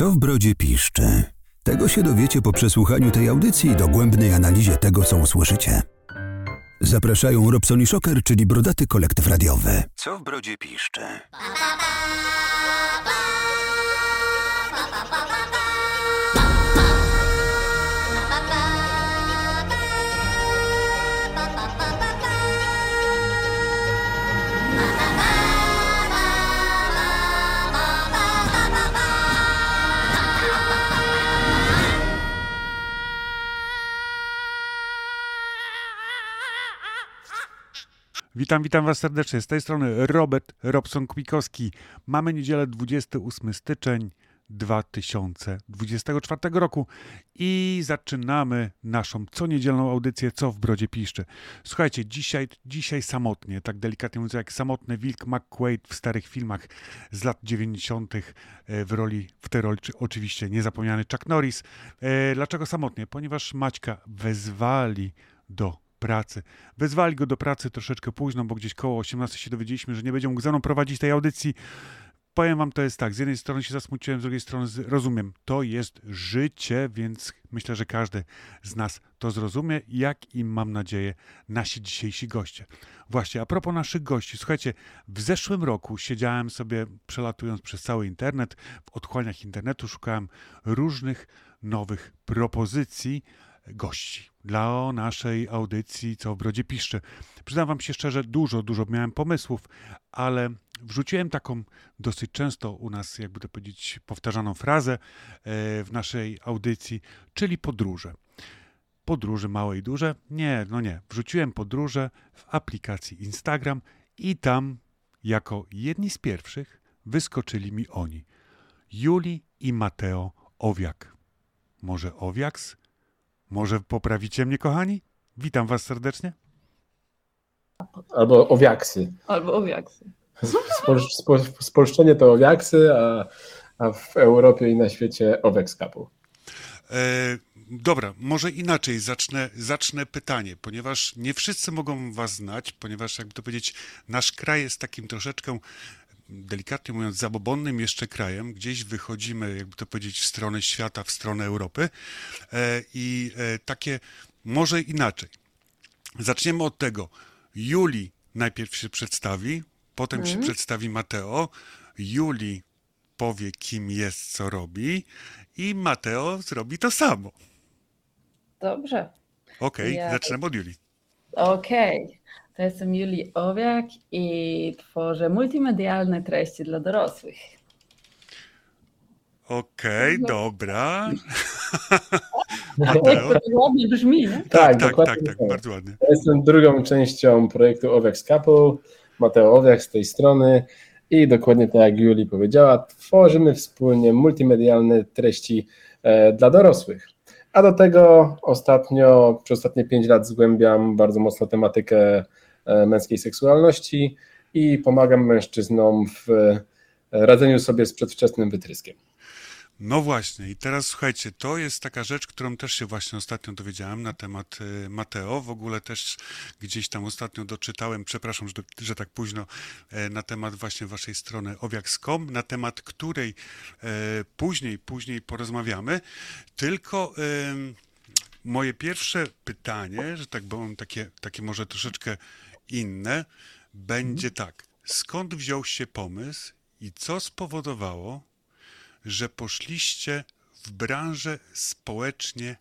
Co w brodzie piszczy? Tego się dowiecie po przesłuchaniu tej audycji i dogłębnej analizie tego, co usłyszycie. Zapraszają Robson i Shocker, czyli brodaty kolektyw radiowy. Co w brodzie piszczy? Witam, witam Was serdecznie. Z tej strony Robert Robson-Kwikowski. Mamy niedzielę 28 styczeń 2024 roku i zaczynamy naszą co niedzielną audycję Co w Brodzie Piszczy. Słuchajcie, dzisiaj, dzisiaj samotnie, tak delikatnie mówiąc, jak samotny Wilk McQuaid w starych filmach z lat 90. E, w roli, w tej roli oczywiście niezapomniany Chuck Norris. E, dlaczego samotnie? Ponieważ Maćka wezwali do pracy. Wezwali go do pracy troszeczkę późno, bo gdzieś koło 18 się dowiedzieliśmy, że nie będzie mógł ze mną prowadzić tej audycji. Powiem wam, to jest tak, z jednej strony się zasmuciłem, z drugiej strony rozumiem. To jest życie, więc myślę, że każdy z nas to zrozumie, jak i mam nadzieję nasi dzisiejsi goście. Właśnie, a propos naszych gości, słuchajcie, w zeszłym roku siedziałem sobie przelatując przez cały internet, w otchłaniach internetu szukałem różnych nowych propozycji, gości dla naszej audycji Co w Brodzie Piszczy. Przyznam wam się szczerze, dużo, dużo miałem pomysłów, ale wrzuciłem taką dosyć często u nas, jakby to powiedzieć, powtarzaną frazę e, w naszej audycji, czyli podróże. Podróże małe i duże? Nie, no nie. Wrzuciłem podróże w aplikacji Instagram i tam jako jedni z pierwszych wyskoczyli mi oni. Juli i Mateo Owiak. Może Owiaks? Może poprawicie mnie, kochani? Witam was serdecznie. Albo owiaksy. Albo owiaksy. spolszczenie to owiaksy, a, a w Europie i na świecie owek skapu. E, dobra, może inaczej zacznę, zacznę pytanie, ponieważ nie wszyscy mogą was znać, ponieważ jakby to powiedzieć, nasz kraj jest takim troszeczkę delikatnie mówiąc, zabobonnym jeszcze krajem. Gdzieś wychodzimy, jakby to powiedzieć, w stronę świata, w stronę Europy. E, I e, takie, może inaczej. Zaczniemy od tego. Juli najpierw się przedstawi, potem się mhm. przedstawi Mateo. Juli powie, kim jest, co robi, i Mateo zrobi to samo. Dobrze. Okej, okay, ja... zaczynamy od Juli. Okej. Okay. To jestem Julii Owiak i tworzę multimedialne treści dla dorosłych. Okej, okay, no. dobra. Tak, to ładnie brzmi, nie? Tak, tak, tak, tak, tak, bardzo ładnie. Ja jestem drugą częścią projektu Owiak Couple, Mateo Owiak z tej strony i dokładnie tak jak Julii powiedziała, tworzymy wspólnie multimedialne treści e, dla dorosłych. A do tego ostatnio, przez ostatnie 5 lat zgłębiam bardzo mocno tematykę męskiej seksualności i pomagam mężczyznom w e, radzeniu sobie z przedwczesnym wytryskiem. No właśnie, i teraz słuchajcie, to jest taka rzecz, którą też się właśnie ostatnio dowiedziałem na temat e, Mateo. W ogóle też gdzieś tam ostatnio doczytałem, przepraszam, że, że tak późno, na temat właśnie waszej strony owiaks.com, na temat której później, później porozmawiamy. Tylko moje pierwsze pytanie, że tak powiem, takie, takie może troszeczkę inne, będzie mhm. tak. Skąd wziął się pomysł i co spowodowało, że poszliście w branżę społecznie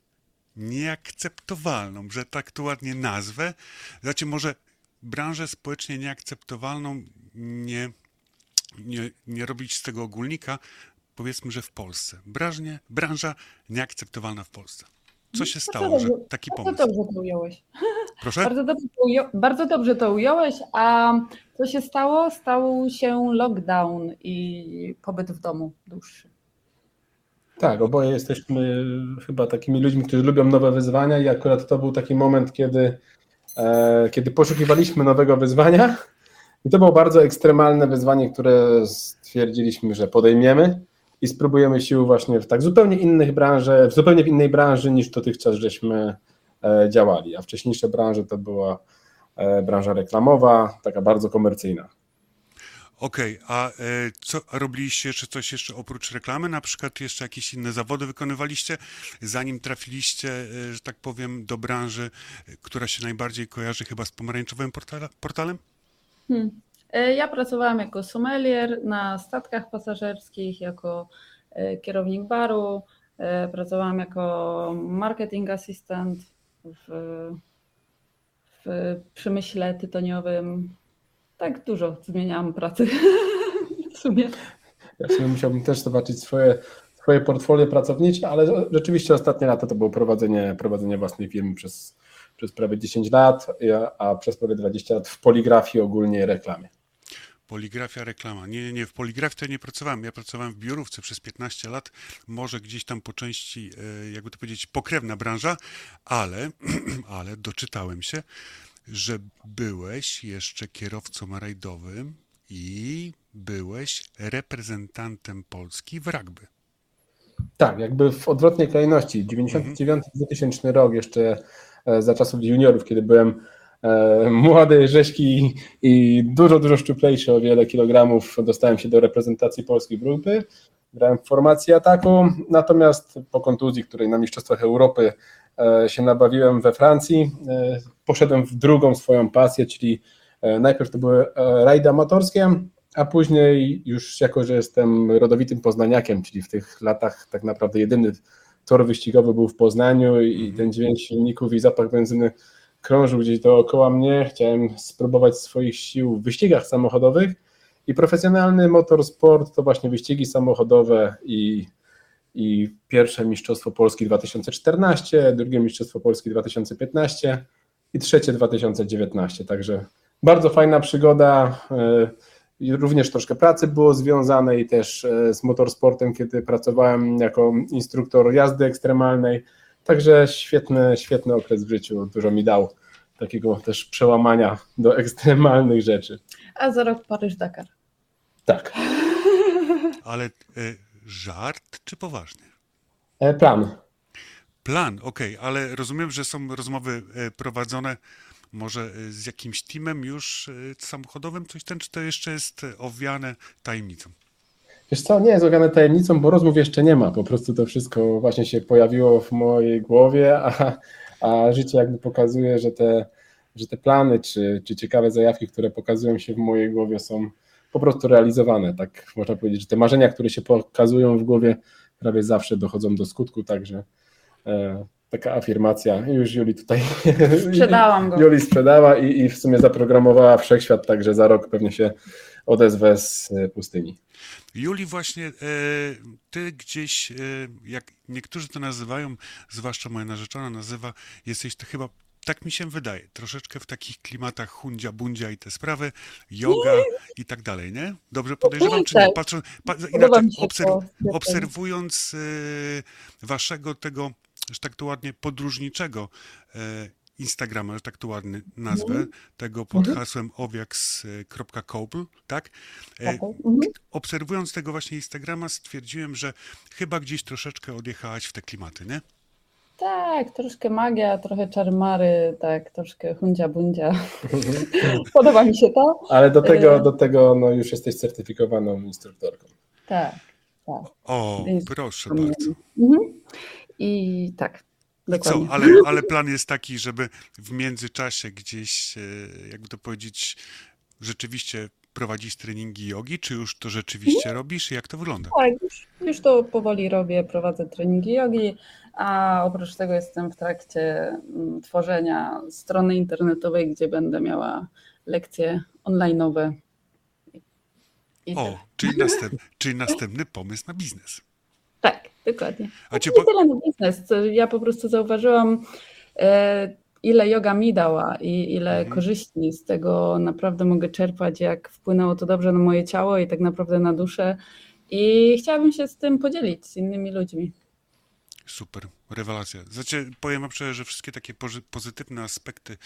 nieakceptowalną, że tak to ładnie nazwę. Znaczy, może branżę społecznie nieakceptowalną nie, nie, nie robić z tego ogólnika, powiedzmy, że w Polsce. Branżnie, branża nieakceptowalna w Polsce. Co się stało, że taki pomysł? Bardzo dobrze to ująłeś. Proszę? Bardzo dobrze, to ujo- bardzo dobrze to ująłeś, a co się stało? Stał się lockdown i pobyt w domu dłuższy. Tak, oboje jesteśmy chyba takimi ludźmi, którzy lubią nowe wyzwania i akurat to był taki moment, kiedy, e, kiedy poszukiwaliśmy nowego wyzwania i to było bardzo ekstremalne wyzwanie, które stwierdziliśmy, że podejmiemy i spróbujemy sił właśnie w tak zupełnie innych branżach, w zupełnie w innej branży niż dotychczas żeśmy e, działali, a wcześniejsze branże to była e, branża reklamowa, taka bardzo komercyjna. Okej, okay, a e, co robiliście jeszcze coś jeszcze oprócz reklamy? Na przykład jeszcze jakieś inne zawody wykonywaliście, zanim trafiliście, że tak powiem, do branży, która się najbardziej kojarzy chyba z pomarańczowym portala, portalem? Hmm. Ja pracowałam jako sommelier na statkach pasażerskich, jako kierownik baru, pracowałam jako marketing assistant w, w przemyśle tytoniowym, tak dużo zmieniałam pracy w sumie. Ja w sumie musiałbym też zobaczyć swoje, swoje portfolio pracownicze, ale rzeczywiście ostatnie lata to było prowadzenie, prowadzenie własnej firmy przez, przez prawie 10 lat, a przez prawie 20 lat w poligrafii ogólnie reklamie. Poligrafia, reklama. Nie, nie, nie, w poligrafii to nie pracowałem. Ja pracowałem w biurówce przez 15 lat, może gdzieś tam po części, e, jakby to powiedzieć, pokrewna branża, ale, ale doczytałem się, że byłeś jeszcze kierowcą rajdowym i byłeś reprezentantem Polski w rugby. Tak, jakby w odwrotnej kolejności. 99-2000 mhm. rok, jeszcze e, za czasów juniorów, kiedy byłem młody, rzeźki i dużo, dużo szczuplejszy o wiele kilogramów, dostałem się do reprezentacji Polski w rugby. Grałem w formacji ataku, natomiast po kontuzji, której na Mistrzostwach Europy E, się nabawiłem we Francji. E, poszedłem w drugą swoją pasję, czyli e, najpierw to były rajdy amatorskie, a później już jako, że jestem rodowitym poznaniakiem, czyli w tych latach tak naprawdę jedyny tor wyścigowy był w Poznaniu i mhm. ten dźwięk silników i zapach benzyny krążył gdzieś dookoła mnie. Chciałem spróbować swoich sił w wyścigach samochodowych i profesjonalny motorsport to właśnie wyścigi samochodowe i i pierwsze Mistrzostwo Polski 2014, drugie Mistrzostwo Polski 2015 i trzecie 2019. Także bardzo fajna przygoda. E, również troszkę pracy było związane i też e, z motorsportem, kiedy pracowałem jako instruktor jazdy ekstremalnej. Także świetny, świetny okres w życiu, dużo mi dał takiego też przełamania do ekstremalnych rzeczy. A za rok Paryż-Dakar. Tak. Ale y żart czy poważnie? E, plan. Plan, okej, okay, ale rozumiem, że są rozmowy e, prowadzone może e, z jakimś teamem już samochodowym, coś ten, czy to jeszcze jest owiane tajemnicą? Wiesz co, nie jest owiane tajemnicą, bo rozmów jeszcze nie ma, po prostu to wszystko właśnie się pojawiło w mojej głowie, a, a życie jakby pokazuje, że te, że te plany czy, czy ciekawe zajawki, które pokazują się w mojej głowie są po prostu realizowane. Tak można powiedzieć, że te marzenia, które się pokazują w głowie, prawie zawsze dochodzą do skutku, także e, taka afirmacja. Już Juli tutaj. Sprzedałam go. Juli sprzedała i, i w sumie zaprogramowała wszechświat, także za rok pewnie się odezwę z e, pustyni. Juli, właśnie e, ty gdzieś, e, jak niektórzy to nazywają, zwłaszcza moja narzeczona nazywa, jesteś to chyba tak mi się wydaje, troszeczkę w takich klimatach hundzia, bundzia i te sprawy, yoga i tak dalej, nie? Dobrze podejrzewam, czy nie? Tak. Patrzą, pa, inaczej, obserw, obserwując y, waszego tego, że tak to ładnie, podróżniczego y, Instagrama, że tak to ładnie nazwę, mm. tego pod mm. hasłem owiaks.koble, tak? E, mm. Obserwując tego właśnie Instagrama stwierdziłem, że chyba gdzieś troszeczkę odjechałaś w te klimaty, nie? Tak, troszkę magia, trochę czarmary, tak, troszkę hundzia bundzia. Podoba mi się to. Ale do tego, e, do tego no, już jesteś certyfikowaną instruktorką. Tak, tak. O, Więc... proszę bardzo. Mhm. I tak. I co, ale, ale plan jest taki, żeby w międzyczasie gdzieś, e, jakby to powiedzieć, rzeczywiście prowadzić treningi jogi, czy już to rzeczywiście mhm. robisz? Jak to wygląda? Tak, już, już to powoli robię, prowadzę treningi jogi, a oprócz tego jestem w trakcie mm, tworzenia strony internetowej, gdzie będę miała lekcje online'owe. o, czyli, następ, czyli następny pomysł na biznes. Tak, dokładnie. A cię po... Tyle na biznes. Ja po prostu zauważyłam, e, ile yoga mi dała i ile mhm. korzyści z tego naprawdę mogę czerpać, jak wpłynęło to dobrze na moje ciało i tak naprawdę na duszę. I chciałabym się z tym podzielić z innymi ludźmi. Super. rewelacja. Znaczy, powiem wam szczerze, że wszystkie takie pozytywne aspekty,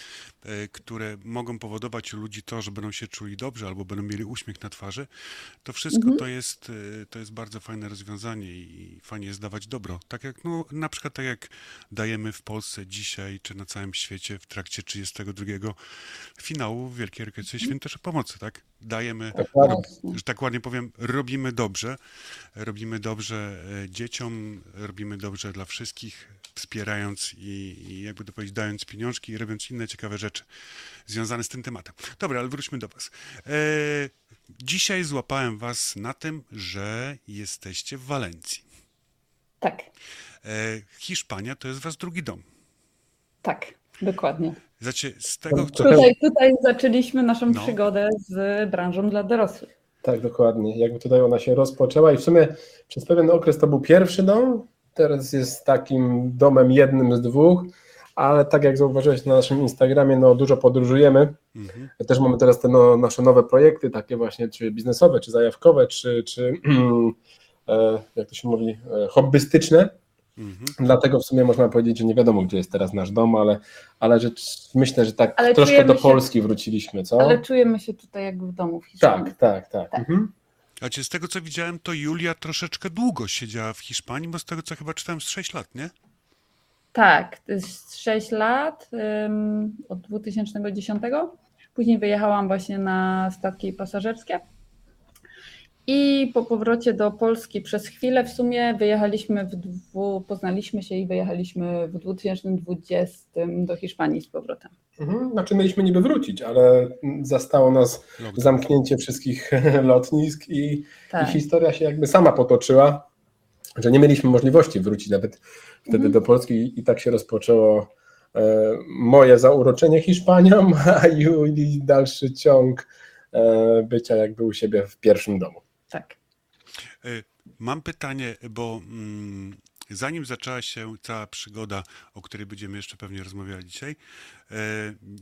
e, które mogą powodować u ludzi to, że będą się czuli dobrze albo będą mieli uśmiech na twarzy, to wszystko mhm. to, jest, e, to jest bardzo fajne rozwiązanie i fajnie jest dawać dobro. Tak jak, no, na przykład tak jak dajemy w Polsce dzisiaj, czy na całym świecie w trakcie 32 finału Wielkiej Orkiestry mhm. Świętej Pomocy, tak? Dajemy, że tak ładnie powiem, robimy dobrze. Robimy dobrze e, dzieciom, robimy dobrze dla wszystkich, wspierając i, i jakby to powiedzieć, dając pieniążki i robiąc inne ciekawe rzeczy związane z tym tematem. Dobra, ale wróćmy do Was. E, dzisiaj złapałem Was na tym, że jesteście w Walencji. Tak. E, Hiszpania to jest Was drugi dom. Tak, dokładnie. Znaczy, z tego, co... tutaj, tutaj zaczęliśmy naszą no. przygodę z branżą dla dorosłych. Tak, dokładnie. Jakby tutaj ona się rozpoczęła i w sumie przez pewien okres to był pierwszy dom, teraz jest takim domem jednym z dwóch, ale tak jak zauważyłeś na naszym Instagramie, no dużo podróżujemy. Mhm. Też mamy teraz te no, nasze nowe projekty, takie właśnie czy biznesowe, czy zajawkowe, czy, czy e, jak to się mówi, e, hobbystyczne. Mhm. Dlatego w sumie można powiedzieć, że nie wiadomo, gdzie jest teraz nasz dom, ale, ale że, myślę, że tak ale troszkę do Polski się, wróciliśmy, co? Ale czujemy się tutaj jak w domu w Hiszpanii. Tak, tak, tak. tak. Mhm. A z tego co widziałem, to Julia troszeczkę długo siedziała w Hiszpanii, bo z tego co chyba czytałem z 6 lat, nie? Tak, to jest 6 lat um, od 2010. Później wyjechałam właśnie na statki pasażerskie. I po powrocie do Polski przez chwilę w sumie wyjechaliśmy w dwu, poznaliśmy się i wyjechaliśmy w 2020 do Hiszpanii z powrotem. Mhm, znaczy mieliśmy niby wrócić, ale zastało nas zamknięcie wszystkich lotnisk i, tak. i historia się jakby sama potoczyła, że nie mieliśmy możliwości wrócić nawet wtedy mhm. do Polski i tak się rozpoczęło e, moje zauroczenie Hiszpanią, a Julii dalszy ciąg e, bycia jakby u siebie w pierwszym domu. Tak. E, mam pytanie, bo mm, zanim zaczęła się cała przygoda, o której będziemy jeszcze pewnie rozmawiali dzisiaj, e,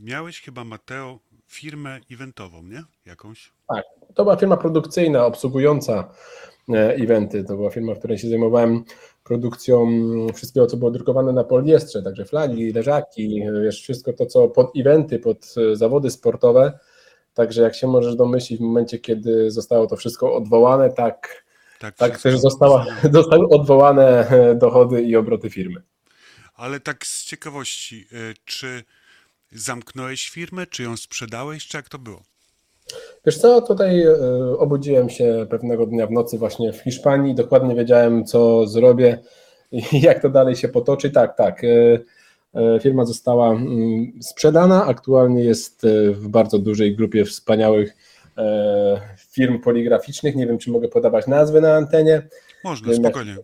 miałeś chyba, Mateo, firmę eventową, nie? Jakąś? Tak, to była firma produkcyjna, obsługująca e, eventy. To była firma, w której się zajmowałem produkcją wszystkiego, co było drukowane na poliestrze, także flagi, leżaki, wiesz, wszystko to, co pod eventy, pod zawody sportowe Także jak się możesz domyślić, w momencie, kiedy zostało to wszystko odwołane, tak, tak, tak też została, zostały odwołane e, dochody i obroty firmy. Ale tak z ciekawości, e, czy zamknąłeś firmę, czy ją sprzedałeś, czy jak to było? Wiesz co, tutaj e, obudziłem się pewnego dnia w nocy właśnie w Hiszpanii, dokładnie wiedziałem, co zrobię i jak to dalej się potoczy. Tak, tak. E, firma została mm, sprzedana, aktualnie jest e, w bardzo dużej grupie wspaniałych e, firm poligraficznych. Nie wiem, czy mogę podawać nazwy na antenie. Można, spokojnie.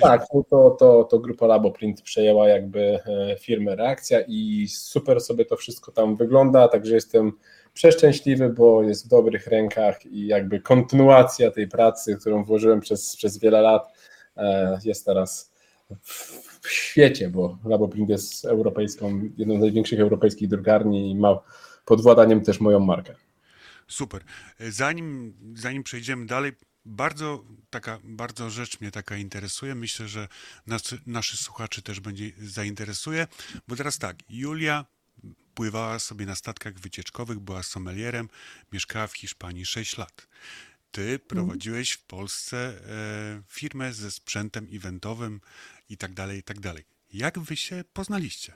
Tak, no to, to, to grupa Laboprint przejęła jakby firmę Reakcja i super sobie to wszystko tam wygląda, także jestem przeszczęśliwy, bo jest w dobrych rękach i jakby kontynuacja tej pracy, którą włożyłem przez, przez wiele lat jest teraz w świecie, bo Laboprint jest europejską, jedną z największych europejskich drukarni i ma pod władaniem też moją markę. Super. Zanim, zanim przejdziemy dalej, bardzo taka, bardzo rzecz mnie taka interesuje. Myślę, że nas, naszych słuchaczy też będzie zainteresuje, bo teraz tak, Julia pływała sobie na statkach wycieczkowych, była sommelierem, mieszkała w Hiszpanii 6 lat. Ty prowadziłeś w Polsce e, firmę ze sprzętem eventowym, i tak dalej, i tak dalej. Jak wy się poznaliście?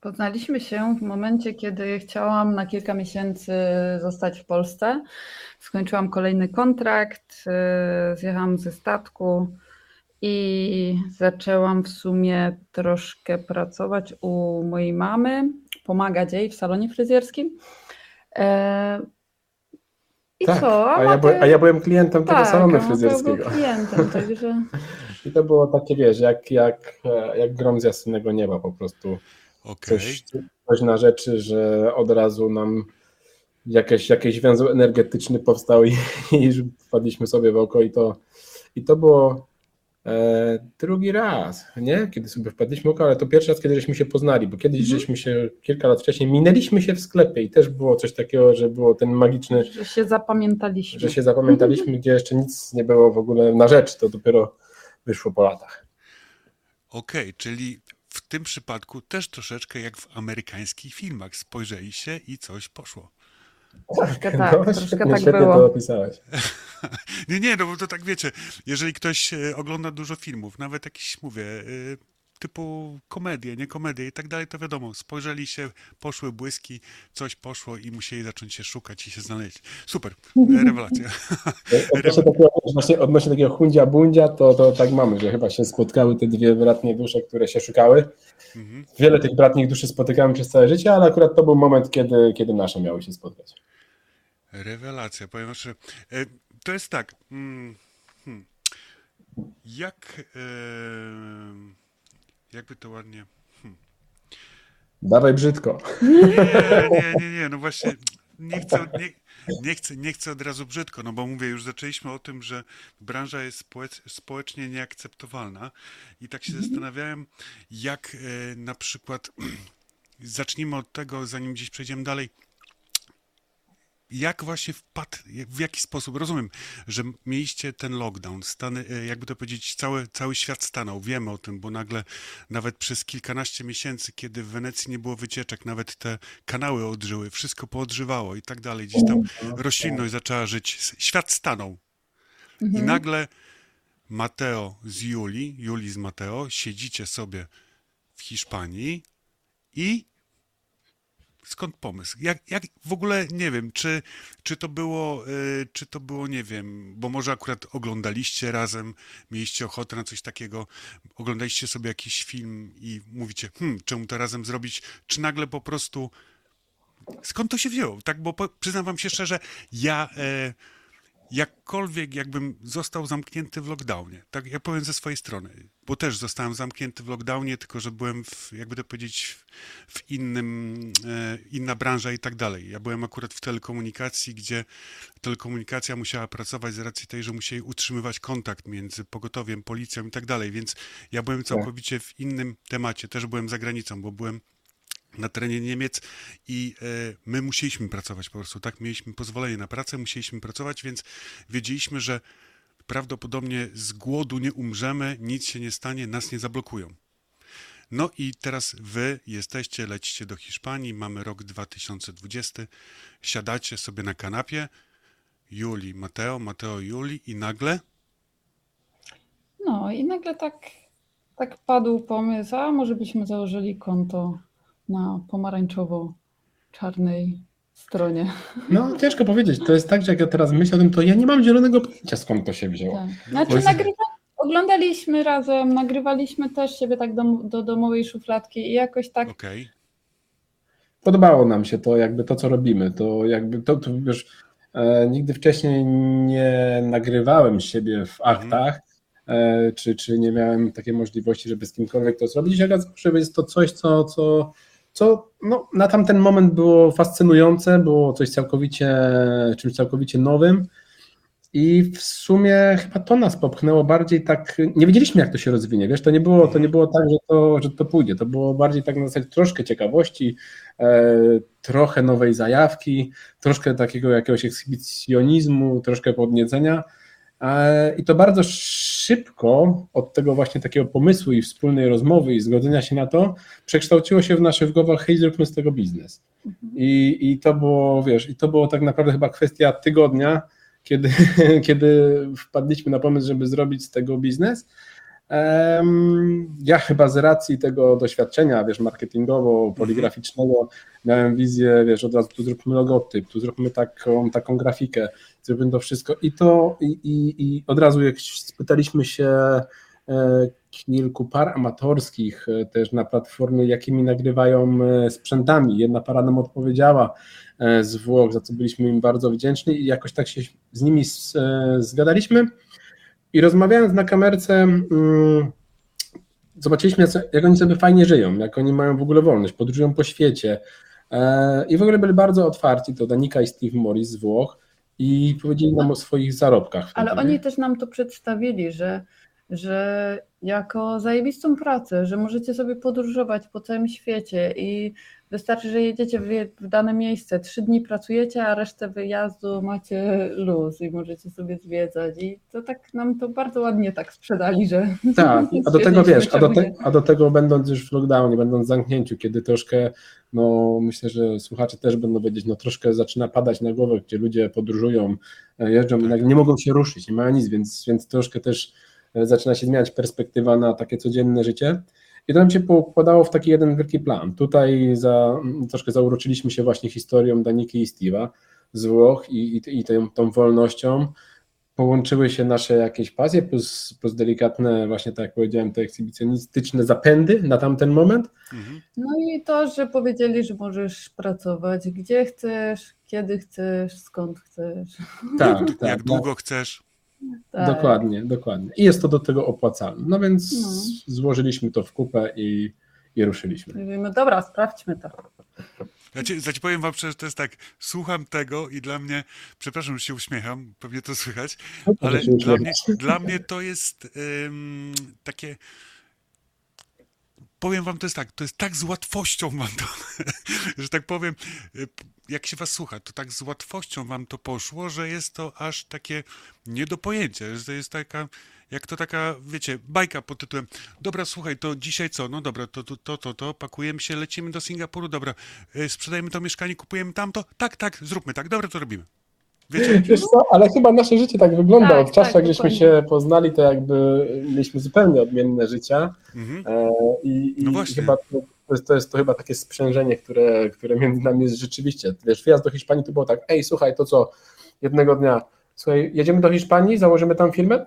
Poznaliśmy się w momencie, kiedy chciałam na kilka miesięcy zostać w Polsce. Skończyłam kolejny kontrakt, y, zjechałam ze statku i zaczęłam w sumie troszkę pracować u mojej mamy, pomagać jej w salonie fryzjerskim. E, i tak, co? A, ja, by, a ja byłem klientem tak, tego salonu fryzjerskiego. Był klientem, także... I to było takie, wiesz, jak, jak, jak grom z jasnego nieba po prostu. Okay. Coś, coś na rzeczy, że od razu nam jakieś, jakiś węzeł energetyczny powstał i, i wpadliśmy sobie w oko i to, i to było E, drugi raz, nie? Kiedy sobie wpadliśmy oko, ale to pierwszy raz, kiedy żeśmy się poznali, bo kiedyś mhm. żeśmy się kilka lat wcześniej minęliśmy się w sklepie i też było coś takiego, że było ten magiczny. Że się zapamiętaliśmy. Że się zapamiętaliśmy, gdzie jeszcze nic nie było w ogóle na rzecz, to dopiero wyszło po latach. Okej, okay, czyli w tym przypadku też troszeczkę jak w amerykańskich filmach. Spojrzeli się i coś poszło. Troszkę tak, no, troszkę tak świetnie było. to opisałeś. nie, nie, no bo to tak wiecie, jeżeli ktoś e, ogląda dużo filmów, nawet jakiś, mówię, e, typu komedie, nie komedie i tak dalej, to wiadomo, spojrzeli się, poszły błyski, coś poszło i musieli zacząć się szukać i się znaleźć. Super, rewelacja. Odnośnie odnośnie takiego hundzia bundzia, to, to tak mamy, że chyba się spotkały te dwie bratnie dusze, które się szukały. Mhm. Wiele tych bratnich duszy spotykamy przez całe życie, ale akurat to był moment, kiedy, kiedy nasze miały się spotkać. Rewelacja, powiem że e, to jest tak, mm, hmm, jak... E, jakby to ładnie. Hmm. Dawaj brzydko. Nie, nie, nie, nie, no właśnie nie chcę, nie, nie, chcę, nie chcę od razu brzydko, no bo mówię, już zaczęliśmy o tym, że branża jest społecznie nieakceptowalna i tak się mhm. zastanawiałem, jak e, na przykład, zacznijmy od tego, zanim gdzieś przejdziemy dalej, jak właśnie wpadł, w jaki sposób, rozumiem, że mieliście ten lockdown, stany, e, jakby to powiedzieć, cały, cały świat stanął, wiemy o tym, bo nagle nawet przez kilkanaście miesięcy, kiedy w Wenecji nie było wycieczek, nawet te kanały odżyły, wszystko poodżywało i tak dalej, gdzieś tam roślinność zaczęła żyć, świat stanął. Mhm. I nagle Mateo z Juli, Juli z Mateo, siedzicie sobie w Hiszpanii i skąd pomysł? Jak, jak w ogóle nie wiem, czy, czy to było, y, czy to było, nie wiem, bo może akurat oglądaliście razem, mieliście ochotę na coś takiego, oglądaliście sobie jakiś film i mówicie, hmm, czemu to razem zrobić, czy nagle po prostu skąd to się wzięło? Tak, bo po, przyznam wam się szczerze, ja e, jakkolwiek jakbym został zamknięty w lockdownie, tak ja powiem ze swojej strony, bo też zostałem zamknięty w lockdownie, tylko że byłem, w, jakby to powiedzieć, w innym, e, inna branża i tak dalej. Ja byłem akurat w telekomunikacji, gdzie telekomunikacja musiała pracować z racji tej, że musieli utrzymywać kontakt między pogotowiem, policją i tak dalej, więc ja byłem tak. całkowicie w innym temacie. Też byłem za granicą, bo byłem na terenie Niemiec i e, my musieliśmy pracować po prostu, tak? Mieliśmy pozwolenie na pracę, musieliśmy pracować, więc wiedzieliśmy, że prawdopodobnie z głodu nie umrzemy, nic się nie stanie, nas nie zablokują. No i teraz wy jesteście, lecicie do Hiszpanii, mamy rok 2020, siadacie sobie na kanapie, Juli, Mateo, Mateo, Juli i nagle? No i nagle tak, tak padł pomysł, a może byśmy założyli konto na pomarańczowo-czarnej stronie. No, ciężko powiedzieć. To jest tak, że jak ja teraz myślę o tym, to ja nie mam zielonego pojęcia, skąd to się wzięło. Tak. Znaczy, jest... nagrywa... oglądaliśmy razem, nagrywaliśmy też siebie tak do, do domowej szufladki i jakoś tak. Okay. Podobało nam się to, jakby to, co robimy. To jakby to, to wiesz, e, nigdy wcześniej nie nagrywałem siebie w mhm. aktach. E, czy, czy nie miałem takiej możliwości, żeby z kimkolwiek to zrobić. Ja że jest to coś, co, co co no, na tamten moment było fascynujące, było coś całkowicie, czymś całkowicie nowym. I w sumie chyba to nas popchnęło bardziej tak, nie wiedzieliśmy jak to się rozwinie, wiesz, to nie było, to nie było tak, że to, że to pójdzie, to było bardziej tak na zasadzie troszkę ciekawości, e, trochę nowej zajawki, troszkę takiego jakiegoś ekshibicjonizmu, troszkę podniecenia i to bardzo szybko od tego właśnie takiego pomysłu i wspólnej rozmowy i zgodzenia się na to, przekształciło się w nasze w głowach, hej, zróbmy z tego biznes. Mhm. I, I to było, wiesz, i to było tak naprawdę chyba kwestia tygodnia, kiedy, kiedy wpadliśmy na pomysł, żeby zrobić z tego biznes. Ja chyba z racji tego doświadczenia, wiesz, marketingowo-poligraficznego miałem wizję, wiesz, od razu tu zróbmy logotyp, tu zróbmy taką, taką grafikę, zróbmy to wszystko i to i, i, i od razu jak spytaliśmy się e, kilku par amatorskich e, też na platformie, jakimi nagrywają e, sprzętami. Jedna para nam odpowiedziała z Włoch, za co byliśmy im bardzo wdzięczni i jakoś tak się z nimi zgadaliśmy i rozmawiając na kamerce, mm, zobaczyliśmy, jak oni sobie fajnie żyją, jak oni mają w ogóle wolność, podróżują po świecie. E, I w ogóle byli bardzo otwarci, to Danika i Steve Morris z Włoch, i powiedzieli nam o swoich zarobkach. Ale oni też nam to przedstawili, że że jako zajebistą pracę, że możecie sobie podróżować po całym świecie i wystarczy, że jedziecie w, dane miejsce, trzy dni pracujecie, a resztę wyjazdu macie luz i możecie sobie zwiedzać. I to tak nam to bardzo ładnie tak sprzedali, że... Tak, a do tego wiesz, a do, te, a do tego będąc już w lockdownie, będąc w zamknięciu, kiedy troszkę, no myślę, że słuchacze też będą wiedzieć, no troszkę zaczyna padać na głowę, gdzie ludzie podróżują, e, jeżdżą i nie mogą się ruszyć, nie ma nic, więc, więc troszkę też e, zaczyna się zmieniać perspektywa na takie codzienne życie. I to nam się pokładało w taki jeden wielki plan. Tutaj za, troszkę zauroczyliśmy się właśnie historią Daniki i Steve'a z Włoch i, i, i tą, tą wolnością. Połączyły się nasze jakieś pasje plus, plus delikatne, właśnie tak jak powiedziałem, te ekshibicjonistyczne zapędy na tamten moment. Mhm. No i to, że powiedzieli, że możesz pracować gdzie chcesz, kiedy chcesz, skąd chcesz. Tak, tak jak tak. długo chcesz. Tak. Dokładnie, dokładnie. I jest to do tego opłacalne. No więc no. złożyliśmy to w kupę i, i ruszyliśmy. Mówimy, dobra, sprawdźmy to. Ja ci, ja ci powiem wam, że to jest tak, słucham tego i dla mnie, przepraszam, że się uśmiecham, pewnie to słychać, no, ale dla mnie, dla mnie to jest um, takie powiem wam, to jest tak, to jest tak z łatwością wam to, że tak powiem, jak się was słucha, to tak z łatwością wam to poszło, że jest to aż takie nie do pojęcia, że to jest taka, jak to taka, wiecie, bajka pod tytułem, dobra, słuchaj, to dzisiaj co, no dobra, to, to, to, to, to pakujemy się, lecimy do Singapuru, dobra, e, sprzedajemy to mieszkanie, kupujemy tamto, tak, tak, zróbmy tak, dobra, to robimy. Wiecie? Wiesz co, ale chyba nasze życie tak wygląda. Tak, Od czasu, tak, jak żeśmy się poznali, to jakby mieliśmy zupełnie odmienne życia. Mhm. E, I, i no chyba to, to, jest, to jest to chyba takie sprzężenie, które, które między nami jest rzeczywiście. Wiesz, wyjazd do Hiszpanii to było tak, ej, słuchaj, to co, jednego dnia, słuchaj, jedziemy do Hiszpanii, założymy tam filmę?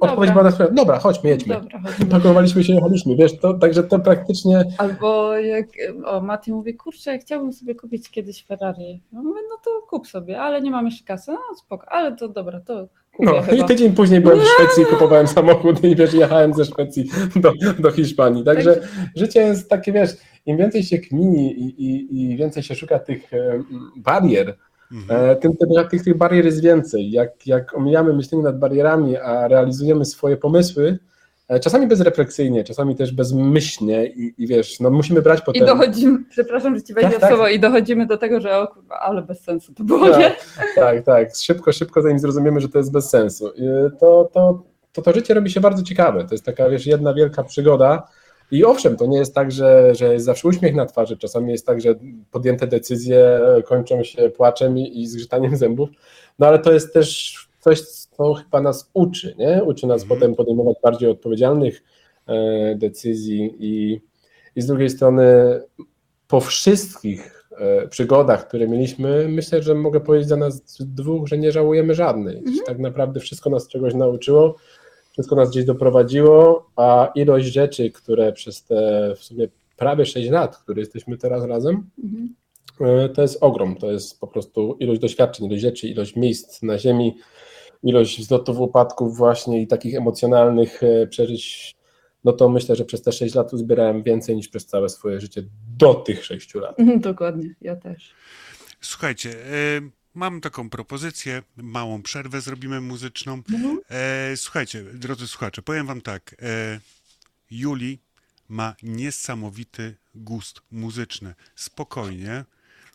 Odpowiedź była na sprawę, dobra, chodźmy, jedźmy. Dobra, Pakowaliśmy się, jechaliśmy, wiesz, to, także to praktycznie... Albo jak, o, Mati mówi, kurczę, chciałbym sobie kupić kiedyś Ferrari. No mówię, no to kup sobie, ale nie mam jeszcze kasy, no spoko, ale to dobra, to no chyba. i tydzień później byłem w Szwecji, kupowałem samochód i wiesz, jechałem ze Szwecji do, do Hiszpanii. Także tak. życie jest takie, wiesz, im więcej się kmini i, i, i więcej się szuka tych barier, Mhm. E, tym, tych, tych barier jest więcej. Jak, jak omijamy myślenie nad barierami, a realizujemy swoje pomysły, e, czasami bezrefleksyjnie, czasami też bezmyślnie i, i wiesz, no musimy brać potem... I dochodzimy, przepraszam, że ci wejdę tak, tak. słowo, i dochodzimy do tego, że o kurwa, ale bez sensu to było, tak, nie? Tak, tak, szybko, szybko zanim zrozumiemy, że to jest bez sensu. To, to, to, to życie robi się bardzo ciekawe, to jest taka, wiesz, jedna wielka przygoda, i owszem, to nie jest tak, że, że jest zawsze uśmiech na twarzy, czasami jest tak, że podjęte decyzje kończą się płaczem i, i zgrzytaniem zębów, no ale to jest też coś, co chyba nas uczy, nie? Uczy nas mhm. potem podejmować bardziej odpowiedzialnych e, decyzji i, i z drugiej strony po wszystkich e, przygodach, które mieliśmy, myślę, że mogę powiedzieć za nas dwóch, że nie żałujemy żadnej. Mhm. Tak naprawdę wszystko nas czegoś nauczyło wszystko nas gdzieś doprowadziło, a ilość rzeczy, które przez te w sumie prawie 6 lat, które jesteśmy teraz razem, mhm. E, to jest ogrom. To jest po prostu ilość doświadczeń, ilość rzeczy, ilość miejsc na ziemi, ilość wzlotów, upadków właśnie i takich emocjonalnych e, przeżyć. No to myślę, że przez te 6 lat uzbierałem więcej niż przez całe swoje życie do tych 6 lat. Dokładnie, ja też. Słuchajcie, Mam taką propozycję, małą przerwę zrobimy muzyczną. Mhm. E, słuchajcie, drodzy słuchacze, powiem wam tak. E, Juli ma niesamowity gust muzyczny. Spokojnie,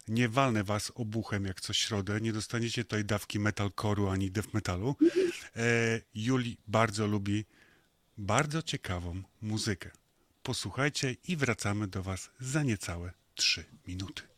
nie walnę was obuchem jak co środę, nie dostaniecie tutaj dawki metalcore'u ani death metalu. E, Juli bardzo lubi bardzo ciekawą muzykę. Posłuchajcie i wracamy do was za niecałe 3 minuty.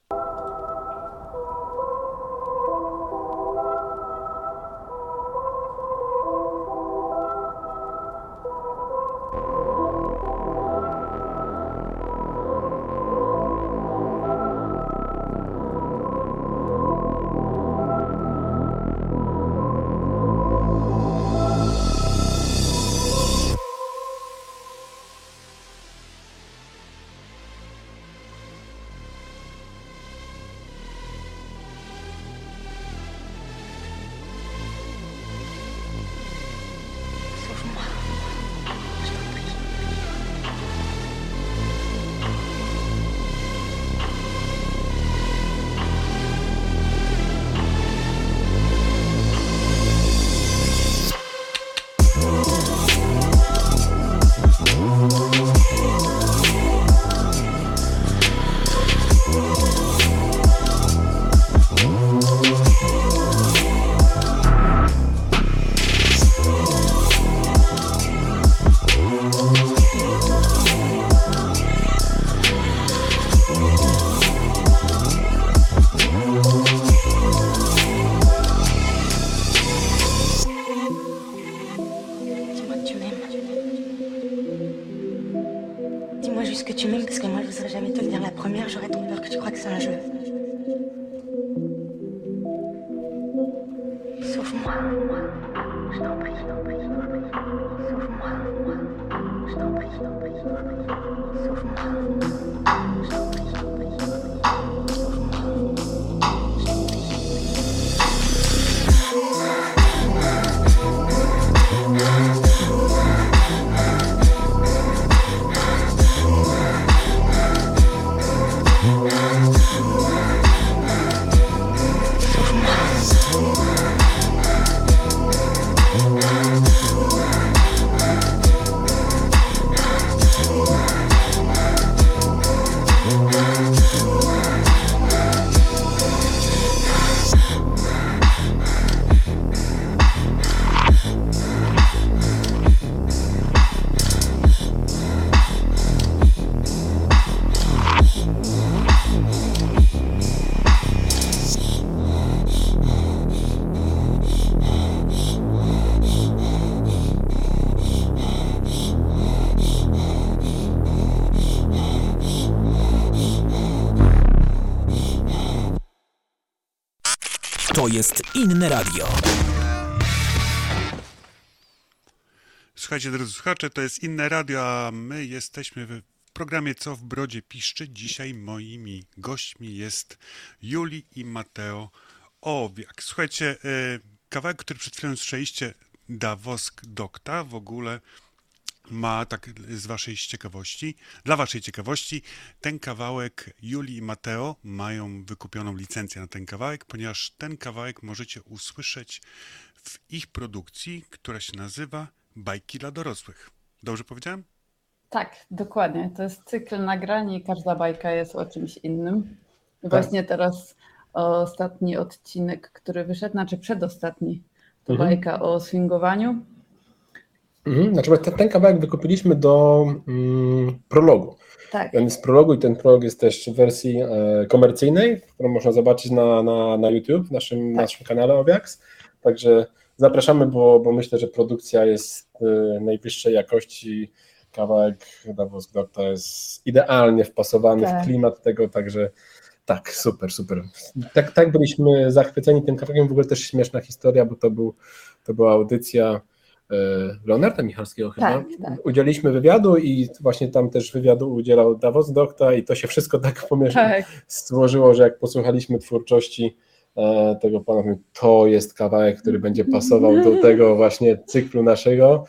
Jest inne radio. Słuchajcie, drodzy słuchacze, to jest inne radio, a my jesteśmy w programie Co w Brodzie Piszczy. Dzisiaj moimi gośćmi jest Juli i Mateo Owiak. Słuchajcie, e, kawałek, który przed chwilą słyszeliście, Davosk Dokta, w ogóle ma, tak z waszej ciekawości, dla waszej ciekawości, ten kawałek Juli i Mateo mają wykupioną licencję na ten kawałek, ponieważ ten kawałek możecie usłyszeć w ich produkcji, która się nazywa Bajki dla dorosłych. Dobrze powiedziałem? Tak, dokładnie. To jest cykl nagrań i każda bajka jest o czymś innym. Tak. Właśnie teraz ostatni odcinek, który wyszedł, znaczy przedostatni, to mhm. bajka o swingowaniu Mhm, znaczy ten, ten kawałek wykupiliśmy do mm, prologu. Tak. Ten z prologu i ten prolog jest też w wersji e, komercyjnej, którą można zobaczyć na, na, na YouTube, w naszym, tak. naszym kanale Obiaks. Także zapraszamy, bo, bo myślę, że produkcja jest e, najwyższej jakości. Kawałek Davos Dokta jest idealnie wpasowany tak. w klimat tego, także tak, super, super. Tak, tak byliśmy zachwyceni tym kawałkiem. W ogóle też śmieszna historia, bo to, był, to była audycja Leonarda Michalskiego chyba. Tak, tak. Udzieliśmy wywiadu i właśnie tam też wywiadu udzielał Davos Dokta i to się wszystko tak pomieszało, tak. złożyło, że jak posłuchaliśmy twórczości e, tego pana, to jest kawałek, który będzie pasował do tego właśnie cyklu naszego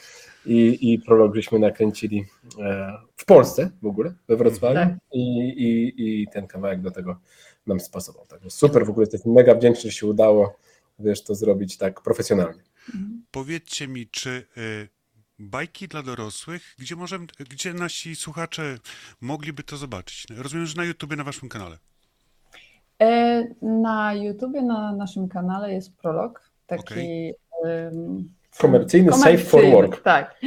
i, i prolog żeśmy nakręcili e, w Polsce w ogóle, we Wrocławiu tak. i, i, i ten kawałek do tego nam spasował. Także super, w ogóle jesteśmy mega wdzięczni, że się udało wiesz, to zrobić tak profesjonalnie. Powiedzcie mi, czy y, bajki dla dorosłych, gdzie, możemy, gdzie nasi słuchacze mogliby to zobaczyć? Rozumiem, że na YouTubie, na waszym kanale. E, na YouTubie, na naszym kanale jest prolog, taki okay. um, komercyjny, komercyjny, safe for work. Tak.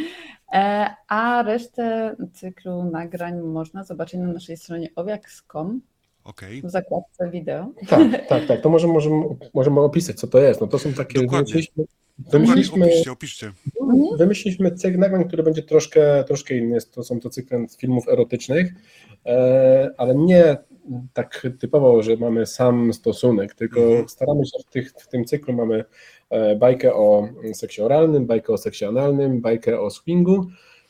E, a resztę cyklu nagrań można zobaczyć na naszej stronie owiaks.com Okay. W zakładce wideo. Tak, tak, tak. To możemy, możemy, możemy opisać, co to jest. No to są takie. Wymyśliliśmy, wymyśliliśmy, opiszcie, opiszcie. Mhm. Wymyśliliśmy cykl nagrań, który będzie troszkę, troszkę inny. To są to cykle filmów erotycznych, e, ale nie tak typowo, że mamy sam stosunek, tylko mhm. staramy się w, tych, w tym cyklu mamy e, bajkę o seksie oralnym, bajkę o seksie analnym, bajkę o swingu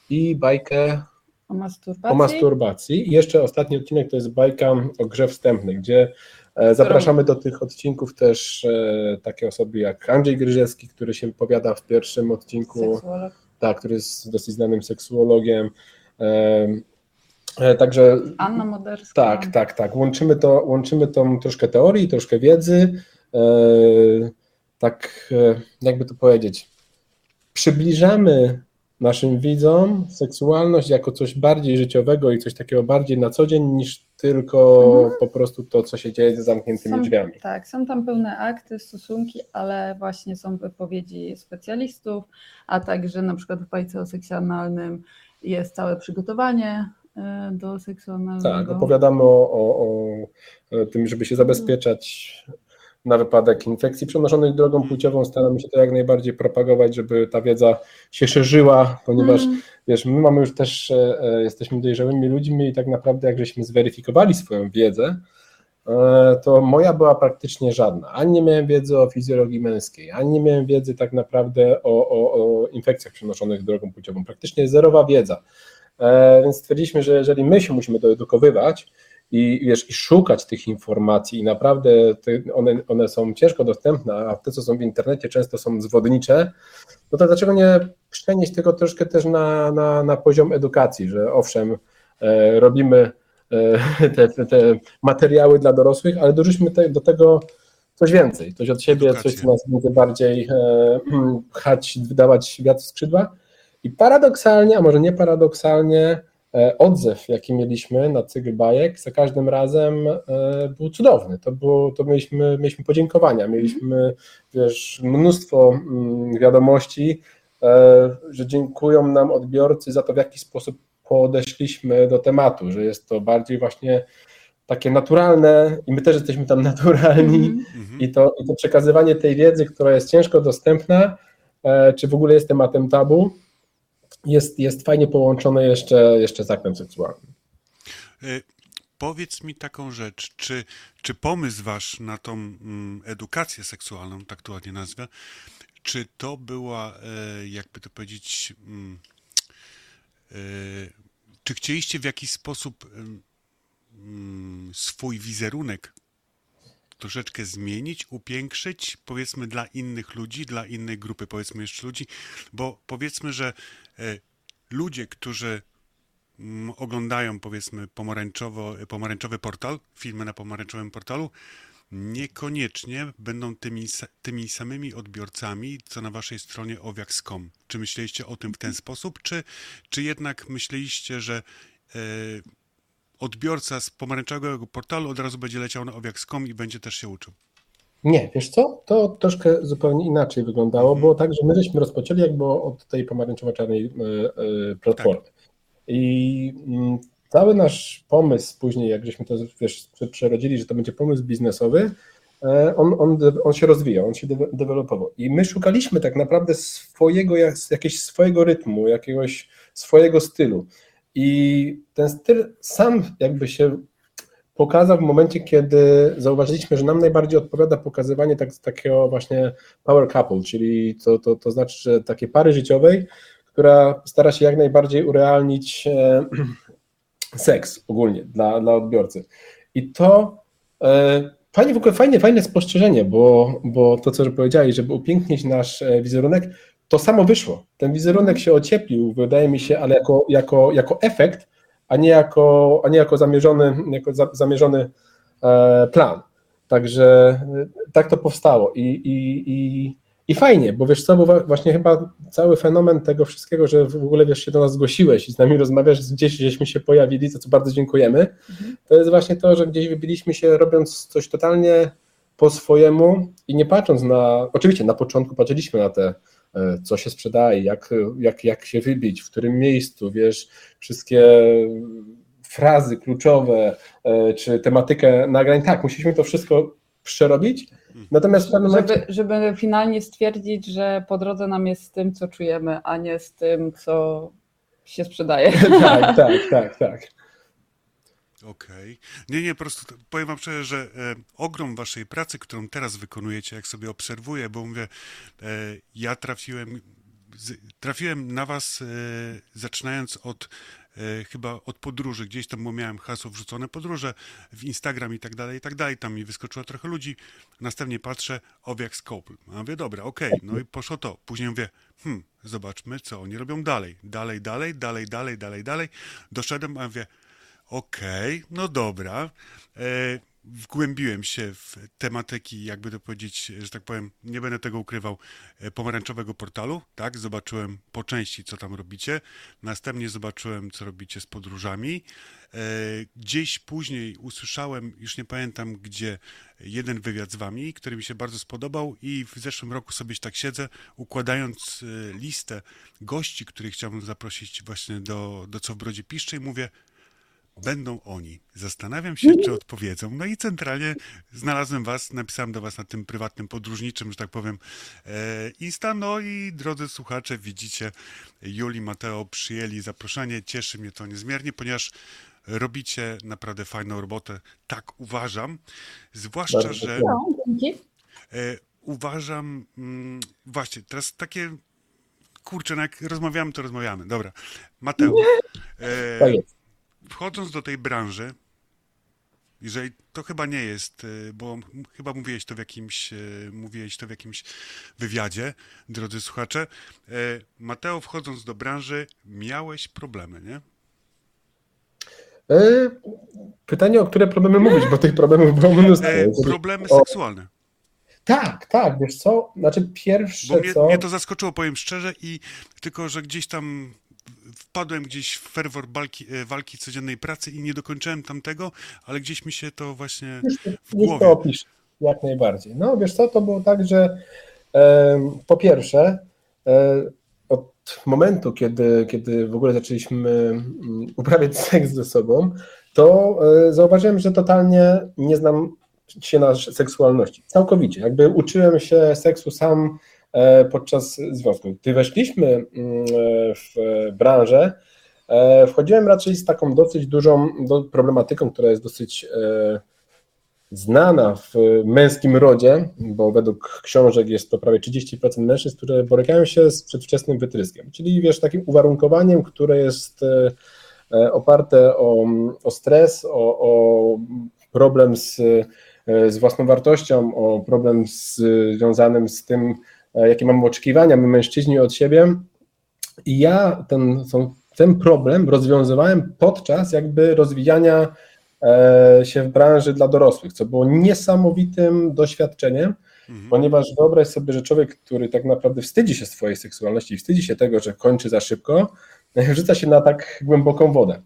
i bajkę o masturbacji. O masturbacji. I jeszcze ostatni odcinek to jest bajka o grze wstępnej, gdzie zapraszamy do tych odcinków też e, takie osoby jak Andrzej Gryżewski, który się wypowiada w pierwszym odcinku. Seksuolog. Tak, który jest dosyć znanym seksuologiem. E, także. Anna Moderska. Tak, tak, tak. Łączymy to, łączymy tą troszkę teorii, troszkę wiedzy. Tak, jakby to powiedzieć. Przybliżamy naszym widzom seksualność jako coś bardziej życiowego i coś takiego bardziej na co dzień niż tylko mhm. po prostu to, co się dzieje za zamkniętymi są, drzwiami. Tak, są tam pełne akty, stosunki, ale właśnie są wypowiedzi specjalistów, a także na przykład w bajce o seksualnym jest całe przygotowanie e, do seksualnego. Tak, opowiadamy o, o, o tym, żeby się zabezpieczać na wypadek infekcji przenoszonej drogą mm. płciową. Staramy się to jak najbardziej propagować, żeby ta wiedza się szerzyła, ponieważ mm. wiesz, my mamy już też, e, e, jesteśmy dojrzałymi ludźmi i tak naprawdę jak żeśmy zweryfikowali swoją wiedzę, e, to moja była praktycznie żadna. Ani nie miałem wiedzy o fizjologii męskiej, ani nie miałem wiedzy tak naprawdę o, o, o infekcjach przenoszonych drogą płciową. Praktycznie zerowa wiedza. Więc stwierdziliśmy, że jeżeli my się musimy doedukowywać, i, wiesz, i szukać tych informacji i naprawdę one, one są ciężko dostępne, a te, co są w internecie, często są zwodnicze, no to dlaczego nie przenieść tego troszkę też na, na, na poziom edukacji, że owszem, e, robimy e, te, te, materiały dla dorosłych, ale dorzućmy te, do tego coś więcej, coś od siebie, Edukację. coś, co nas będzie bardziej e, pchać, wydawać wiatr w skrzydła. I paradoksalnie, a może nie paradoksalnie, odzew, jaki mieliśmy na cykl bajek, za każdym razem e, był cudowny. To, było, to mieliśmy, mieliśmy podziękowania, mieliśmy wiesz, mnóstwo mm, wiadomości, e, że dziękują nam odbiorcy za to, w jaki sposób podeszliśmy do tematu, że jest to bardziej właśnie takie naturalne i my też jesteśmy tam naturalni mm -hmm. i, to, i to przekazywanie tej wiedzy, która jest ciężko dostępna, czy w ogóle jest tematem tabu, jest, jest fajnie połączone jeszcze, jeszcze z aktem seksualnym. E, powiedz mi taką rzecz, czy, czy pomysł wasz na tą mm, edukację seksualną, tak to ładnie nazwę, czy to była, e, jakby to powiedzieć, mm, e, czy chcieliście w jakiś sposób mm, swój wizerunek troszeczkę zmienić, upiększyć, powiedzmy dla innych ludzi, dla innej grupy, powiedzmy jeszcze ludzi, bo powiedzmy, że ludzie, którzy mm, oglądają powiedzmy pomarańczowo, pomarańczowy portal, filmy na pomarańczowym portalu, niekoniecznie będą tymi, tymi samymi odbiorcami, co na waszej stronie owiaks.com. Czy myśleliście o tym w ten sposób, czy, czy jednak myśleliście, że e, odbiorca z pomarańczowego portalu od razu będzie leciał na owiaks.com i będzie też się uczył. Nie, wiesz co, to troszkę zupełnie inaczej wyglądało, mm. było tak, że my żeśmy rozpoczęli jakby od tej pomarańczowo-czarnej e, e, platformy. Tak. I mm, cały nasz pomysł później, jak żeśmy to wiesz, przerodzili, że to będzie pomysł biznesowy, e, on, on, on się rozwijał, on się dewelopował. I my szukaliśmy tak naprawdę swojego, jakiegoś swojego rytmu, jakiegoś swojego stylu. I ten styl sam jakby się pokazał w momencie, kiedy zauważyliśmy, że nam najbardziej odpowiada pokazywanie tak, takiego właśnie power couple, czyli to, to, to znaczy, że takiej pary życiowej, która stara się jak najbardziej urealnić e, seks ogólnie dla, dla odbiorcy. I to e, fajnie, w ogóle fajnie, fajne spostrzeżenie, bo, bo to, co powiedziałeś, żeby upięknić nasz e, wizerunek, to samo wyszło. Ten wizerunek się ocieplił, wydaje mi się, ale jako, jako, jako efekt, a nie jako, a nie jako zamierzony, jako za, zamierzony e, plan. Także e, tak to powstało i, i, i, i fajnie, bo wiesz co, bo właśnie chyba cały fenomen tego wszystkiego, że w ogóle wiesz, się do nas zgłosiłeś i z nami rozmawiasz, gdzieś żeśmy się pojawili, za co bardzo dziękujemy, mhm. to jest właśnie to, że gdzieś wybiliśmy się robiąc coś totalnie po swojemu i nie patrząc na, oczywiście na początku patrzyliśmy na te co się sprzedaje, jak, jak, jak się wybić, w którym miejscu, wiesz, wszystkie frazy kluczowe, e, czy tematykę nagrań, tak, musieliśmy to wszystko przerobić, Natomiast żeby, momencie... żeby finalnie stwierdzić, że po drodze nam jest z tym, co czujemy, a nie z tym, co się sprzedaje. tak, tak, tak, tak. Okej. Okay. Nie, nie, po prostu powiem wam szczerze, że e, ogrom waszej pracy, którą teraz wykonujecie, jak sobie obserwuję, bo mówię, e, ja trafiłem, z, trafiłem na was e, zaczynając od e, chyba od podróży, gdzieś tam bo miałem hasło wrzucone podróże w Instagram i tak dalej, i tak dalej, tam mi wyskoczyło trochę ludzi, następnie patrzę, owiak Skopl. A mówię, dobra, okej, okay. no i poszło to. Później mówię, hmm, zobaczmy, co oni robią dalej. Dalej, dalej, dalej, dalej, dalej, dalej. Doszedłem, a mówię, Okej, okay, no dobra. E, wgłębiłem się w tematyki, jakby to powiedzieć, że tak powiem, nie będę tego ukrywał, e, pomarańczowego portalu, tak? Zobaczyłem po części, co tam robicie. Następnie zobaczyłem, co robicie z podróżami. E, gdzieś później usłyszałem, już nie pamiętam gdzie, jeden wywiad z wami, który mi się bardzo spodobał i w zeszłym roku sobie tak siedzę, układając e, listę gości, których chciałbym zaprosić właśnie do, do Co w Brodzie Piszczy i mówię, będą oni. Zastanawiam się, czy odpowiedzą. No i centralnie znalazłem was, napisałem do was na tym prywatnym podróżniczym, że tak powiem, e, Insta. No i drodzy słuchacze, widzicie, Juli, Mateo przyjęli zaproszenie. Cieszy mnie to niezmiernie, ponieważ robicie naprawdę fajną robotę. Tak uważam. Zwłaszcza, że. No, e, uważam. Mm, właśnie, teraz takie. Kurczę, no jak rozmawiamy, to rozmawiamy. Dobra. Mateusz. E, tak wchodząc do tej branży, jeżeli to chyba nie jest, e, bo chyba mówiłeś to w jakimś, e, mówiłeś to w jakimś wywiadzie, drodzy słuchacze. E, Mateo, wchodząc do branży, miałeś problemy, nie? Pytanie, o które problemy mówić, bo tych problemów było mnóstwo. problemy seksualne. Tak, tak, wiesz co, znaczy pierwsze Bo mnie, co... mnie to zaskoczyło, powiem szczerze i tylko, że gdzieś tam wpadłem gdzieś w ferwor walki, e, walki codziennej pracy i nie dokończyłem tamtego, ale gdzieś mi się to właśnie w głowie... to opisz, jak najbardziej. No wiesz co, to było tak, że e, po pierwsze e, od momentu, kiedy, kiedy w ogóle zaczęliśmy mm, uprawiać seks ze sobą, to e, zauważyłem, że totalnie nie znam się na seksualności. Całkowicie. Jakby uczyłem się seksu sam podczas związku. Gdy weszliśmy mm, w branżę, e, wchodziłem raczej z taką dosyć dużą problematyką, która jest dosyć e, znana w męskim rodzie, bo według książek jest to prawie 30% mężczyzn, które borykają się z przedwczesnym wytryskiem, czyli wiesz, takim uwarunkowaniem, które jest oparte o, o stres, o, o problem z, z własną wartością, o problem z, związanym z tym, E, jakie mamy oczekiwania, my mężczyźni od siebie. I ja ten, ten problem rozwiązywałem podczas jakby rozwijania e, się w branży dla dorosłych, co było niesamowitym doświadczeniem, mhm. ponieważ wyobraź sobie, że człowiek, który tak naprawdę wstydzi się swojej seksualności, wstydzi się tego, że kończy za szybko, rzuca się na tak głęboką wodę.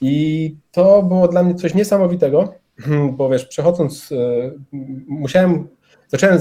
I to było dla mnie coś niesamowitego, bo wiesz, przechodząc, e, musiałem zacząłem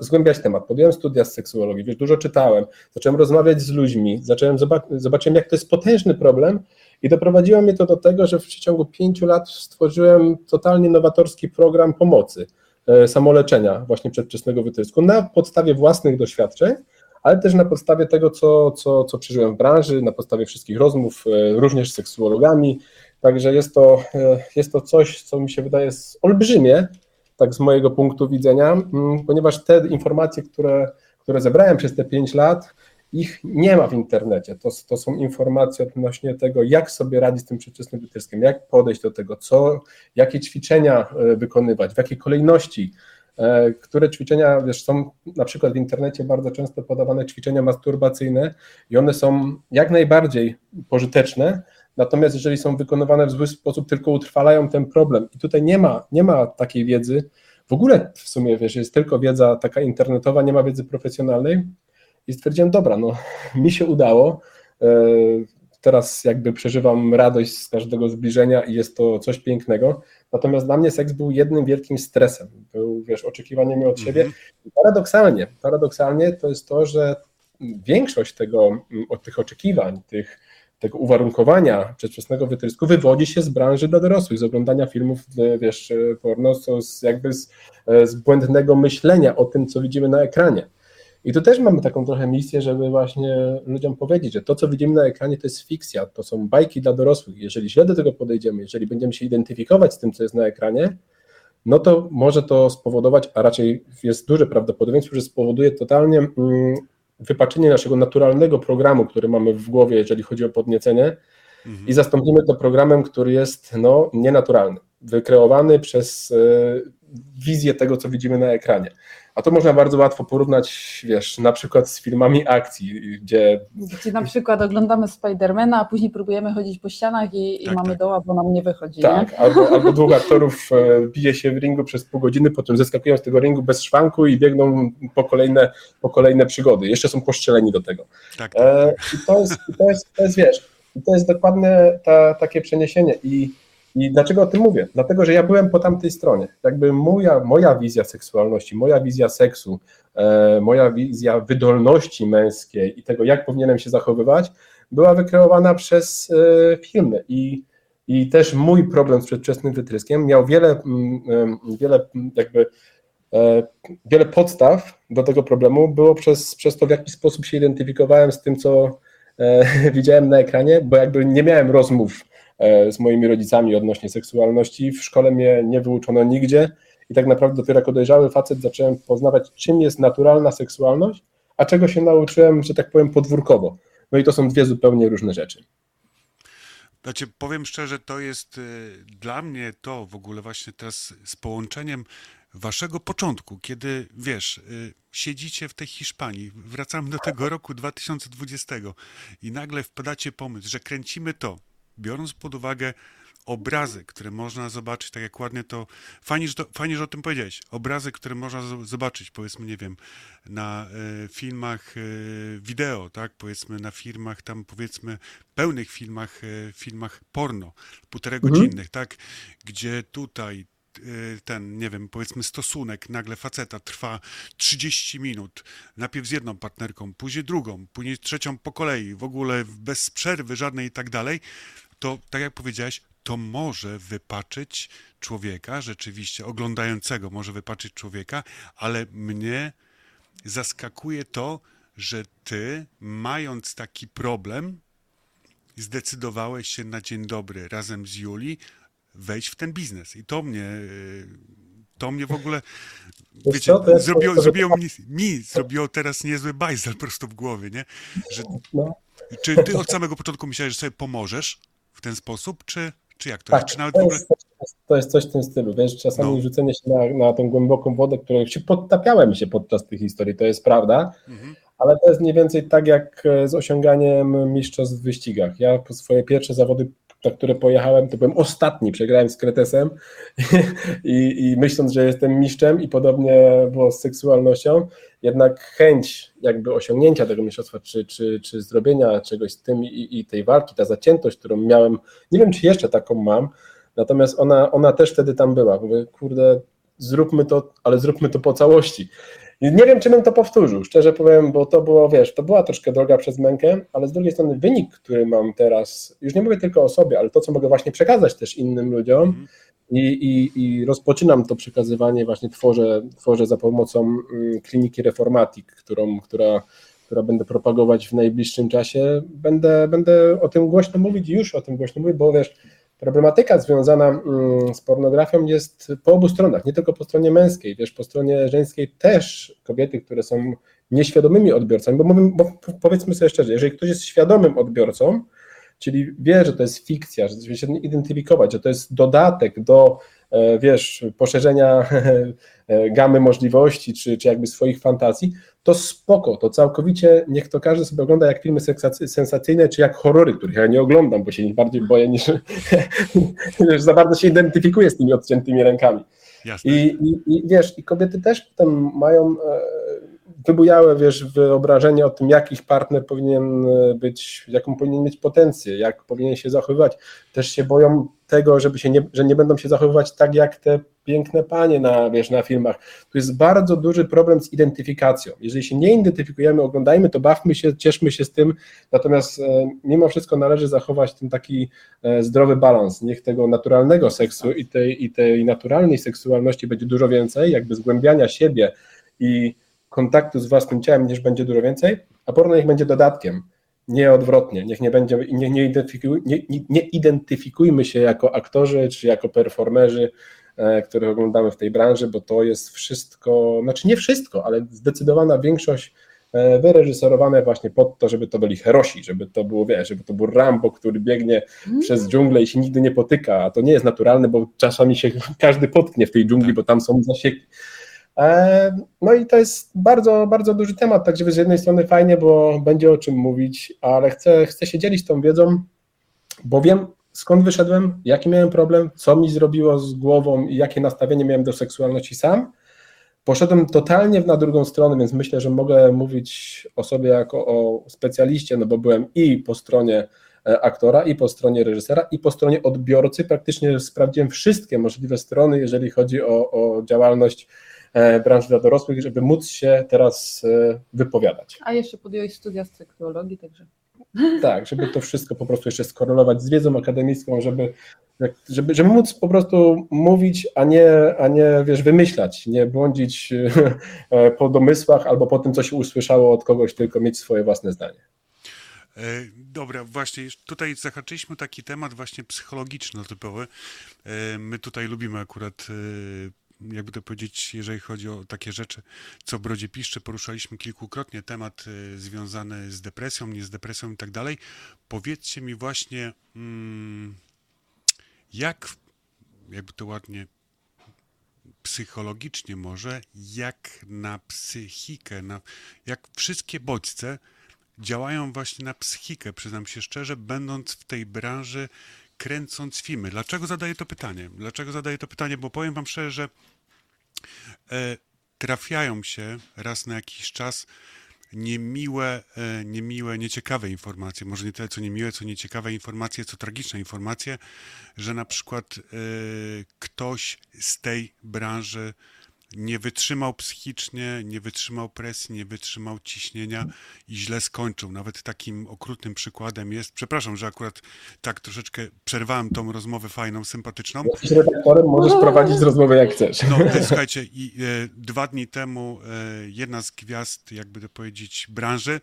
zgłębiać temat, podjąłem studia z seksuologii, wiesz, dużo czytałem, zacząłem rozmawiać z ludźmi, zacząłem zobaczyłem, jak to jest potężny problem i doprowadziło mnie to do tego, że w przeciągu pięciu lat stworzyłem totalnie nowatorski program pomocy, e, samoleczenia właśnie przedwczesnego wytrysku na podstawie własnych doświadczeń, ale też na podstawie tego, co, co, co przeżyłem w branży, na podstawie wszystkich rozmów, e, również z seksuologami, Także jest to, e, jest to coś, co mi się wydaje olbrzymie, tak z mojego punktu widzenia, mm, ponieważ te informacje, które, które zebrałem przez te 5 lat, ich nie ma w internecie. To, to są informacje odnośnie tego, jak sobie radzić z tym przedwczesnym wytryskiem, jak podejść do tego, co, jakie ćwiczenia e, wykonywać, w jakiej kolejności, e, które ćwiczenia, wiesz, są na przykład w internecie bardzo często podawane ćwiczenia masturbacyjne i one są jak najbardziej pożyteczne, Natomiast jeżeli są wykonywane w zły sposób, tylko utrwalają ten problem. I tutaj nie ma, nie ma takiej wiedzy. W ogóle w sumie wiesz, jest tylko wiedza taka internetowa, nie ma wiedzy profesjonalnej. I stwierdziłem, dobra, no mi się udało. E, teraz jakby przeżywam radość z każdego zbliżenia i jest to coś pięknego. Natomiast dla mnie seks był jednym wielkim stresem. Był, wiesz, oczekiwaniem od siebie. Mhm. I paradoksalnie, paradoksalnie to jest to, że większość tego, od tych oczekiwań, tych tego uwarunkowania przedwczesnego wytrysku wywodzi się z branży dla dorosłych, z oglądania filmów, e, wiesz, e, porno, z, jakby z, e, z błędnego myślenia o tym, co widzimy na ekranie. I tu też mamy taką trochę misję, żeby właśnie ludziom powiedzieć, że to, co widzimy na ekranie, to jest fikcja, to są bajki dla dorosłych. Jeżeli źle do tego podejdziemy, jeżeli będziemy się identyfikować z tym, co jest na ekranie, no to może to spowodować, a raczej jest duże prawdopodobieństwo, że spowoduje totalnie mm, wypaczenie naszego naturalnego programu, który mamy w głowie, jeżeli chodzi o podniecenie, mhm. i zastąpimy to programem, który jest no, nienaturalny, wykreowany przez y, wizję tego, co widzimy na ekranie. A to można bardzo łatwo porównać, wiesz, na przykład z filmami akcji, gdzie... Gdzie na przykład oglądamy Spidermana, a później próbujemy chodzić po ścianach i, tak, i mamy tak. doła, bo nam nie wychodzi. Tak, nie? Albo, albo dwóch aktorów e, bije się w ringu przez pół godziny, potem zeskakują z tego ringu bez szwanku i biegną po kolejne, po kolejne przygody. Jeszcze są poszczeleni do tego. Tak, tak. E, I to jest, to jest, to jest, wiesz, to jest dokładnie ta, takie przeniesienie i i dlaczego o tym mówię? Dlatego, że ja byłem po tamtej stronie. Jakby moja, moja wizja seksualności, moja wizja seksu, e, moja wizja wydolności męskiej i tego, jak powinienem się zachowywać, była wykreowana przez e, filmy. I, I też mój problem z przedwczesnym wytryskiem miał wiele, m, mm, wiele jakby e, wiele podstaw do tego problemu było przez, przez to, w jaki sposób się identyfikowałem z tym, co e, widziałem na ekranie, bo jakby nie miałem rozmów z moimi rodzicami odnośnie seksualności. W szkole mnie nie wyuczono nigdzie i tak naprawdę dopiero jako dojrzały facet zacząłem poznawać, czym jest naturalna seksualność, a czego się nauczyłem, że tak powiem, podwórkowo. No i to są dwie zupełnie różne rzeczy. Znaczy, powiem szczerze, to jest y, dla mnie to w ogóle właśnie teraz z połączeniem waszego początku, kiedy wiesz, y, siedzicie w tej Hiszpanii, wracamy do tego roku 2020 i nagle wpadacie pomysł, że kręcimy to, biorąc pod uwagę obrazy, które można zobaczyć, tak jak ładnie to, fajnie, że, to, fajnie, że o tym powiedziałeś, obrazy, które można zobaczyć, powiedzmy, nie wiem, na y, filmach y, wideo, tak, powiedzmy, na filmach tam, powiedzmy, pełnych filmach, y, filmach porno, półtorej mhm. godzinnych, tak, gdzie tutaj ten, nie wiem, powiedzmy stosunek nagle faceta trwa 30 minut, najpierw z jedną partnerką, później drugą, później trzecią po kolei, w ogóle bez przerwy żadnej i tak dalej, to tak jak powiedziałeś, to może wypaczyć człowieka, rzeczywiście oglądającego może wypaczyć człowieka, ale mnie zaskakuje to, że ty, mając taki problem, zdecydowałeś się na dzień dobry razem z Juli wejść w ten biznes. I to mnie, to mnie w ogóle, wiecie, co, zrobiło, zrobiło mi, mi, zrobiło teraz niezły bajzel po prostu w głowie, nie? Że, no. Czy ty od samego początku myślałeś, że sobie pomożesz w ten sposób, czy... Czy jak to tak, jest? Czy nawet to, ogóle... jest to jest coś w tym stylu, wiesz, czasami no. rzucenie się na, na tą głęboką wodę, której się podtapiałem się podczas tych historii, to jest prawda, mhm. ale to jest mniej więcej tak jak z osiąganiem mistrzostw w wyścigach. Ja po swoje pierwsze zawody na które pojechałem, to byłem ostatni, przegrałem z Kretesem i, i myśląc, że jestem mistrzem i podobnie było z seksualnością, jednak chęć jakby osiągnięcia tego mistrzostwa, czy, czy, czy zrobienia czegoś z tym i, i tej walki, ta zaciętość, którą miałem, nie wiem, czy jeszcze taką mam, natomiast ona, ona też wtedy tam była. Mówię, kurde, zróbmy to, ale zróbmy to po całości. Nie wiem, czy bym to powtórzył, szczerze powiem, bo to było, wiesz, to była troszkę droga przez mękę, ale z drugiej strony wynik, który mam teraz, już nie mówię tylko o sobie, ale to, co mogę właśnie przekazać też innym ludziom mm. i, i, i rozpoczynam to przekazywanie, właśnie tworzę, tworzę za pomocą mm, kliniki Reformatik, którą, która, która będę propagować w najbliższym czasie. Będę, będę o tym głośno mówić, już o tym głośno mówić, bo wiesz, problematyka związana mm, z pornografią jest po obu stronach, nie tylko po stronie męskiej, wiesz, po stronie żeńskiej też kobiety, które są nieświadomymi odbiorcami, bo, mówimy, bo powiedzmy sobie szczerze, jeżeli ktoś jest świadomym odbiorcą, czyli wie, że to jest fikcja, że się identyfikować, że to jest dodatek do E, wiesz, poszerzenia e, gamy możliwości, czy, czy jakby swoich fantazji, to spoko, to całkowicie, niech to każdy sobie ogląda jak filmy sensacyjne, czy jak horrory, których ja nie oglądam, bo się bardziej boję niż, za bardzo się identyfikuję z tymi odciętymi rękami. I, i, I wiesz, i kobiety też potem mają e, wybujałe, wiesz, wyobrażenie o tym, jak ich partner powinien być, jaką powinien mieć potencję, jak powinien się zachowywać. Też się boją tego, żeby się nie, że nie będą się zachowywać tak jak te piękne panie na, wiesz, na filmach. Tu jest bardzo duży problem z identyfikacją. Jeżeli się nie identyfikujemy, oglądajmy to, bawmy się, cieszmy się z tym, natomiast e, mimo wszystko należy zachować ten taki e, zdrowy balans. Niech tego naturalnego seksu i tej, i tej naturalnej seksualności będzie dużo więcej, jakby zgłębiania siebie i kontaktu z własnym ciałem niż będzie dużo więcej, a porno niech będzie dodatkiem, nie odwrotnie. Niech nie będzie, nie, nie, identyfikuj, nie, nie identyfikujmy się jako aktorzy czy jako performerzy, e, których oglądamy w tej branży, bo to jest wszystko, znaczy nie wszystko, ale zdecydowana większość e, wyreżyserowane właśnie pod to, żeby to byli herosi, żeby to było, wiesz, żeby to był Rambo, który biegnie mm. przez dżunglę i się nigdy nie potyka, a to nie jest naturalne, bo czasami się każdy potknie w tej dżungli, bo tam są zasieki. No i to jest bardzo, bardzo duży temat, także z jednej strony fajnie, bo będzie o czym mówić, ale chcę, chcę się dzielić tą wiedzą, bo wiem skąd wyszedłem, jaki miałem problem, co mi zrobiło z głową i jakie nastawienie miałem do seksualności sam. Poszedłem totalnie na drugą stronę, więc myślę, że mogę mówić o sobie jako o specjaliście, no bo byłem i po stronie e, aktora, i po stronie reżysera, i po stronie odbiorcy. Praktycznie sprawdziłem wszystkie możliwe strony, jeżeli chodzi o, o działalność E, branży dla dorosłych, żeby móc się teraz e, wypowiadać. A jeszcze podjąłeś studia z seksuologii, także. Tak, żeby to wszystko po prostu jeszcze skorelować z wiedzą akademicką, żeby, żeby, żeby móc po prostu mówić, a nie, a nie wiesz, wymyślać, nie błądzić e, po domysłach albo po tym, co się usłyszało od kogoś, tylko mieć swoje własne zdanie. Dobra, właśnie tutaj zahaczyliśmy taki temat właśnie psychologiczno-typowy. My tutaj lubimy akurat jakby to powiedzieć, jeżeli chodzi o takie rzeczy, co Brodzie Piszczy, poruszaliśmy kilkukrotnie temat związany z depresją, nie z depresją i tak dalej. Powiedzcie mi właśnie, mm, jak, jakby to ładnie psychologicznie może, jak na psychikę, na, jak wszystkie bodźce działają właśnie na psychikę, przyznam się szczerze, będąc w tej branży, kręcąc filmy. Dlaczego zadaję to pytanie? Dlaczego zadaję to pytanie? Bo powiem wam szczerze, że e, trafiają się raz na jakiś czas niemiłe, e, niemiłe, nieciekawe informacje, może nie tyle co niemiłe, co nieciekawe informacje, co tragiczne informacje, że na przykład e, ktoś z tej branży nie wytrzymał psychicznie, nie wytrzymał presji, nie wytrzymał ciśnienia i źle skończył. Nawet takim okrutnym przykładem jest, przepraszam, że akurat tak troszeczkę przerwałem tą rozmowę fajną, sympatyczną. Jesteś redaktorem, możesz prowadzić rozmowę jak chcesz. No, słuchajcie, i e, dwa dni temu e, jedna z gwiazd, jakby to powiedzieć, branży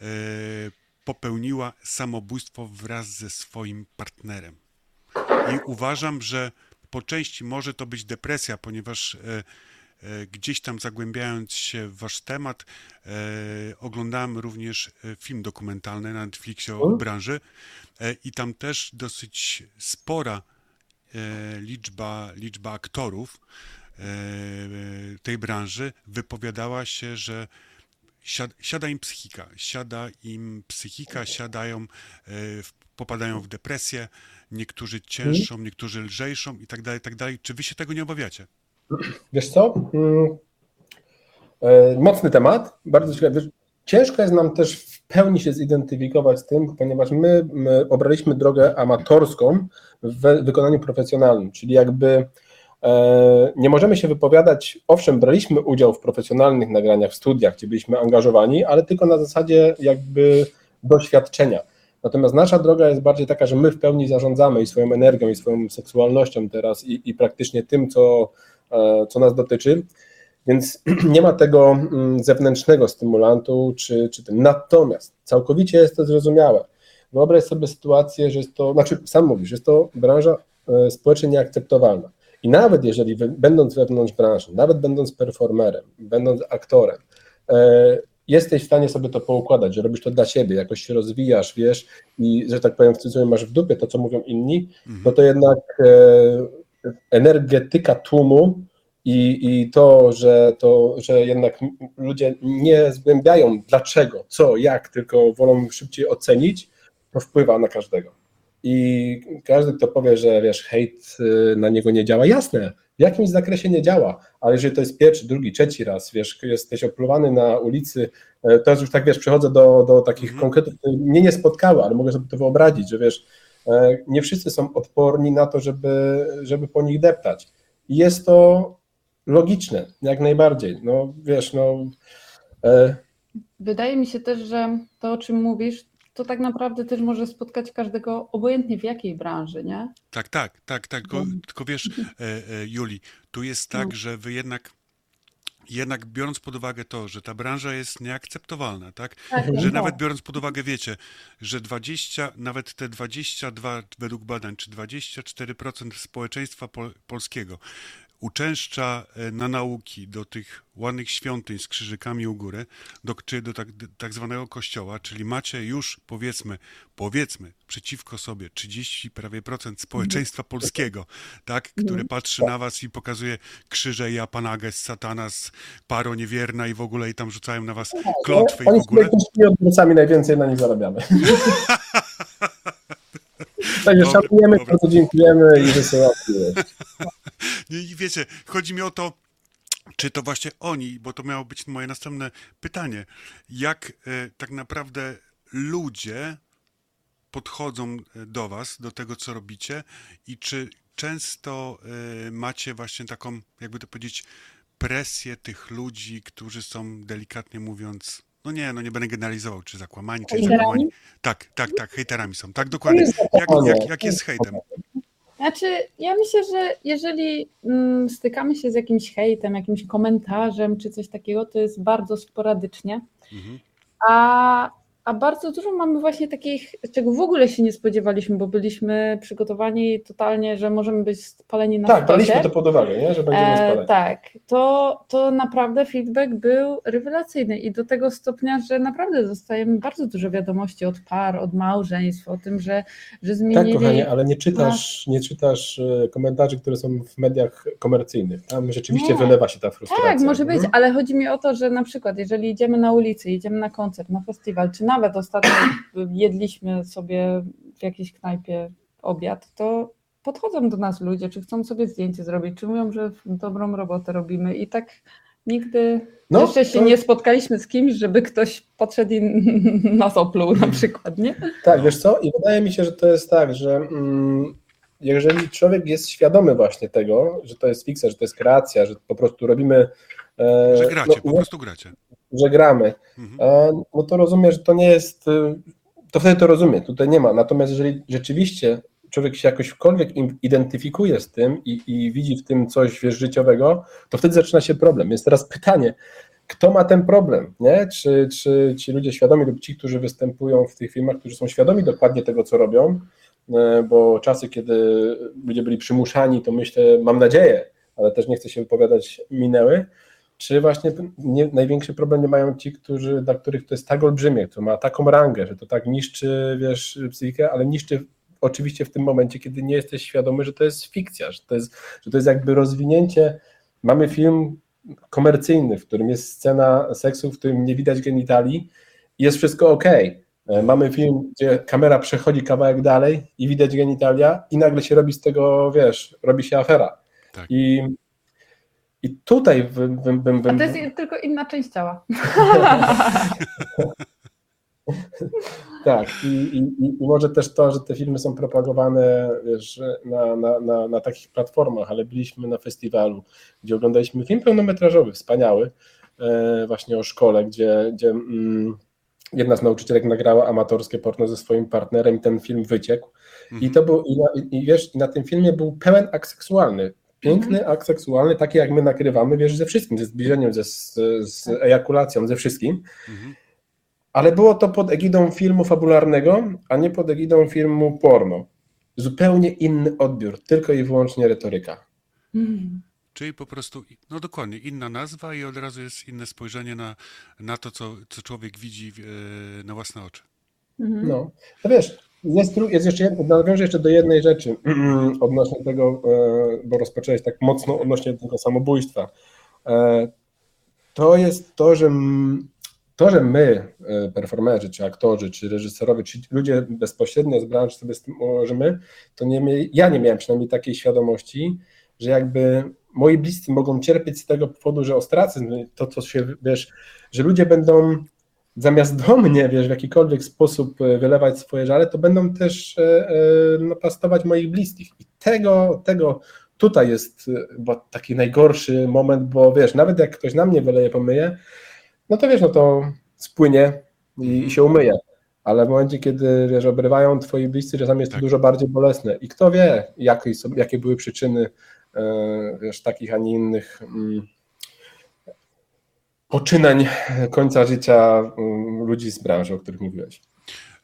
e, popełniła samobójstwo wraz ze swoim partnerem. I uważam, że po części może to być depresja, ponieważ E, gdzieś tam zagłębiając się w wasz temat, e, oglądałem również e, film dokumentalny na Netflixie o branży i tam też dosyć spora liczba, liczba aktorów tej branży wypowiadała się, że siada im psychika, siada im psychika, siadają, popadają w depresję, niektórzy cięższą, niektórzy lżejszą i tak dalej, tak dalej. Czy wy się tego nie obawiacie? Wiesz co? Mm, e, mocny temat, bardzo ciekawy. Ciężko jest nam też w pełni się zidentyfikować z tym, ponieważ my, my obraliśmy drogę amatorską w wykonaniu profesjonalnym, czyli jakby e, nie możemy się wypowiadać, owszem, braliśmy udział w profesjonalnych nagraniach, w studiach, gdzie byliśmy angażowani, ale tylko na zasadzie jakby doświadczenia. Natomiast nasza droga jest bardziej taka, że my w pełni zarządzamy i swoją energią, i swoją seksualnością teraz, i, i praktycznie tym, co, co nas dotyczy, więc nie ma tego mm, zewnętrznego stymulantu czy, czy tym. Natomiast całkowicie jest to zrozumiałe. Wyobraź sobie sytuację, że jest to, znaczy sam mówisz, jest to branża e, społecznie nieakceptowalna. I nawet jeżeli będąc wewnątrz branży, nawet będąc performerem, będąc aktorem, e, jesteś w stanie sobie to poukładać, że robisz to dla siebie, jakoś się rozwijasz, wiesz, i że tak powiem, w cudzysłowie masz w dupie to, co mówią inni, mhm. no to jednak energetyka tłumu i, i to, że to, że jednak ludzie nie zgłębiają dlaczego, co, jak, tylko wolą szybciej ocenić, to wpływa na każdego. I każdy, kto powie, że wiesz, hejt y, na niego nie działa, jasne, w jakimś zakresie nie działa, ale jeżeli to jest pierwszy, drugi, trzeci raz, wiesz, jesteś opluwany na ulicy, e, to już tak, wiesz, przechodzę do, do takich mhm. konkretów, które mnie nie spotkały, ale mogę sobie to wyobrazić, że wiesz, nie wszyscy są odporni na to, żeby, żeby po nich deptać. I jest to logiczne, jak najbardziej. No wiesz, no. E... Wydaje mi się też, że to, o czym mówisz, to tak naprawdę też może spotkać każdego, obojętnie w jakiej branży, nie? Tak, tak, tak, tak. Tylko, tylko wiesz, e, e, Juli, tu jest tak, no. że wy jednak jednak biorąc pod uwagę to, że ta branża jest nieakceptowalna, tak? tak że tak. nawet biorąc pod uwagę, wiecie, że 20, nawet te 22 według badań, czy 24% społeczeństwa pol polskiego uczęszcza e, na nauki do tych ładnych świątyń z krzyżykami u góry, do, czy do tak, tak zwanego kościoła, czyli macie już powiedzmy, powiedzmy przeciwko sobie 30 prawie procent społeczeństwa polskiego, tak, które patrzy na was i pokazuje krzyże i apanages, satanas, paro niewierna i w ogóle i tam rzucają na was klątwy i w ogóle. Oni sami najwięcej na nich zarabiamy. Także szanujemy, bardzo dziękujemy i wysyłamy. I wiecie, chodzi mi o to, czy to właśnie oni, bo to miało być moje następne pytanie, jak e, tak naprawdę ludzie podchodzą e, do Was, do tego, co robicie i czy często e, macie właśnie taką, jakby to powiedzieć, presję tych ludzi, którzy są delikatnie mówiąc, no nie, no nie będę generalizował, czy zakłamani, czy zakłamani. Tak, tak, tak, hejterami są. Tak, dokładnie. Jak, jak, jak jest hejtem? Znaczy, ja myślę, że jeżeli mm, stykamy się z jakimś hejtem, jakimś komentarzem czy coś takiego, to jest bardzo sporadycznie. Mhm. A a bardzo dużo mamy właśnie takich, czego w ogóle się nie spodziewaliśmy, bo byliśmy przygotowani totalnie, że możemy być spaleni na Tak, daliśmy to pod uwagę, nie? że będziemy spaleni. E, tak, to, to naprawdę feedback był rewelacyjny i do tego stopnia, że naprawdę dostajemy bardzo dużo wiadomości od par, od małżeństw o tym, że, że zmienili... Tak, kochanie, ale nie czytasz, nie czytasz e, komentarzy, które są w mediach komercyjnych. Tam rzeczywiście nie. wylewa się ta frustracja. Tak, może być, mhm. ale chodzi mi o to, że na przykład jeżeli idziemy na ulicy, idziemy na koncert, na festiwal, czy na nawet ostatnio jedliśmy sobie w jakiejś knajpie obiad, to podchodzą do nas ludzie, czy chcą sobie zdjęcie zrobić, czy mówią, że dobrą robotę robimy i tak nigdy no, jeszcze się to... nie spotkaliśmy z kimś, żeby ktoś podszedł i nas opluł na przykład, nie? Tak, wiesz co? I wydaje mi się, że to jest tak, że mm, jeżeli człowiek jest świadomy właśnie tego, że to jest fikcja, że to jest kreacja, że po prostu robimy... E, że gracie, no, po prostu gracie że gramy, mhm. no to rozumiem, że to nie jest, y, to wtedy to rozumie, tutaj nie ma. Natomiast jeżeli rzeczywiście człowiek się jakośkolwiek identyfikuje z tym i, i widzi w tym coś wiesz, życiowego, to wtedy zaczyna się problem. Jest teraz pytanie, kto ma ten problem, nie? Czy, czy ci ludzie świadomi lub ci, którzy występują w tych filmach, którzy są świadomi dokładnie tego, co robią, e, bo czasy, kiedy ludzie byli przymuszani, to myślę, mam nadzieję, ale też nie chcę się wypowiadać, minęły, czy właśnie nie, największy problem nie mają ci, którzy, dla których to jest tak olbrzymie, to ma taką rangę, że to tak niszczy, wiesz, psychikę, ale niszczy oczywiście w tym momencie, kiedy nie jesteś świadomy, że to jest fikcja, że to jest, że to jest jakby rozwinięcie. Mamy film komercyjny, w którym jest scena seksu, w którym nie widać genitali i jest wszystko ok. E, mamy film, gdzie kamera przechodzi kawałek dalej i widać genitalia i nagle się robi z tego, wiesz, robi się afera. Tak. I i tutaj bym, bym, bym, A to jest tylko inna część ciała. tak, I, i, i, może też to, że te filmy są propagowane wiesz, na, na, na, na takich platformach, ale byliśmy na festiwalu, gdzie oglądaliśmy film pełnometrażowy, wspaniały, e, właśnie o szkole, gdzie, gdzie mm, jedna z nauczycielek nagrała amatorskie porno ze swoim partnerem i ten film wyciekł. Mhm. I to był, i, na, i wiesz, na tym filmie był pełen akt seksualny piękny mhm. akt seksualny, taki jak my nakrywamy, wiesz, ze wszystkim, ze zbliżeniem, ze, z, z tak. ejakulacją, ze wszystkim. Mhm. Ale było to pod egidą filmu fabularnego, a nie pod egidą filmu porno. Zupełnie inny odbiór, tylko i wyłącznie retoryka. Mhm. Czyli po prostu, no dokładnie, inna nazwa i od razu jest inne spojrzenie na, na to, co, co człowiek widzi e, na własne oczy. Mhm. No, to wiesz, jest, jest jeszcze, nawiążę jeszcze do jednej rzeczy odnośnie tego, e, bo rozpocząłeś tak mocno odnośnie tego samobójstwa. E, to jest to, że to, że my, e, performerzy, czy aktorzy, czy reżyserowie, czy ludzie bezpośrednio z branży sobie z tym ułożymy, to nie, ja nie miałem przynajmniej takiej świadomości, że jakby moi bliscy mogą cierpieć z tego powodu, że ostracyzm, to co się, wiesz, że ludzie będą zamiast do mnie, wiesz, w jakikolwiek sposób e, wylewać swoje żale, to będą też e, e, napastować moich bliskich. I tego, tego tutaj jest bo taki najgorszy moment, bo wiesz, nawet jak ktoś na mnie wyleje, pomyje, no to wiesz, no to spłynie i, i się umyje. Ale w momencie, kiedy wiesz, obrywają twoi bliscy, czasami jest to tak. dużo bardziej bolesne. I kto wie, jakie, są, jakie były przyczyny wiesz, takich, a nie innych mm, poczynań końca życia mm, ludzi z branży, o których mówiłeś.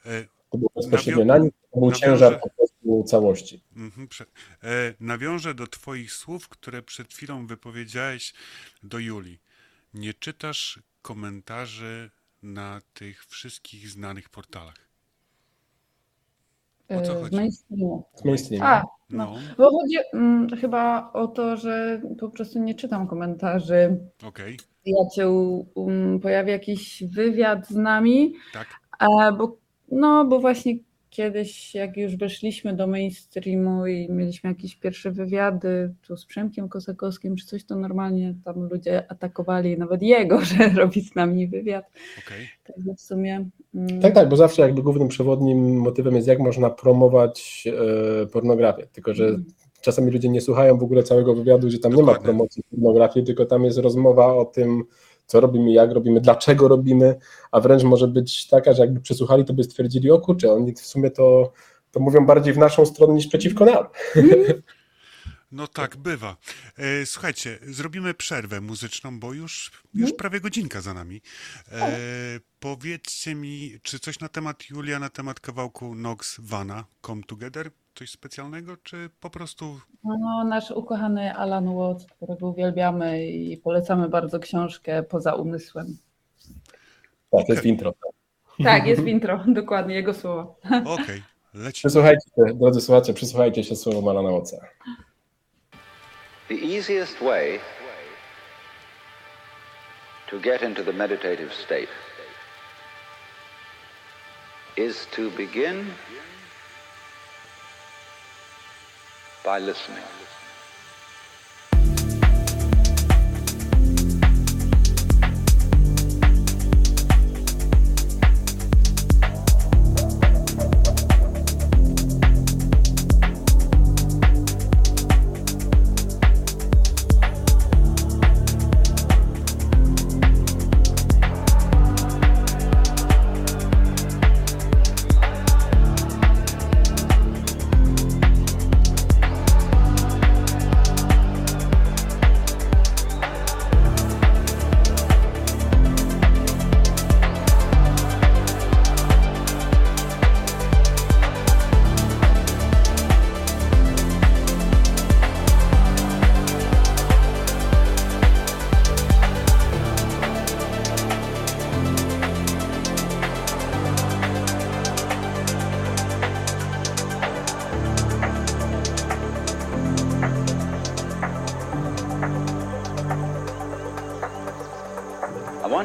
E, to było bezpośrednio na nich, to był ciężar po prostu całości. Mhm, e, nawiążę do Twoich słów, które przed chwilą wypowiedziałeś do Julii. Nie czytasz komentarzy na tych wszystkich znanych portalach. O co e, chodzi? Z mainstreamu. Z mainstreamu. A, no. no. Bo chodzi mm, chyba o to, że po prostu nie czytam komentarzy. Okej. Okay przyjaciół um, pojawi jakiś wywiad z nami, tak. bo, no, bo właśnie kiedyś, jak już weszliśmy do mainstreamu i mieliśmy jakieś pierwsze wywiady tu z Przemkiem Kosakowskim czy coś, to normalnie tam ludzie atakowali nawet jego, że robi z nami wywiad. Okay. Także w sumie... Mm. Tak, tak, bo zawsze jakby głównym przewodnim motywem jest jak można promować e, pornografię, tylko że mm czasami ludzie nie słuchają w ogóle całego wywiadu, że tam Dokładnie. nie ma promocji pornografii, tylko tam jest rozmowa o tym, co robimy, jak robimy, dlaczego robimy, a wręcz może być taka, że jakby przesłuchali, to by stwierdzili, o kurczę, oni w sumie to, to mówią bardziej w naszą stronę niż przeciwko nam. No tak, bywa. E, słuchajcie, zrobimy przerwę muzyczną, bo już, już mhm. prawie godzinka za nami. E, powiedzcie mi, czy coś na temat Julia, na temat kawałku Nox Vana Come Together? Coś specjalnego, czy po prostu... No, nasz ukochany Alan Watts, którego uwielbiamy i polecamy bardzo książkę Poza umysłem. Tak, to jest intro. Tak, jest intro, dokładnie, jego słowo. Okej, okay, lecimy. Przesłuchajcie, drodzy słuchacze, przysłuchajcie się słowom Alana Wattsa. The easiest way to get into the meditative state is to begin by listening.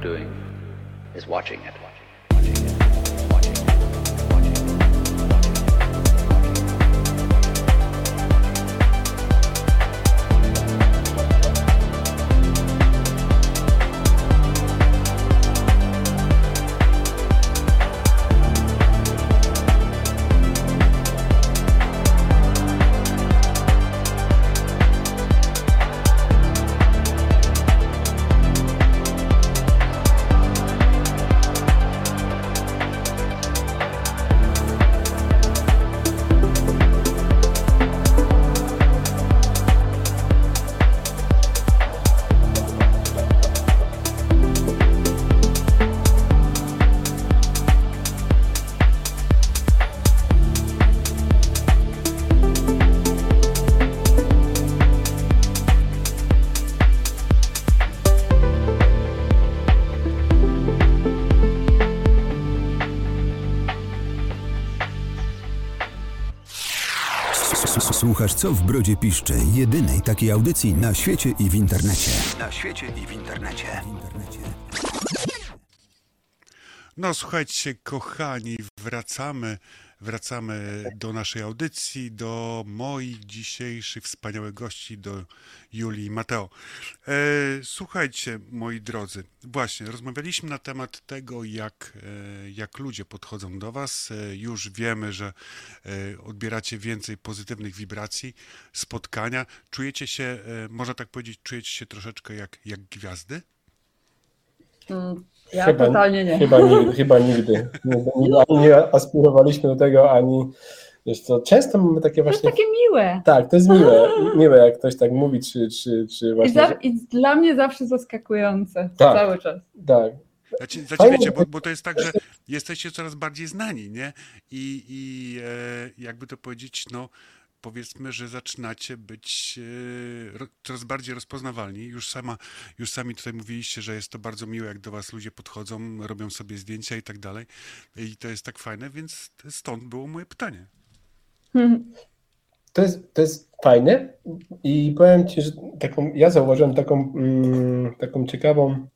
Doing is watching it. Słuchasz Co w Brodzie Piszczy, jedynej takiej audycji na świecie i w internecie. Na świecie i w internecie. No słuchajcie, kochani, wracamy Wracamy do naszej audycji, do moich dzisiejszych wspaniałych gości, do Julii i Mateo. E, słuchajcie, moi drodzy, właśnie rozmawialiśmy na temat tego, jak, e, jak ludzie podchodzą do Was. E, już wiemy, że odbieracie więcej pozytywnych wibracji, spotkania. Czujecie się, można tak powiedzieć, czujecie się troszeczkę jak, jak gwiazdy? Ja chyba, totalnie nie. Chyba nigdy, chyba nigdy. Nie, ani nie aspirowaliśmy do tego, ani Wiesz co, często mamy takie właśnie... To jest takie miłe. Tak, to jest miłe, miłe jak ktoś tak mówi, czy, czy, czy właśnie... I, za, I dla mnie zawsze zaskakujące tak, cały czas. Tak, znaczy, znaczy wiecie, bo, bo, to jest tak, że jesteście coraz bardziej znani, nie? I, i e, jakby to powiedzieć, no powiedzmy, że zaczynacie być e, coraz bardziej rozpoznawalni. Już, sama, już sami tutaj mówiliście, że jest to bardzo miłe, jak do was ludzie podchodzą, robią sobie zdjęcia i tak dalej. I to jest tak fajne, więc stąd było moje pytanie. To jest, to jest fajne i powiem Ci, że taką, ja zauważyłem taką, mm, taką ciekawą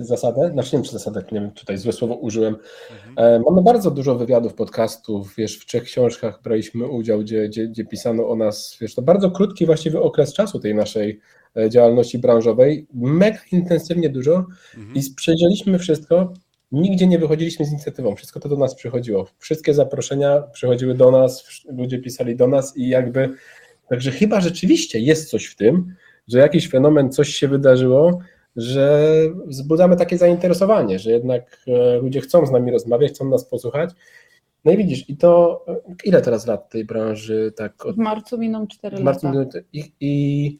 zasadę, znaczy nie wiem, czy zasadę, nie wiem, tutaj złe słowo użyłem. Mhm. E, mamy bardzo dużo wywiadów, podcastów, wiesz, w trzech książkach braliśmy udział, gdzie, gdzie, gdzie pisano o nas, wiesz, to bardzo krótki właściwie okres czasu tej naszej e, działalności branżowej, mega intensywnie dużo mhm. i przejrzeliśmy wszystko, nigdzie nie wychodziliśmy z inicjatywą, wszystko to do nas przychodziło, wszystkie zaproszenia przychodziły do nas, ludzie pisali do nas i jakby, także chyba rzeczywiście jest coś w tym, że jakiś fenomen, coś się wydarzyło, że wzbudzamy takie zainteresowanie, że jednak e, ludzie chcą z nami rozmawiać, chcą nas posłuchać. No i widzisz, i to e, ile teraz lat tej branży? Tak, od, w marcu miną 4 marcu lata. I, i,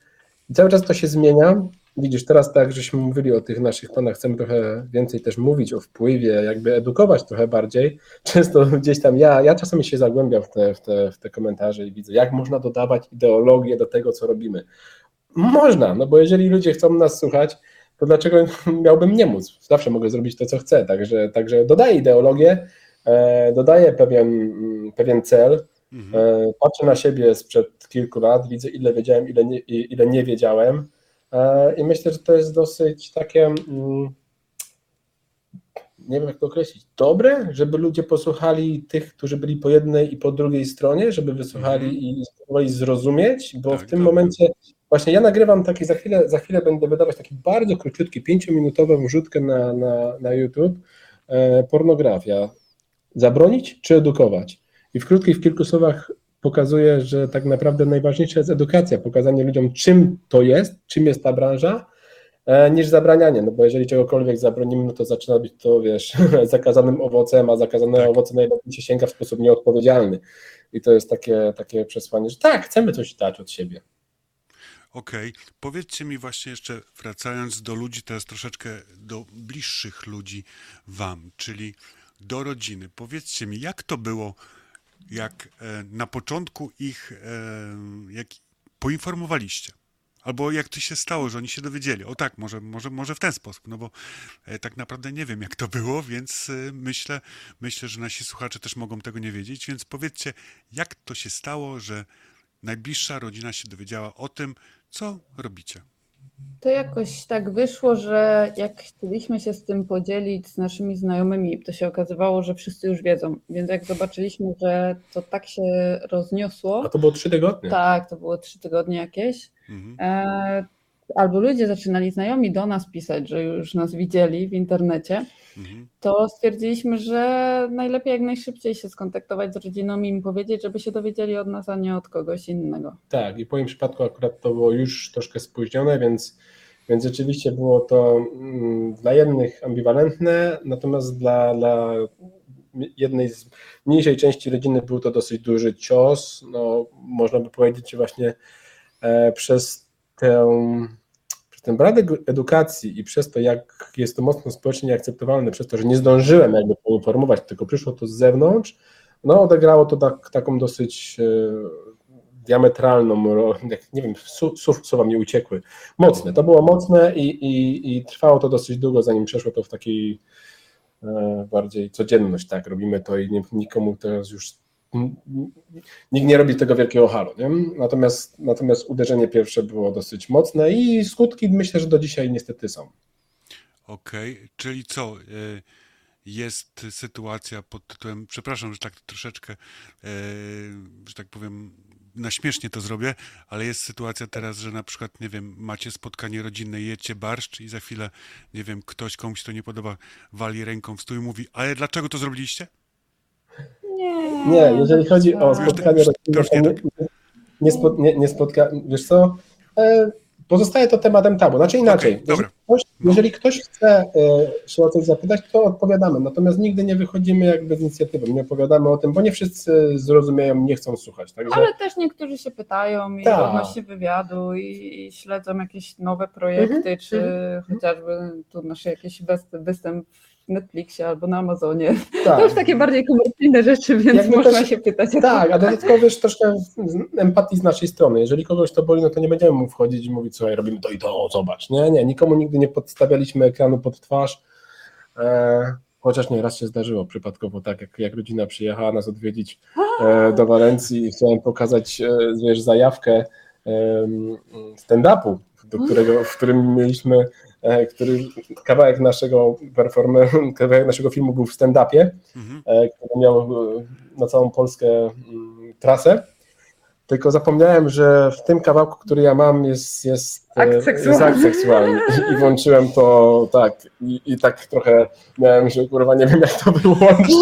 I cały czas to się zmienia. Widzisz, teraz tak, żeśmy mówili o tych naszych planach, chcemy trochę więcej też mówić o wpływie, jakby edukować trochę bardziej. Często gdzieś tam ja, ja czasami się zagłębiam w te, w, te, w te komentarze i widzę, jak można dodawać ideologię do tego, co robimy. Można, no bo jeżeli ludzie chcą nas słuchać, to dlaczego miałbym nie móc? Zawsze mogę zrobić to, co chcę. Także, także dodaję ideologię, e, dodaję pewien, mm, pewien cel, mhm. e, patrzę na siebie sprzed kilku lat, widzę ile wiedziałem, ile nie, ile nie wiedziałem e, i myślę, że to jest dosyć takie mm, nie wiem jak to określić, dobre, żeby ludzie posłuchali tych, którzy byli po jednej i po drugiej stronie, żeby wysłuchali mm. i spróbowali zrozumieć, bo tak, w tym tak. momencie Właśnie ja nagrywam taki, za chwilę, za chwilę będę wydawać taki bardzo króciutki, pięciominutową wrzutkę na, na, na YouTube. E, pornografia. Zabronić czy edukować? I w krótkich, w kilku słowach pokazuję, że tak naprawdę najważniejsza jest edukacja, pokazanie ludziom, czym to jest, czym jest ta branża, e, niż zabranianie, no bo jeżeli czegokolwiek zabronimy, no to zaczyna być to, wiesz, zakazanym owocem, a zakazane tak. owoce najlepiej się sięga w sposób nieodpowiedzialny. I to jest takie, takie przesłanie, że tak, chcemy coś dać od siebie. Okej, okay. powiedzcie mi właśnie jeszcze, wracając do ludzi, teraz troszeczkę do bliższych ludzi wam, czyli do rodziny. Powiedzcie mi, jak to było, jak e, na początku ich e, jak poinformowaliście? Albo jak to się stało, że oni się dowiedzieli? O tak, może, może, może w ten sposób, no bo e, tak naprawdę nie wiem, jak to było, więc myślę, myślę, że nasi słuchacze też mogą tego nie wiedzieć, więc powiedzcie, jak to się stało, że najbliższa rodzina się dowiedziała o tym, co robicie? To jakoś tak wyszło, że jak chcieliśmy się z tym podzielić z naszymi znajomymi, to się okazywało, że wszyscy już wiedzą. Więc jak zobaczyliśmy, że to tak się rozniosło. A to było trzy tygodnie? Tak, to było trzy tygodnie jakieś. Mhm. E, albo ludzie zaczynali znajomi do nas pisać, że już nas widzieli w internecie, mhm. to stwierdziliśmy, że najlepiej jak najszybciej się skontaktować z rodziną i im powiedzieć, żeby się dowiedzieli od nas, a nie od kogoś innego. Tak, i w moim przypadku akurat to było już troszkę spóźnione, więc, więc rzeczywiście było to mm, dla jednych ambiwalentne, natomiast dla, dla jednej z mniejszej części rodziny był to dosyć duży cios. No, można by powiedzieć, że właśnie e, przez tę ten brak edukacji i przez to, jak jest to mocno społecznie nieakceptowalne, przez to, że nie zdążyłem jakby poinformować, tylko przyszło to z zewnątrz, no odegrało to tak, taką dosyć e, diametralną, nie wiem, słów, słowa mi uciekły, mocne, to było mocne i, i, i trwało to dosyć długo, zanim przeszło to w takiej e, bardziej codzienność, tak, robimy to i nie, nikomu teraz już nikt nie robi tego wielkiego halu. Nie? Natomiast, natomiast uderzenie pierwsze było dosyć mocne i skutki myślę, że do dzisiaj niestety są. Okej, okay. czyli co? E, jest sytuacja pod tytułem, przepraszam, że tak troszeczkę, e, że tak powiem, na śmiesznie to zrobię, ale jest sytuacja teraz, że na przykład, nie wiem, macie spotkanie rodzinne, jecie barszcz i za chwilę, nie wiem, ktoś komuś to nie podoba, wali ręką w stół i mówi, ale dlaczego to zrobiliście? Nie. Nie, jeżeli chodzi o spotkanie rodzinne, nie, nie, nie, spotka, wiesz co, e, pozostaje to tematem tabu. Znaczy inaczej, okay, jeżeli, ktoś, jeżeli, ktoś, chce y, się o coś zapytać, to odpowiadamy, natomiast nigdy nie wychodzimy jakby z inicjatywą, nie opowiadamy o tym, bo nie wszyscy zrozumieją, nie chcą słuchać. Także... Ale też niektórzy się pytają i Ta. odnośnie wywiadu i, i, śledzą jakieś nowe projekty, -hmm. czy -hmm. chociażby tu nasz jakiś występ Netflixie albo na Amazonie. Tak. To już takie bardziej komercyjne rzeczy, więc Jakby można też, się pytać. Tak, a dodatkowo wiesz troszkę empatii z naszej strony. Jeżeli kogoś to boli, no to nie będziemy mu wchodzić i mówić, słuchaj, robimy to i to, zobacz. Nie, nie, nikomu nigdy nie podstawialiśmy ekranu pod twarz. E, chociaż nie raz się zdarzyło przypadkowo tak, jak, jak rodzina przyjechała nas odwiedzić e, do Walencji i chciałem pokazać, e, wiesz, zajawkę e, stand-upu, do którego, w którym mieliśmy który kawałek naszego performer, kawałek naszego filmu był w stand-upie, mhm. E, który miał e, na całą Polskę mm, trasę. Tylko zapomniałem, że w tym kawałku, który ja mam, jest, jest, akt, seksualny. Jest akt seksualny. I, I, włączyłem to tak. I, I tak trochę miałem, że kurwa nie wiem jak to wyłączyć.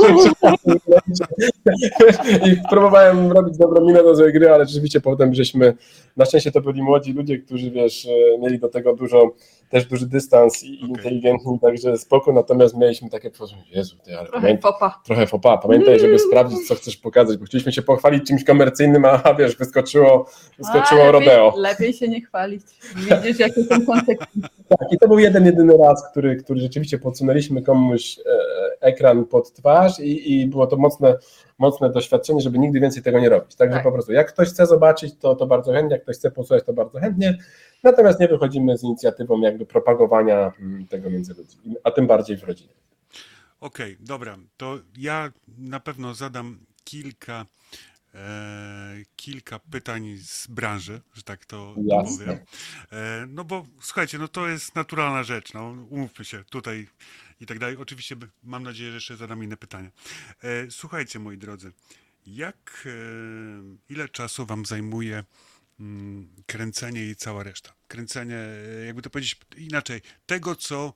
I próbowałem robić dobrą minę do złej gry, ale rzeczywiście potem żeśmy, na szczęście to byli młodzi ludzie, którzy wiesz, mieli do tego dużo też duży dystans i okay. inteligentni, także spoko, natomiast mieliśmy takie poczucie, Jezu, ty, ale trochę fopa. Trochę fopa. Pamiętaj, żeby sprawdzić, co chcesz pokazać, bo chcieliśmy się pochwalić czymś komercyjnym, a wiesz, wyskoczyło, wyskoczyło a, rodeo. Lepiej, lepiej się nie chwalić. Widzisz, jakie są konsekwencje. Tak, i to był jeden, jedyny raz, który, który rzeczywiście podsunęliśmy komuś e, ekran pod twarz i, i było to mocne, mocne doświadczenie, żeby nigdy więcej tego nie robić. Także tak. po prostu, jak ktoś chce zobaczyć, to, to bardzo chętnie, jak ktoś chce posłuchać, to bardzo chętnie. Natomiast nie wychodzimy z inicjatywą jakby propagowania mm, tego między ludźmi, a tym bardziej w rodzinie. Okej, okay, dobra. To ja na pewno zadam kilka, e, kilka pytań z branży, że tak to, to powiem. E, no bo słuchajcie, no to jest naturalna rzecz. No, umówmy się tutaj i tak dalej. Oczywiście mam nadzieję, że jeszcze zadam inne pytania. E, słuchajcie, moi drodzy, jak, e, ile czasu wam zajmuje Mm, kręcenie i cała reszta. Kręcenie, e, jakby to powiedzieć inaczej, tego, co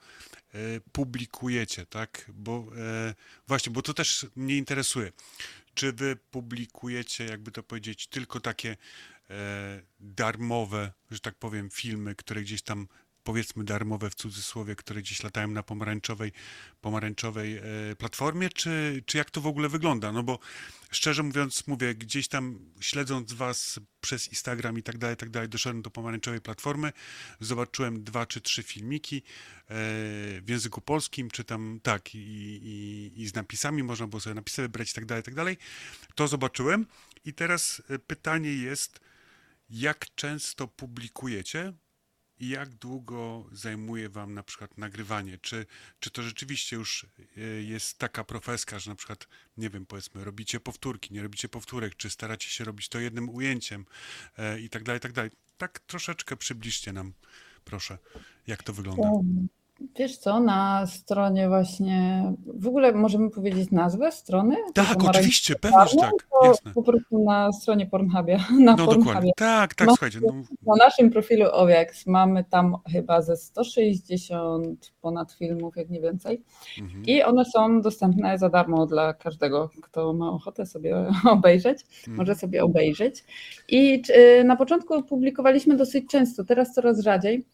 publikujecie, tak? Bo właśnie, bo to też mnie interesuje. Czy wy publikujecie, jakby to powiedzieć, tylko takie darmowe, że tak powiem, filmy, które gdzieś tam powiedzmy darmowe w cudzysłowie, które gdzieś latają na pomarańczowej, pomarańczowej platformie, czy, czy jak to w ogóle wygląda? No bo szczerze mówiąc, mówię, gdzieś tam śledząc was przez Instagram i tak dalej, tak dalej, doszedłem do pomarańczowej platformy, zobaczyłem dwa czy trzy filmiki e, w języku polskim, czy tam tak, i, i, i z napisami, można było sobie napisy wybrać i tak dalej, tak dalej. To zobaczyłem i teraz e, pytanie jest, jak często publikujecie, i jak długo zajmuje Wam na przykład nagrywanie? Czy, czy to rzeczywiście już e, jest taka profeska, że na przykład, nie wiem, powiedzmy, robicie powtórki, nie robicie powtórek, czy staracie się robić to jednym ujęciem e, i tak dalej, i tak dalej. Tak troszeczkę przybliżcie nam, proszę, jak to wygląda. Wiesz co, na stronie właśnie, w ogóle możemy powiedzieć nazwę strony? Tak, oczywiście, pewnie, że tak, jasne. Po prostu na stronie Pornhubie. Na no Pornhubie. dokładnie, tak, tak, słuchajcie. No. Na naszym profilu OWX mamy tam chyba ze 160 ponad filmów, jak nie więcej. Mhm. I one są dostępne za darmo dla każdego, kto ma ochotę sobie obejrzeć, mhm. może sobie obejrzeć. I y, na początku publikowaliśmy dosyć często, teraz coraz rzadziej,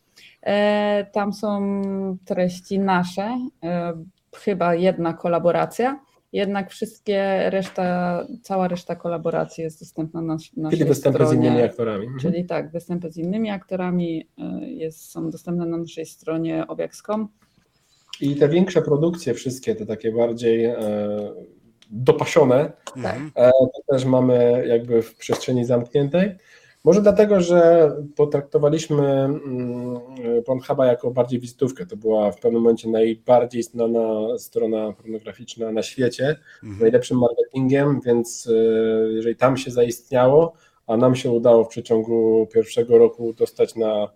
tam są treści nasze, e, chyba jedna kolaboracja, jednak wszystkie reszta, cała reszta kolaboracji jest dostępna na naszej Czyli występy stronie. z innymi aktorami. Mhm. Czyli tak, występy z innymi aktorami e, jest, są dostępne na naszej stronie obiaks.com. I te większe produkcje, wszystkie te takie bardziej e, dopasione, tak. e, to też mamy jakby w przestrzeni zamkniętej. Może dlatego, że potraktowaliśmy mm, Pornhuba jako bardziej wizytówkę. To była w pewnym momencie najbardziej znana strona pornograficzna na świecie, mhm. najlepszym marketingiem, więc e, jeżeli tam się zaistniało, a nam się udało w przeciągu pierwszego roku dostać na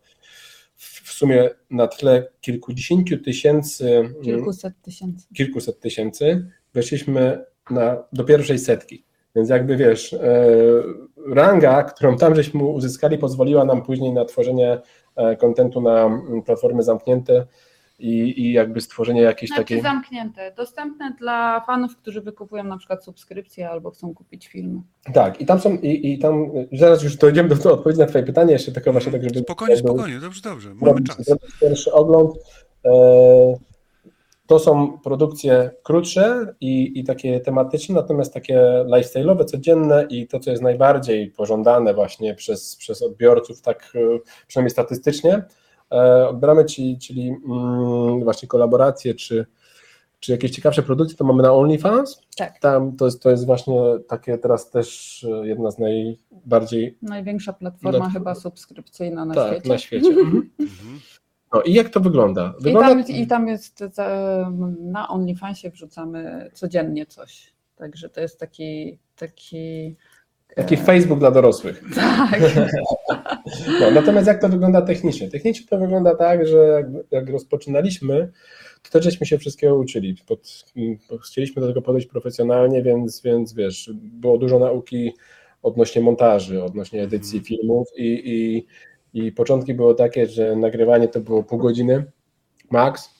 w sumie na tle kilkudziesięciu tysięcy, mm, kilkuset tysięcy, kilkuset tysięcy weszliśmy na, do pierwszej setki. Więc jakby wiesz, e, ranga, którą tam żeśmy uzyskali, pozwoliła nam później na tworzenie e, kontentu na platformy zamknięte i, i jakby stworzenie jakiejś znaczy takiej... zamknięte, dostępne dla fanów, którzy wykupują na przykład subskrypcję albo chcą kupić filmy. Tak, i tam są, i, i tam, zaraz już dojdziemy do, do odpowiedzi na twoje pytanie, jeszcze tylko właśnie tak, żeby... Spokojnie, spokojnie, dobrze, dobrze, mamy czas. Pierwszy ogląd, e, to są produkcje krótsze i, i takie tematyczne, natomiast takie lifestyle'owe, codzienne i to, co jest najbardziej pożądane właśnie przez, przez odbiorców, tak e, przynajmniej statystycznie, e, odbieramy, czyli, czyli mm, właśnie kolaboracje czy, czy jakieś ciekawsze produkcje, to mamy na OnlyFans. Tak. Tam to jest, to jest właśnie takie teraz też e, jedna z najbardziej... Największa platforma chyba subskrypcyjna na tak, świecie. na świecie. No i jak to wygląda? wygląda... I, tam, I tam jest, na OnlyFansie wrzucamy codziennie coś, także to jest taki... taki Taki Facebook dla dorosłych. Tak. No, natomiast jak to wygląda technicznie? Technicznie to wygląda tak, że jak, jak rozpoczynaliśmy, to też żeśmy się wszystkiego uczyli. Pod, chcieliśmy do tego podejść profesjonalnie, więc, więc wiesz, było dużo nauki odnośnie montaży, odnośnie edycji mhm. filmów i, i, i początki były takie, że nagrywanie to było pół godziny max,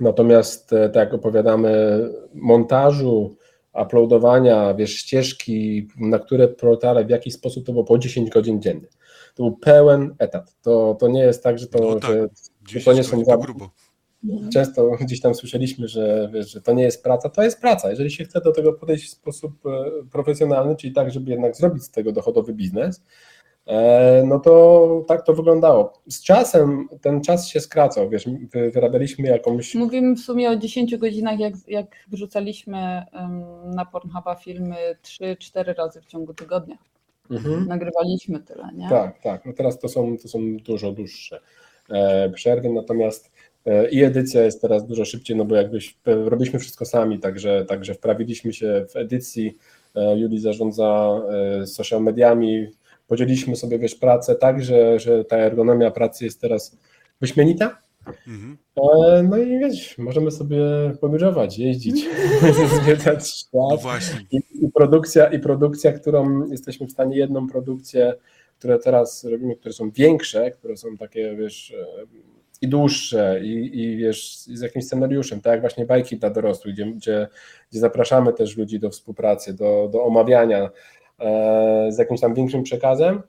natomiast tak jak opowiadamy, montażu, uploadowania, wiesz, ścieżki, na które portale, w jaki sposób to było po 10 godzin dziennie. To był pełen etat. To, to nie jest tak, że to, no tak, że, to nie są za... Często gdzieś tam słyszeliśmy, że, wiesz, że to nie jest praca, to jest praca. Jeżeli się chce do tego podejść w sposób e, profesjonalny, czyli tak, żeby jednak zrobić z tego dochodowy biznes, e, no to tak to wyglądało. Z czasem ten czas się skracał, wiesz, wyrabialiśmy jakąś... Mówimy w sumie o 10 godzinach, jak, jak wrzucaliśmy na Pornhuba filmy 3-4 razy w ciągu tygodnia. Mhm. Nagrywaliśmy tyle, nie? Tak, tak. No teraz to są, to są dużo dłuższe e, przerwy, natomiast e, i edycja jest teraz dużo szybciej, no bo jakbyś robiliśmy wszystko sami, także, także wprawiliśmy się w edycji. E, Juli zarządza social mediami, podzieliliśmy sobie wiesz pracę tak, że, że ta ergonomia pracy jest teraz wyśmienita. Mhm. No i wiesz, możemy sobie podróżować, jeździć, zwiedzać świat. No. I, I, produkcja, I produkcja, którą jesteśmy w stanie, jedną produkcję, które teraz robimy, które są większe, które są takie, wiesz, e, i dłuższe, i, i wiesz, z jakimś scenariuszem, tak jak właśnie bajki dla dorosłych, gdzie, gdzie, gdzie zapraszamy też ludzi do współpracy, do, do omawiania e, z jakimś tam większym przekazem,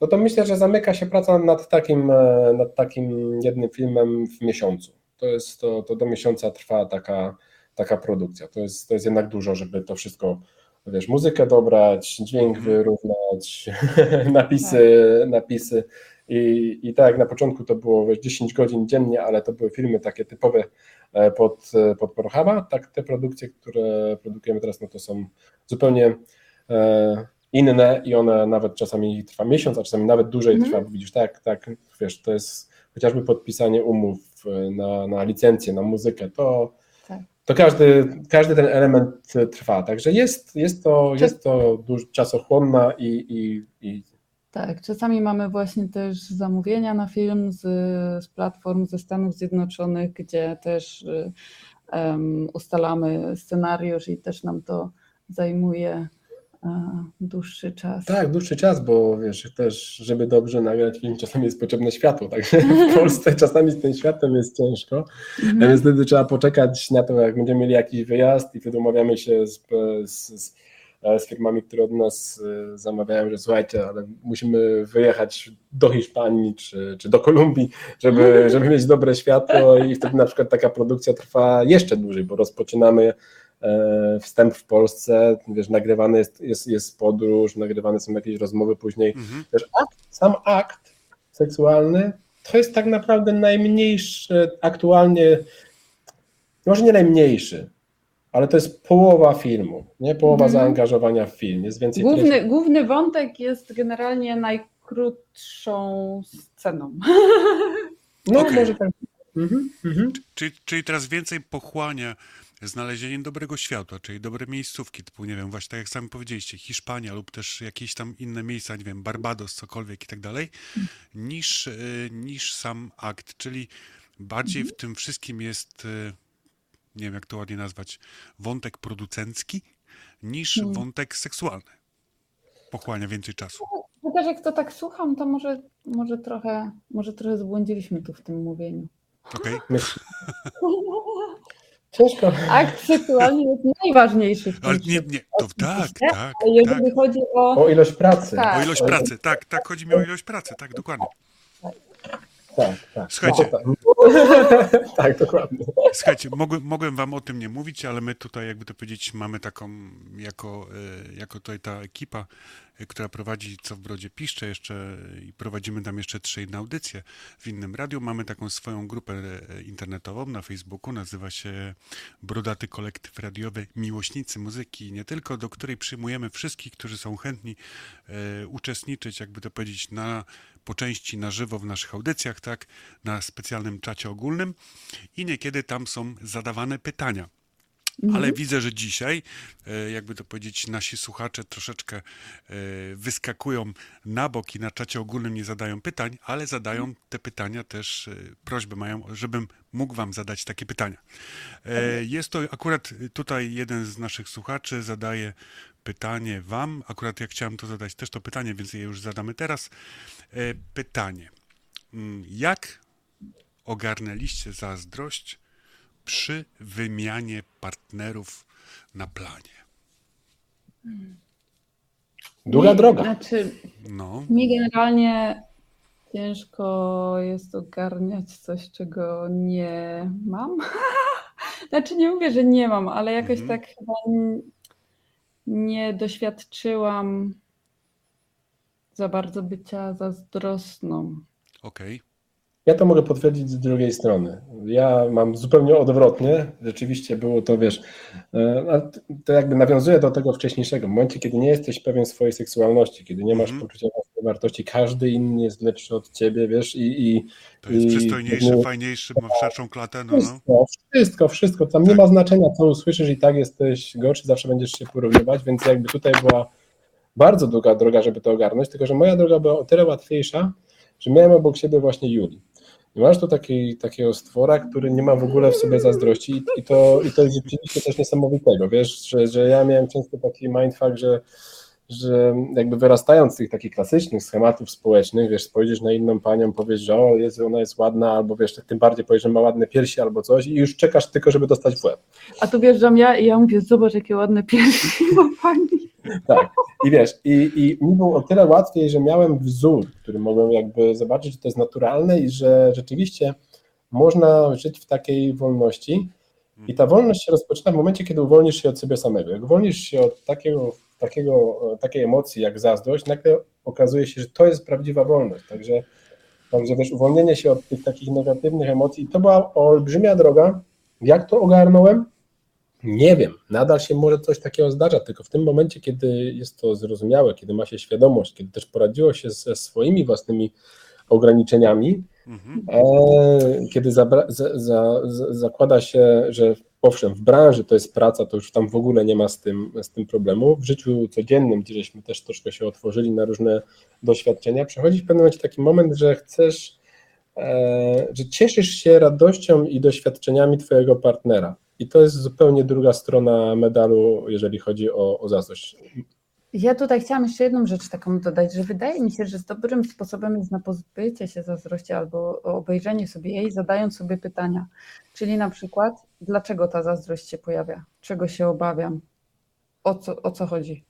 no to myślę, że zamyka się praca nad takim, e, nad takim jednym filmem w miesiącu. To jest to, to do miesiąca trwa taka, taka produkcja. To jest, to jest jednak dużo, żeby to wszystko, wiesz, muzykę dobrać, dźwięk mhm. wyrównać, napisy, tak. napisy. I, I tak jak na początku to było wiesz, 10 godzin dziennie, ale to były filmy takie typowe e, pod, e, pod Pornhuba, tak te produkcje, które produkujemy teraz, no to są zupełnie e, inne i one nawet czasami trwa miesiąc, a czasami nawet dłużej mm. trwa, widzisz, tak, tak, wiesz, to jest chociażby podpisanie umów e, na, na licencję, na muzykę, to, tak. to każdy, każdy ten element trwa, także jest, jest to, jest to dużo czasochłonna i, i, i tak, czasami mamy właśnie też zamówienia na film z, z platform ze Stanów Zjednoczonych, gdzie też um, ustalamy scenariusz i też nam to zajmuje dłuższy czas. Tak, dłuższy czas, bo wiesz, też, żeby dobrze nagrać film, czasami jest potrzebne światło, także w Polsce czasami z tym światłem jest ciężko, mhm. więc wtedy trzeba poczekać na to, jak będziemy mieli jakiś wyjazd i wtedy umawiamy się z, z, z firmami, które od nas e, zamawiają, że słuchajcie, ale musimy wyjechać do Hiszpanii czy, czy do Kolumbii, żeby, żeby mieć dobre światło i wtedy na przykład taka produkcja trwa jeszcze dłużej, bo rozpoczynamy wstęp w Polsce, wiesz, nagrywany jest, jest, jest podróż, nagrywane są jakieś rozmowy później. Mhm. Wiesz, akt, sam akt seksualny to jest tak naprawdę najmniejszy aktualnie, może nie najmniejszy, ale to jest połowa filmu, nie połowa mhm. zaangażowania w film. Jest więcej główny, główny wątek jest generalnie najkrótszą sceną. No, okay. może tak. Mhm, mhm. Czyli, czyli teraz więcej pochłania znalezienie dobrego światła, czyli dobre miejscówki, typu, nie wiem, właśnie tak jak sami powiedzieliście, Hiszpania lub też jakieś tam inne miejsca, nie wiem, Barbados, cokolwiek i tak dalej, niż, y, niż sam akt, czyli bardziej w tym wszystkim jest, y, nie wiem jak to ładnie nazwać, wątek producencki niż hmm. wątek seksualny. Pochłania więcej czasu. Chociaż jak to tak słucham, to może, może, trochę, może trochę zbłądziliśmy tu w tym mówieniu. Okej. Ciężko. Akt seksualny jest najważniejszy w tym Ale nie, nie, to tak, tak, jeżeli tak. chodzi o... O ilość pracy. Tak. O ilość pracy, tak, tak, chodzi mi o ilość pracy, tak, dokładnie. Tak, tak. Słuchajcie. No, tak. tak, dokładnie. Słuchajcie, mogłem, mogłem wam o tym nie mówić, ale my tutaj, jakby to powiedzieć, mamy taką, jako, e, jako tutaj ta ekipa, która prowadzi Co w Brodzie Piszcze jeszcze i prowadzimy tam jeszcze trzy inne audycje w innym radiu. Mamy taką swoją grupę e, internetową na Facebooku, nazywa się Brodaty Kolektyw Radiowy Miłośnicy Muzyki, nie tylko, do której przyjmujemy wszystkich, którzy są chętni e, uczestniczyć, jakby to powiedzieć, na po części na żywo w naszych audycjach, tak, na specjalnym czacie ogólnym i niekiedy tam są zadawane pytania. Ale widzę, że dzisiaj, e, jakby to powiedzieć, nasi słuchacze troszeczkę e, wyskakują na bok i na czacie ogólnym nie zadają pytań, ale zadają te pytania też, e, prośbę mają, żebym mógł wam zadać takie pytania. Jest to akurat tutaj jeden z naszych słuchaczy zadaje pytanie wam. Akurat ja chciałem to zadać też to pytanie, więc je już zadamy teraz. Pytanie. Mm, Jak ogarnęliście zazdrość przy wymianie partnerów na planie? Długa Mi- droga. Znaczy, No, mi generalnie ciężko jest ogarniać coś, czego nie mam. Znaczy nie mówię, że nie mam, ale jakoś Mhm. tak chyba nie doświadczyłam za bardzo bycia zazdrosną. okej. Ja to mogę potwierdzić z drugiej strony. Ja mam zupełnie odwrotnie. Rzeczywiście było to, wiesz, e, t- to jakby nawiązuje do tego wcześniejszego. W momencie, kiedy nie jesteś pewien swojej seksualności, kiedy nie masz Mhm. poczucia własnej wartości, każdy inny jest lepszy od ciebie, wiesz, i, i To jest I przystojniejszy, pewnie- fajniejszy, ma szerszą klatę, no, no. wszystko, wszystko, wszystko. Tam nie Tak. ma znaczenia, co usłyszysz i tak jesteś gorszy, zawsze będziesz się porównywać, więc jakby tutaj była bardzo długa droga, żeby to ogarnąć, tylko że moja droga była o tyle łatwiejsza, że miałem obok siebie właśnie Juli. I masz tu taki, takiego stwora, który nie ma w ogóle w sobie zazdrości i, i, to, i to jest rzeczywiście coś niesamowitego, wiesz, że, że ja miałem często taki mindfuck, że, że jakby wyrastając z tych takich klasycznych schematów społecznych, wiesz, spojrzysz na inną panią, powiesz, że o, Jezu, ona jest ładna, albo wiesz, tym bardziej powiesz, że ma ładne piersi albo coś i już czekasz tylko, żeby dostać w łeb. A tu wjeżdżam ja i ja mówię, zobacz jakie ładne piersi ma pani. Tak. I wiesz, i, i mi było o tyle łatwiej, że miałem wzór, który mogłem jakby zobaczyć, że to jest naturalne i że rzeczywiście można żyć w takiej wolności. I ta wolność się rozpoczyna w momencie, kiedy uwolnisz się od siebie samego. Jak uwolnisz się od takiego, takiego, takiej emocji jak zazdrość, nagle okazuje się, że to jest prawdziwa wolność. Także, także wiesz, uwolnienie się od tych takich negatywnych emocji, to była olbrzymia droga. Jak to ogarnąłem? Nie wiem, nadal się może coś takiego zdarza, tylko w tym momencie, kiedy jest to zrozumiałe, kiedy ma się świadomość, kiedy też poradziło się ze swoimi własnymi ograniczeniami, Mhm. e, kiedy za, za, za, zakłada się, że owszem, w branży to jest praca, to już tam w ogóle nie ma z tym, z tym problemu. W życiu codziennym, gdzie żeśmy też troszkę się otworzyli na różne doświadczenia, przychodzi w pewnym momencie taki moment, że chcesz, e, że cieszysz się radością i doświadczeniami Twojego partnera. I to jest zupełnie druga strona medalu, jeżeli chodzi o, o zazdrość. Ja tutaj chciałam jeszcze jedną rzecz taką dodać, że wydaje mi się, że z dobrym sposobem jest na pozbycie się zazdrości albo obejrzenie sobie jej, zadając sobie pytania. Czyli na przykład, dlaczego ta zazdrość się pojawia? Czego się obawiam? O co, o co chodzi?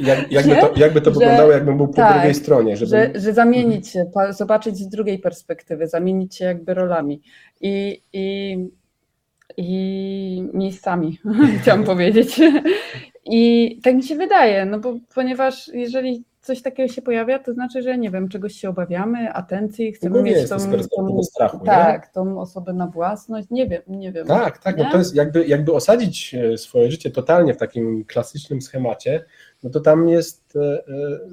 Jak, jakby, to, jakby to Że- wyglądało, jakbym był po tak, drugiej stronie. Żeby... Że, że zamienić się, zobaczyć z drugiej perspektywy, zamienić się jakby rolami i, i, i miejscami, chciałam powiedzieć. I tak mi się wydaje, no bo ponieważ jeżeli coś takiego się pojawia, to znaczy, że nie wiem, czegoś się obawiamy, atencji, chcemy mieć tą, z perspektywy tą, strachu, nie? tak, tą osobę na własność, nie wiem, nie wiem. Tak, tak, Nie? to jest jakby, jakby osadzić e, swoje życie totalnie w takim klasycznym schemacie, no to tam jest e, e,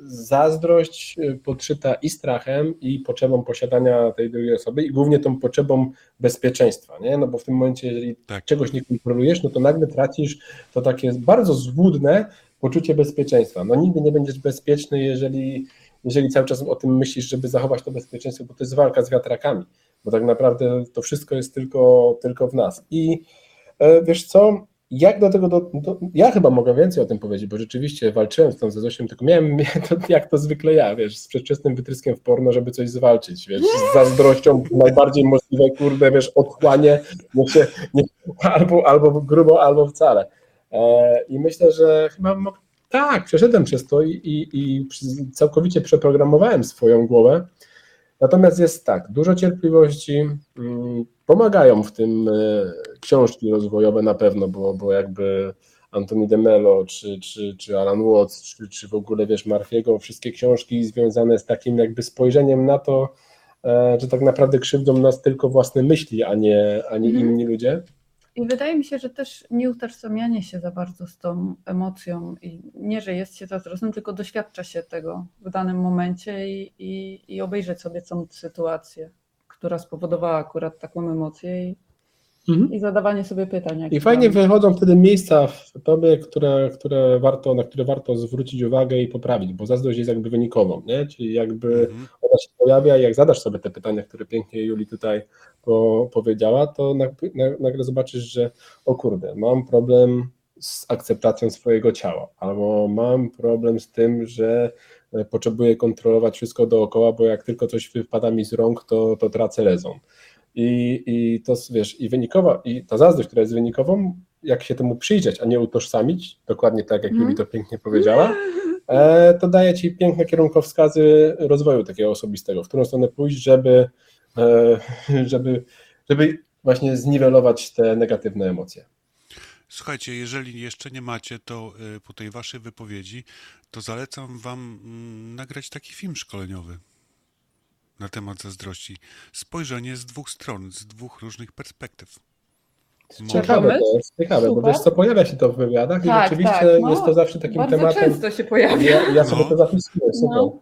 zazdrość podszyta i strachem, i potrzebą posiadania tej drugiej osoby, i głównie tą potrzebą bezpieczeństwa, nie? No bo w tym momencie, jeżeli Tak. czegoś nie kontrolujesz, no to nagle tracisz to takie bardzo złudne poczucie bezpieczeństwa. No nigdy nie będziesz bezpieczny, jeżeli, jeżeli cały czas o tym myślisz, żeby zachować to bezpieczeństwo, bo to jest walka z wiatrakami, bo tak naprawdę to wszystko jest tylko, tylko w nas. I e, wiesz co, jak do tego, do, do, ja chyba mogę więcej o tym powiedzieć, bo rzeczywiście walczyłem z tą Zosiem, tylko miałem to, jak to zwykle ja, wiesz, z przedwczesnym wytryskiem w porno, żeby coś zwalczyć, wiesz, z zazdrością najbardziej możliwe, kurde, wiesz, odchłanie, nie się, nie, albo, albo grubo, albo wcale. E, I myślę, że chyba tak, przeszedłem przez to i, i, i całkowicie przeprogramowałem swoją głowę. Natomiast jest tak, dużo cierpliwości, mm, pomagają w tym e, książki rozwojowe na pewno, bo, bo jakby Antoni de Mello, czy, czy, czy Alan Watts, czy, czy w ogóle wiesz Marfiego, wszystkie książki związane z takim jakby spojrzeniem na to, e, że tak naprawdę krzywdzą nas tylko własne myśli, a nie, a nie mhm. inni ludzie. I wydaje mi się, że też nie utożsamianie się za bardzo z tą emocją i nie, że jest się zazdrosnym, tylko doświadcza się tego w danym momencie i, i, i obejrzeć sobie tą sytuację, która spowodowała akurat taką emocję i Mhm. i zadawanie sobie pytań. I fajnie tam. wychodzą wtedy miejsca w tobie, które, które warto, na które warto zwrócić uwagę i poprawić, bo zazdrość jest jakby wynikową, nie? czyli jakby mhm. ona się pojawia i jak zadasz sobie te pytania, które pięknie Juli tutaj po, powiedziała, to nagle zobaczysz, że o kurde, mam problem z akceptacją swojego ciała, albo mam problem z tym, że e, potrzebuję kontrolować wszystko dookoła, bo jak tylko coś wypada mi z rąk, to, to tracę rezon i, i to wiesz, i wynikowa, i ta zazdrość, która jest wynikową, jak się temu przyjrzeć, a nie utożsamić, dokładnie tak jak mm. Juli to pięknie powiedziała, e, to daje ci piękne kierunkowskazy rozwoju takiego osobistego, w którą stronę pójść, żeby, e, żeby, żeby właśnie zniwelować te negatywne emocje. Słuchajcie, jeżeli jeszcze nie macie, to e, po tej waszej wypowiedzi, to zalecam wam mm, nagrać taki film szkoleniowy na temat zazdrości. Spojrzenie z dwóch stron, z dwóch różnych perspektyw. Ciekawe to jest, ciekawe, Super. bo wiesz co, pojawia się to w wywiadach tak, i rzeczywiście tak, no, jest to zawsze takim bardzo tematem. często się pojawia. Ja, ja sobie no. to zapisuję, no.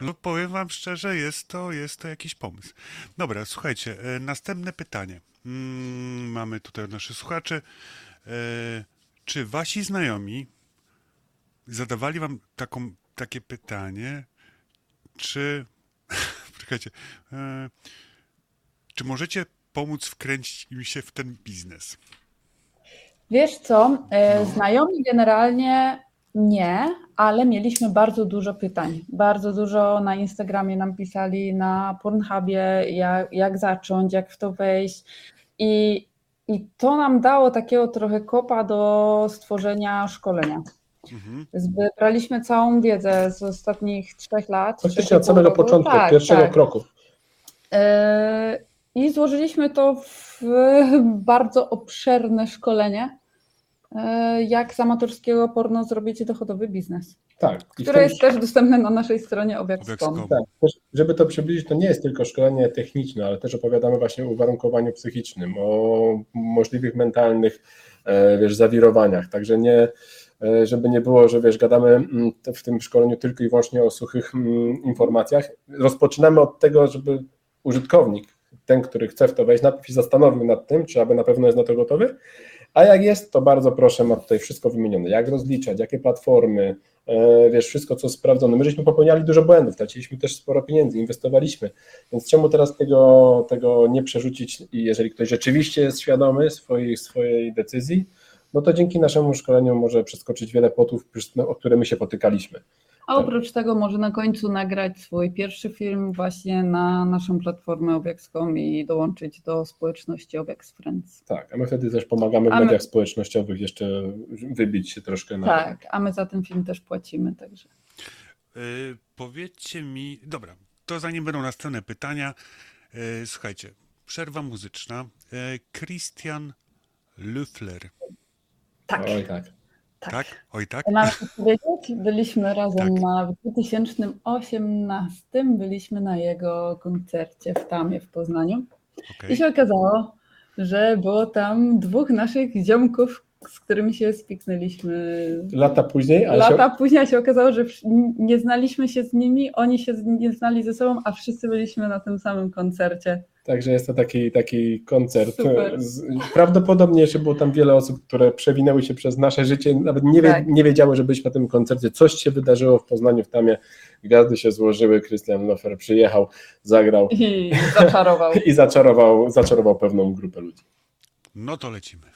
no. powiem wam szczerze, jest to, jest to jakiś pomysł. Dobra, słuchajcie, e, następne pytanie. Mm, mamy tutaj od naszych słuchaczy. E, czy wasi znajomi zadawali wam taką, takie pytanie, czy Czekajcie. E, czy możecie pomóc wkręcić im się w ten biznes? Wiesz co, e, no. znajomi generalnie nie, ale mieliśmy bardzo dużo pytań. Bardzo dużo na Instagramie nam pisali, na Pornhubie, jak, jak zacząć, jak w to wejść. I, I to nam dało takiego trochę kopa do stworzenia szkolenia. Mhm. Zbraliśmy całą wiedzę z ostatnich trzech lat. Faktycznie od samego początku, tak, pierwszego tak. kroku. E, I złożyliśmy to w bardzo obszerne szkolenie, e, jak z amatorskiego porno zrobić dochodowy biznes. Tak. Które jest też dostępne na naszej stronie obiekt.com. Tak, żeby to przybliżyć, to nie jest tylko szkolenie techniczne, ale też opowiadamy właśnie o uwarunkowaniu psychicznym, o możliwych mentalnych e, wiesz, zawirowaniach. Także nie, żeby nie było, że wiesz, gadamy mm, w tym szkoleniu tylko i wyłącznie o suchych mm, informacjach. Rozpoczynamy od tego, żeby użytkownik, ten, który chce w to wejść, najpierw się zastanowił nad tym, czy aby na pewno jest na to gotowy, a jak jest, to bardzo proszę, ma tutaj wszystko wymienione, jak rozliczać, jakie platformy, e, wiesz, wszystko co sprawdzone. My żeśmy popełniali dużo błędów, traciliśmy też sporo pieniędzy, inwestowaliśmy, więc czemu teraz tego, tego nie przerzucić i jeżeli ktoś rzeczywiście jest świadomy swojej, swojej decyzji, no to dzięki naszemu szkoleniu może przeskoczyć wiele płotów, o które my się potykaliśmy. A oprócz tego może na końcu nagrać swój pierwszy film właśnie na naszą platformę Obieks.com i dołączyć do społeczności Obieks Friends. Tak, a my wtedy też pomagamy w a mediach my... społecznościowych jeszcze wybić się troszkę na... Tak, a my za ten film też płacimy, także... Yy, powiedzcie mi, dobra, to zanim będą następne pytania, yy, słuchajcie, przerwa muzyczna. Yy, Christian Löffler tak. Oj tak. Tak? tak? Oj tak? Mamy powiedzieć, byliśmy razem tak. na, w 2018 byliśmy na jego koncercie w Tamie w Poznaniu. Okay. I się okazało, że było tam dwóch naszych ziomków, z którymi się spiknęliśmy. Lata później? Lata się... później się okazało, że nie znaliśmy się z nimi, oni się nie znali ze sobą, a wszyscy byliśmy na tym samym koncercie. Także jest to taki, taki koncert. Super. Prawdopodobnie jeszcze było tam wiele osób, które przewinęły się przez nasze życie, nawet nie, tak. nie wiedziały, że byliśmy na tym koncercie. Coś się wydarzyło w Poznaniu, w Tamie. Gwiazdy się złożyły, Christian Lofer przyjechał, zagrał. I zaczarował. I zaczarował, zaczarował pewną grupę ludzi. No to lecimy.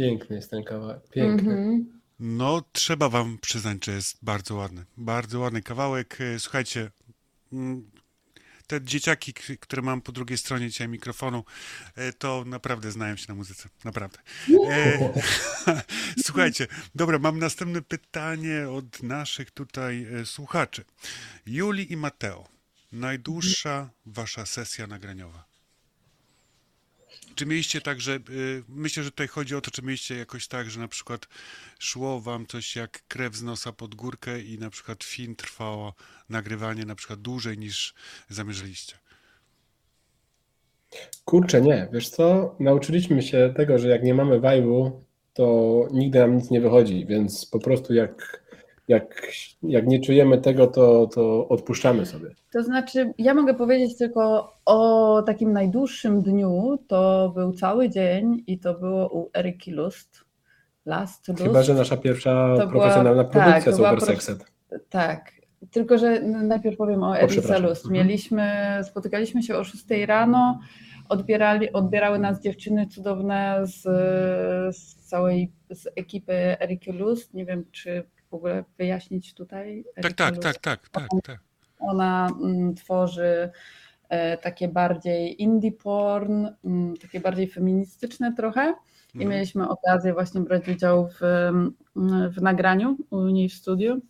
Piękny jest ten kawałek, piękny. Mm -hmm. No, trzeba wam przyznać, że jest bardzo ładny. Bardzo ładny kawałek. E, słuchajcie, mm, te dzieciaki, które mam po drugiej stronie dzisiaj mikrofonu, e, to naprawdę znają się na muzyce. Naprawdę. E, słuchajcie, dobra, mam następne pytanie od naszych tutaj słuchaczy. Juli i Mateo, najdłuższa wasza sesja nagraniowa? Czy mieliście tak, że y, myślę, że tutaj chodzi o to, czy mieliście jakoś tak, że na przykład szło wam coś jak krew z nosa pod górkę i na przykład film trwało nagrywanie na przykład dłużej niż zamierzyliście? Kurczę, nie. Wiesz co? Nauczyliśmy się tego, że jak nie mamy vibe'u, to nigdy nam nic nie wychodzi, więc po prostu jak jak, jak nie czujemy tego, to, to odpuszczamy sobie. To znaczy, ja mogę powiedzieć tylko o takim najdłuższym dniu. To był cały dzień i to było u Eryki Lust. Last Lust. Chyba, że nasza pierwsza to profesjonalna była, produkcja tak, Super Sexet. Tak, tylko że najpierw powiem o Eryce Lust. Mhm. Mieliśmy, spotykaliśmy się o 6 rano, odbierali, odbierały nas dziewczyny cudowne z, z całej z ekipy Eryki Lust. Nie wiem, czy w ogóle wyjaśnić tutaj. Tak, tak, tak, tak, tak, tak. Ona mm, tworzy e, takie bardziej indie porn, mm, takie bardziej feministyczne trochę. I mhm. mieliśmy okazję właśnie brać udział w, mm, w nagraniu u niej w studiu.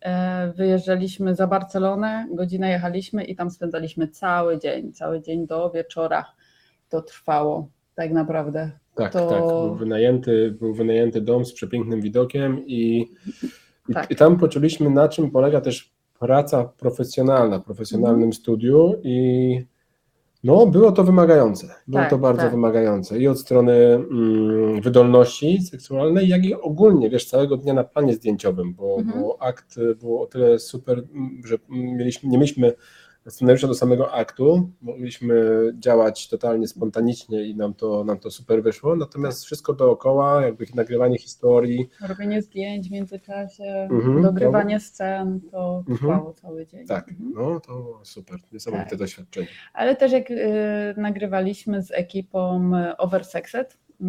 E, wyjeżdżaliśmy za Barcelonę, godzinę jechaliśmy i tam spędzaliśmy cały dzień, cały dzień do wieczora. To trwało tak naprawdę. Tak, to... tak. Był wynajęty, był wynajęty dom z przepięknym widokiem i i, tak. I, tam poczuliśmy, na czym polega też praca profesjonalna w profesjonalnym mm. studiu i no, było to wymagające. Było tak, to bardzo tak. wymagające i od strony mm, wydolności seksualnej, jak i ogólnie, wiesz, całego dnia na planie zdjęciowym, bo, mm -hmm. bo akt był o tyle super, że mieliśmy, nie mieliśmy scenariusza do samego aktu. Mogliśmy działać totalnie spontanicznie i nam to, nam to super wyszło. Natomiast tak. wszystko dookoła, jakby nagrywanie historii. Robienie zdjęć w międzyczasie, mhm, dogrywanie to... scen, to mhm. trwało cały dzień. Tak, mhm. no to super, niesamowite tak. doświadczenie. Ale też jak y, nagrywaliśmy z ekipą Oversexed, y,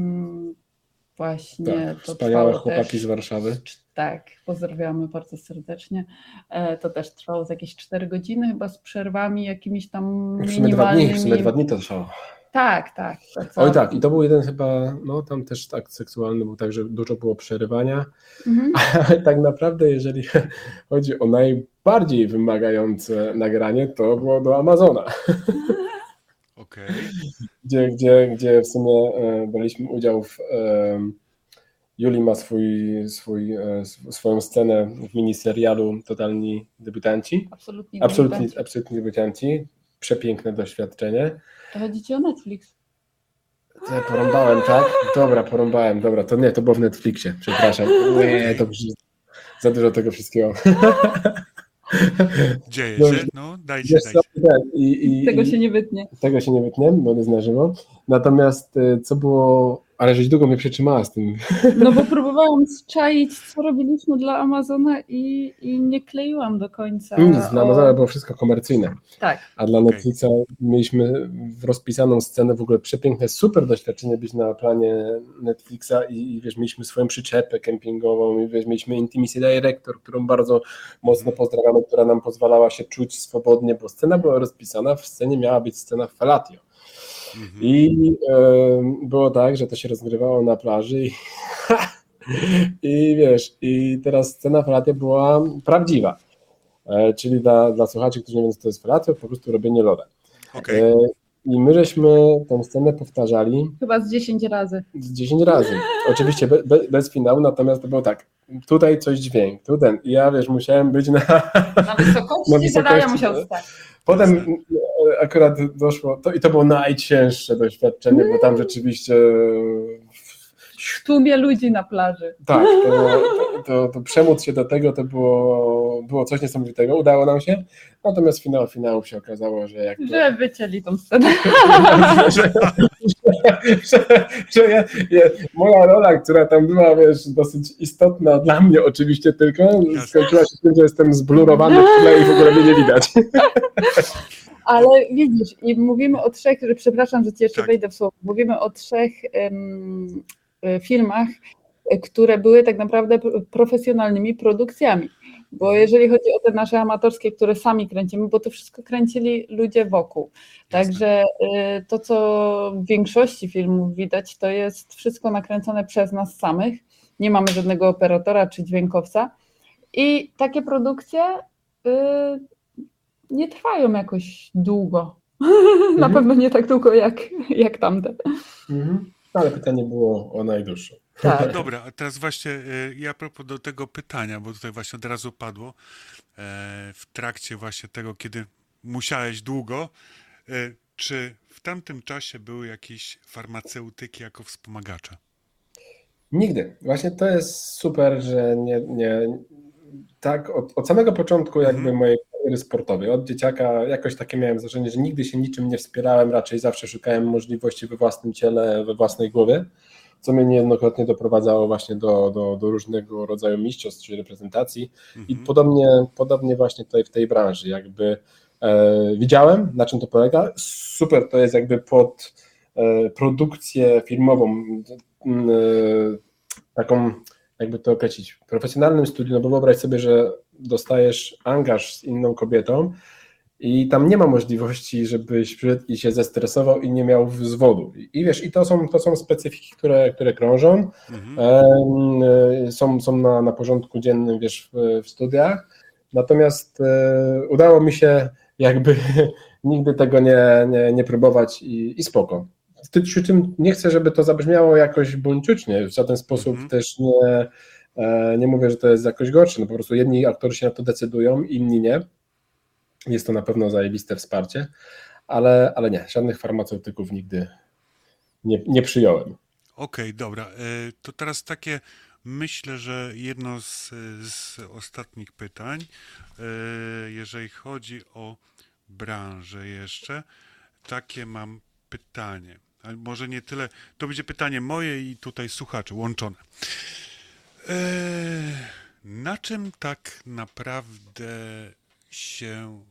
właśnie tak, to wspaniałe chłopaki też, z Warszawy. Tak, pozdrawiamy bardzo serdecznie. E, to też trwało z jakieś 4 godziny, chyba z przerwami jakimiś tam w sumie dwa dni, w sumie dwa dni to trwało. Tak, tak. tak Oj tak, i to był jeden chyba, no tam też tak seksualny był tak, że dużo było przerywania, mhm. ale tak naprawdę jeżeli chodzi o najbardziej wymagające nagranie, to było do Amazona. Okay. Gdzie, gdzie, gdzie w sumie e, braliśmy udział w Juli ma swój, swój, e, swoją scenę w miniserialu Totalni Debiutanci. Absolutnie, absolutnie, debiutanci. absolutnie debiutanci. Przepiękne doświadczenie. To chodzi ci o Netflix. Ja porąbałem, tak? Dobra, porąbałem. Dobra, to nie, to było w Netflixie. Przepraszam. Nie, to za dużo tego wszystkiego. Dzieje się, no dajcie, dajcie. I, i, tego się nie wytnie. Tego się nie wytnie, bo nie żywo. Natomiast e, co było ale żeś długo mnie przetrzymała z tym. No bo próbowałam zczaić, co robiliśmy dla Amazona i, i nie kleiłam do końca. Nic, dla Amazona było wszystko komercyjne. Tak. A dla Netflixa mieliśmy rozpisaną scenę, w ogóle przepiękne, super doświadczenie być na planie Netflixa i, i wiesz, mieliśmy swoją przyczepę kempingową i wiesz, mieliśmy Intimacy Director, którą bardzo mocno pozdrawiamy, która nam pozwalała się czuć swobodnie, bo scena była rozpisana, w scenie miała być scena felatio. Mhm. I y, było tak, że to się rozgrywało na plaży i, i wiesz, i teraz scena felatio była prawdziwa. E, czyli dla, dla słuchaczy, którzy nie wiedzą, co to jest felatio, po prostu robienie loda. Okay. E, I my żeśmy tę scenę powtarzali. Chyba z 10 razy. Z 10 razy. Oczywiście be, be, bez finału, natomiast to było tak. Tutaj coś dźwięk, tu ten. I ja wiesz, musiałem być na. Na wysokości, na wysokości musiał stać. Potem akurat doszło, to, i to było najcięższe doświadczenie, bo tam rzeczywiście w tłumie ludzi na plaży. Tak, to, to, to, przemóc się do tego to było, było coś niesamowitego, udało nam się, natomiast finał finałów się okazało, że jak... To... Że wycięli tą scenę. że, że, że ja, ja, moja rola, która tam była, wiesz, dosyć istotna dla mnie oczywiście tylko, skończyła się tym, że jestem zblurowany w tle i w ogóle mnie nie widać. Ale widzisz, i mówimy o trzech, że przepraszam, że ci jeszcze tak. wejdę w słowo, mówimy o trzech um, filmach, które były tak naprawdę profesjonalnymi produkcjami. Bo jeżeli chodzi o te nasze amatorskie, które sami kręcimy, bo to wszystko kręcili ludzie wokół. Także y, to, co w większości filmów widać, to jest wszystko nakręcone przez nas samych. Nie mamy żadnego operatora czy dźwiękowca. I takie produkcje y, nie trwają jakoś długo. Mhm. Na pewno nie tak długo jak, jak tamte. Mhm. Ale pytanie było o najdłuższą. Tak. Dobra, a teraz właśnie e, ja propos do tego pytania, bo tutaj właśnie od razu padło, e, w trakcie właśnie tego, kiedy musiałeś długo, e, czy w tamtym czasie były jakieś farmaceutyki jako wspomagacze? Nigdy. Właśnie to jest super, że nie, nie tak od, od samego początku jakby mhm. mojej kariery sportowej, od dzieciaka jakoś takie miałem wrażenie, że nigdy się niczym nie wspierałem, raczej zawsze szukałem możliwości we własnym ciele, we własnej głowie co mnie niejednokrotnie doprowadzało właśnie do, do, do różnego rodzaju mistrzostw czy reprezentacji. Mhm. i podobnie, podobnie właśnie tutaj w tej branży, jakby e, widziałem na czym to polega, super to jest jakby pod e, produkcję filmową e, taką jakby to określić, profesjonalnym studium, no bo wyobraź sobie, że dostajesz angaż z inną kobietą, i tam nie ma możliwości, żebyś przyszedł i się zestresował i nie miał zwodu. I wiesz, i to są, to są specyfiki, które, które krążą, mhm. e, są, są na, na porządku dziennym, wiesz, w, w studiach. Natomiast e, udało mi się jakby nigdy tego nie, nie, nie próbować i, i spoko. Przy czym nie chcę, żeby to zabrzmiało jakoś buńczucznie, w żaden sposób mhm. też nie, e, nie mówię, że to jest jakoś gorsze, no po prostu jedni aktorzy się na to decydują, inni nie jest to na pewno zajebiste wsparcie, ale, ale nie, żadnych farmaceutyków nigdy nie, nie przyjąłem. Okej, okay, dobra. E, to teraz takie, myślę, że jedno z, z ostatnich pytań, e, jeżeli chodzi o branżę jeszcze, takie mam pytanie. Ale może nie tyle, to będzie pytanie moje i tutaj słuchaczy łączone. E, na czym tak naprawdę się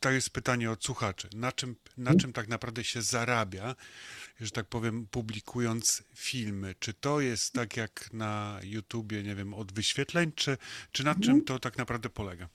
to jest pytanie od słuchaczy. Na czym, na czym tak naprawdę się zarabia, że tak powiem, publikując filmy? Czy to jest tak jak na YouTubie, nie wiem, od wyświetleń, czy, czy na czym to tak naprawdę polega?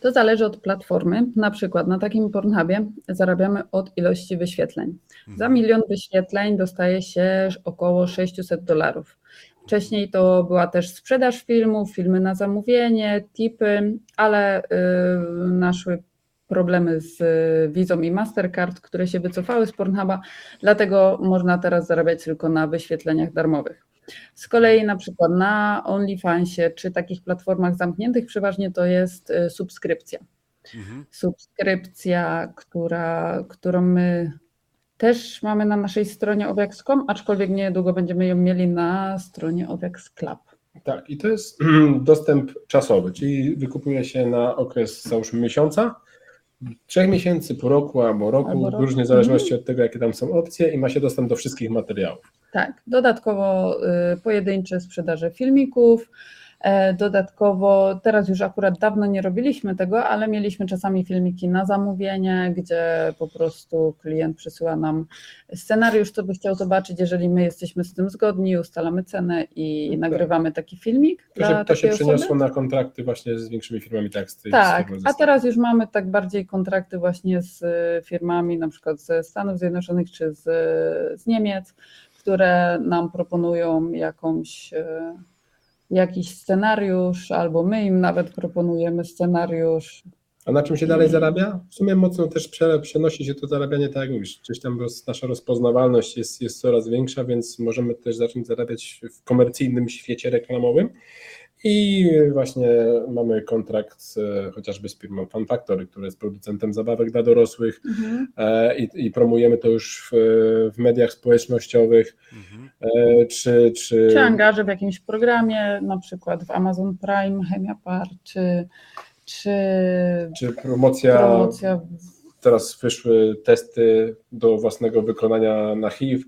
To zależy od platformy. Na przykład na takim Pornhubie zarabiamy od ilości wyświetleń. Za mhm. milion wyświetleń dostaje się około 600 dolarów. Wcześniej to była też sprzedaż filmów, filmy na zamówienie, tipy, ale yy, naszły problemy z e, Vizą i Mastercard, które się wycofały z Pornhuba, dlatego można teraz zarabiać tylko na wyświetleniach darmowych. Z kolei na przykład na OnlyFansie czy takich platformach zamkniętych przeważnie to jest e, subskrypcja. Mhm. Subskrypcja, która, którą my też mamy na naszej stronie owiax.com, aczkolwiek niedługo będziemy ją mieli na stronie Owiax Club. Tak, i to jest dostęp czasowy, czyli wykupuje się na okres załóżmy miesiąca trzech miesięcy, po roku albo roku, albo roku. różnie w zależności od tego, jakie tam są opcje i ma się dostęp do wszystkich materiałów. Tak, dodatkowo y, pojedyncze sprzedaże filmików, dodatkowo, teraz już akurat dawno nie robiliśmy tego, ale mieliśmy czasami filmiki na zamówienie, gdzie po prostu klient przysyła nam scenariusz, co by chciał zobaczyć. Jeżeli my jesteśmy z tym zgodni, ustalamy cenę i tak. nagrywamy taki filmik. To się, to się przeniosło na kontrakty właśnie z większymi firmami teksty. Tak, a teraz już mamy tak bardziej kontrakty właśnie z firmami na przykład ze Stanów Zjednoczonych czy z, z Niemiec, które nam proponują jakąś e, jakiś scenariusz, albo my im nawet proponujemy scenariusz. A na czym się dalej zarabia? W sumie mocno też przenosi się to zarabianie, tak jak mówisz, gdzieś tam roz, nasza rozpoznawalność jest, jest coraz większa, więc możemy też zacząć zarabiać w komercyjnym świecie reklamowym. I właśnie mamy kontrakt e, chociażby z firmą Fun Factory, która jest producentem zabawek dla dorosłych mhm. e, i, i, promujemy to już w, w mediach społecznościowych. Mhm. E, czy, czy... czy angaże w jakimś programie, na przykład w Amazon Prime, Chemia Par, czy, czy, czy promocja, promocja teraz wyszły testy do własnego wykonania na HIV,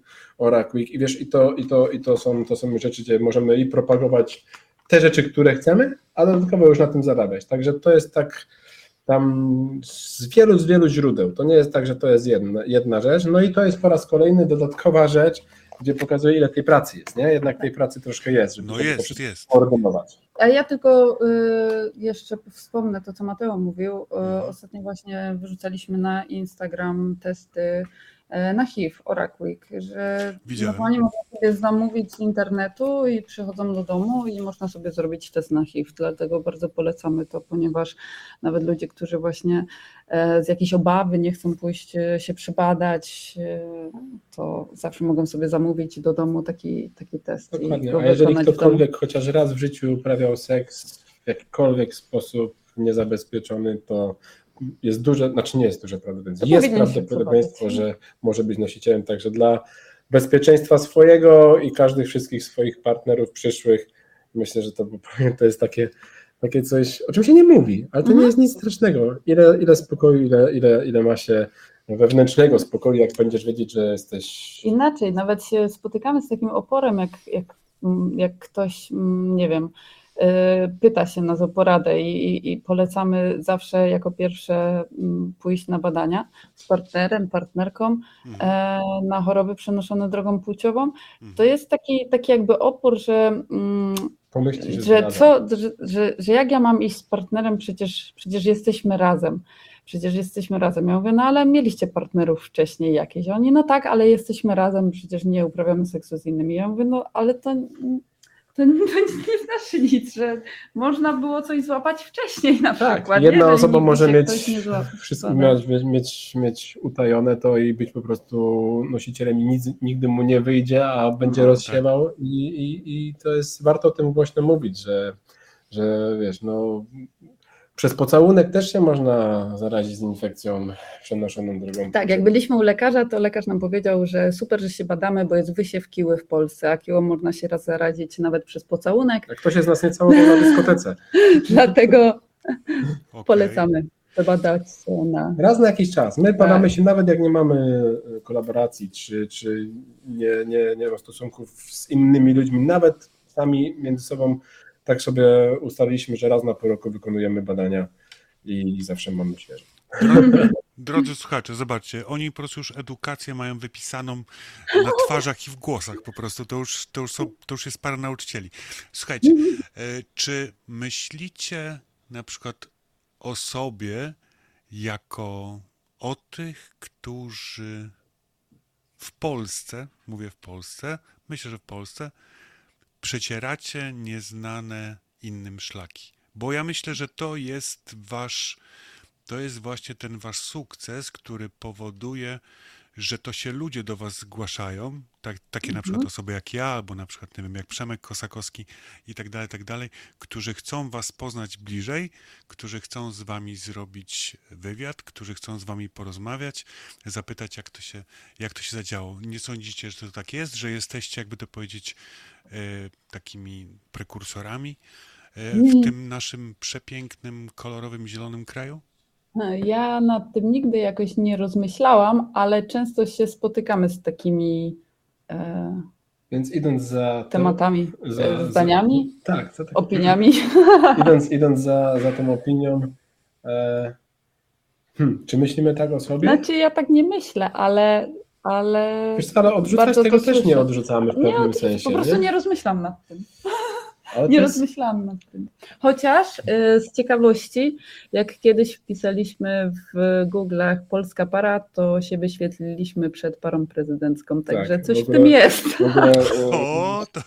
Quick i wiesz, i to, i to, i to, są, to są rzeczy, gdzie możemy i propagować te rzeczy, które chcemy, a dodatkowo już na tym zarabiać. Także to jest tak tam z wielu, z wielu źródeł. To nie jest tak, że to jest jedna, jedna rzecz. No i to jest po raz kolejny dodatkowa rzecz, gdzie pokazuje, ile tej pracy jest, nie? Jednak tej pracy troszkę jest, żeby no to jest, wszystko jest. koordynować. A ja tylko y, jeszcze wspomnę to, co Mateo mówił. Y, Mhm. ostatnio właśnie wyrzucaliśmy na Instagram testy na HIV, Oraquick, że Widziałem. normalnie można sobie zamówić z internetu i przychodzą do domu i można sobie zrobić test na HIV. Dlatego bardzo polecamy to, ponieważ nawet ludzie, którzy właśnie e, z jakiejś obawy nie chcą pójść e, się przybadać, e, to zawsze mogą sobie zamówić do domu taki, taki test. Dokładnie. A jeżeli ktokolwiek chociaż raz w życiu uprawiał seks w jakikolwiek sposób niezabezpieczony, to jest duże, znaczy nie jest duże prawdopodobieństwo, To jest prawdopodobieństwo, że może być nosicielem, także dla bezpieczeństwa swojego i każdych wszystkich swoich partnerów przyszłych, myślę, że to, to jest takie, takie coś, o czym się nie mówi, ale to nie Mhm. jest nic strasznego. Ile, ile spokoju, ile, ile, ile ma się wewnętrznego spokoju, jak będziesz wiedzieć, że jesteś Inaczej, nawet się spotykamy z takim oporem, jak, jak, jak ktoś, mm, nie wiem, pyta się nas o poradę i, i- polecamy zawsze jako pierwsze mm, pójść na badania z partnerem, partnerką Mhm. e, na choroby przenoszone drogą płciową. Mhm. To jest taki, taki jakby opór, że mm, pomyśleć, że, że co, że, że, że jak ja mam iść z partnerem, przecież, przecież jesteśmy razem. Przecież jesteśmy razem. Ja mówię, no ale mieliście partnerów wcześniej jakieś. Oni, no tak, ale jesteśmy razem, przecież nie uprawiamy seksu z innymi. Ja mówię, no ale to, to, to nie znaczy nic, że można było coś złapać wcześniej na Tak, przykład. jedna nie? Osoba może mieć nie wszystko mieć, mieć, mieć utajone to i być po prostu nosicielem i nic, nigdy mu nie wyjdzie, a będzie No, rozsiewał i, i, i to jest, warto o tym głośno mówić, że, że wiesz, no przez pocałunek też się można zarazić z infekcją przenoszoną drogą. Tak, jak byliśmy u lekarza, to lekarz nam powiedział, że super, że się badamy, bo jest wysiew kiły w Polsce, a kiło można się raz zarazić nawet przez pocałunek, Jak ktoś z nas nie całował na dyskotece. dlatego Okej. polecamy badać się na Raz na jakiś czas. My badamy Tak. się nawet jak nie mamy e, kolaboracji, czy, czy nie, nie, nie ma stosunków z innymi ludźmi, nawet sami między sobą, tak sobie ustaliliśmy, że raz na pół roku wykonujemy badania i zawsze mamy świeże. Drodzy, słuchacze, zobaczcie, oni po prostu już edukację mają wypisaną na twarzach i w głosach po prostu. To już, to już, są, to już jest parę nauczycieli. Słuchajcie, e, czy myślicie na przykład o sobie jako o tych, którzy w Polsce, mówię w Polsce, myślę, że w Polsce, przecieracie nieznane innym szlaki. Bo ja myślę, że to jest wasz, to jest właśnie ten wasz sukces, który powoduje, że to się ludzie do was zgłaszają, tak, takie na przykład osoby jak ja, albo na przykład, nie wiem, jak Przemek Kosakowski i tak dalej, tak dalej, którzy chcą was poznać bliżej, którzy chcą z wami zrobić wywiad, którzy chcą z wami porozmawiać, zapytać, jak to się, jak to się zadziało. Nie sądzicie, że to tak jest, że jesteście, jakby to powiedzieć, takimi prekursorami e, w Nie. tym naszym przepięknym, kolorowym, zielonym kraju? Ja nad tym nigdy jakoś nie rozmyślałam, ale często się spotykamy z takimi e, Więc idąc za tematami, za- e, za- zdaniami, tak, za tak, opiniami. idąc, idąc za, za tą opinią, e, hmm, czy myślimy tak o sobie? Znaczy ja tak nie myślę, ale, ale Wiesz co, ale odrzucać tego też nie odrzucamy w nie, pewnym oczywiście, sensie. po prostu nie? nie rozmyślam nad tym. Ale Nie jest- rozmyślałam nad tym. Chociaż y, z ciekawości, jak kiedyś wpisaliśmy w Google'ach Polska para, to się wyświetliliśmy przed parą prezydencką, także Tak, coś w w ogóle- tym jest. w ogóle, e, O, to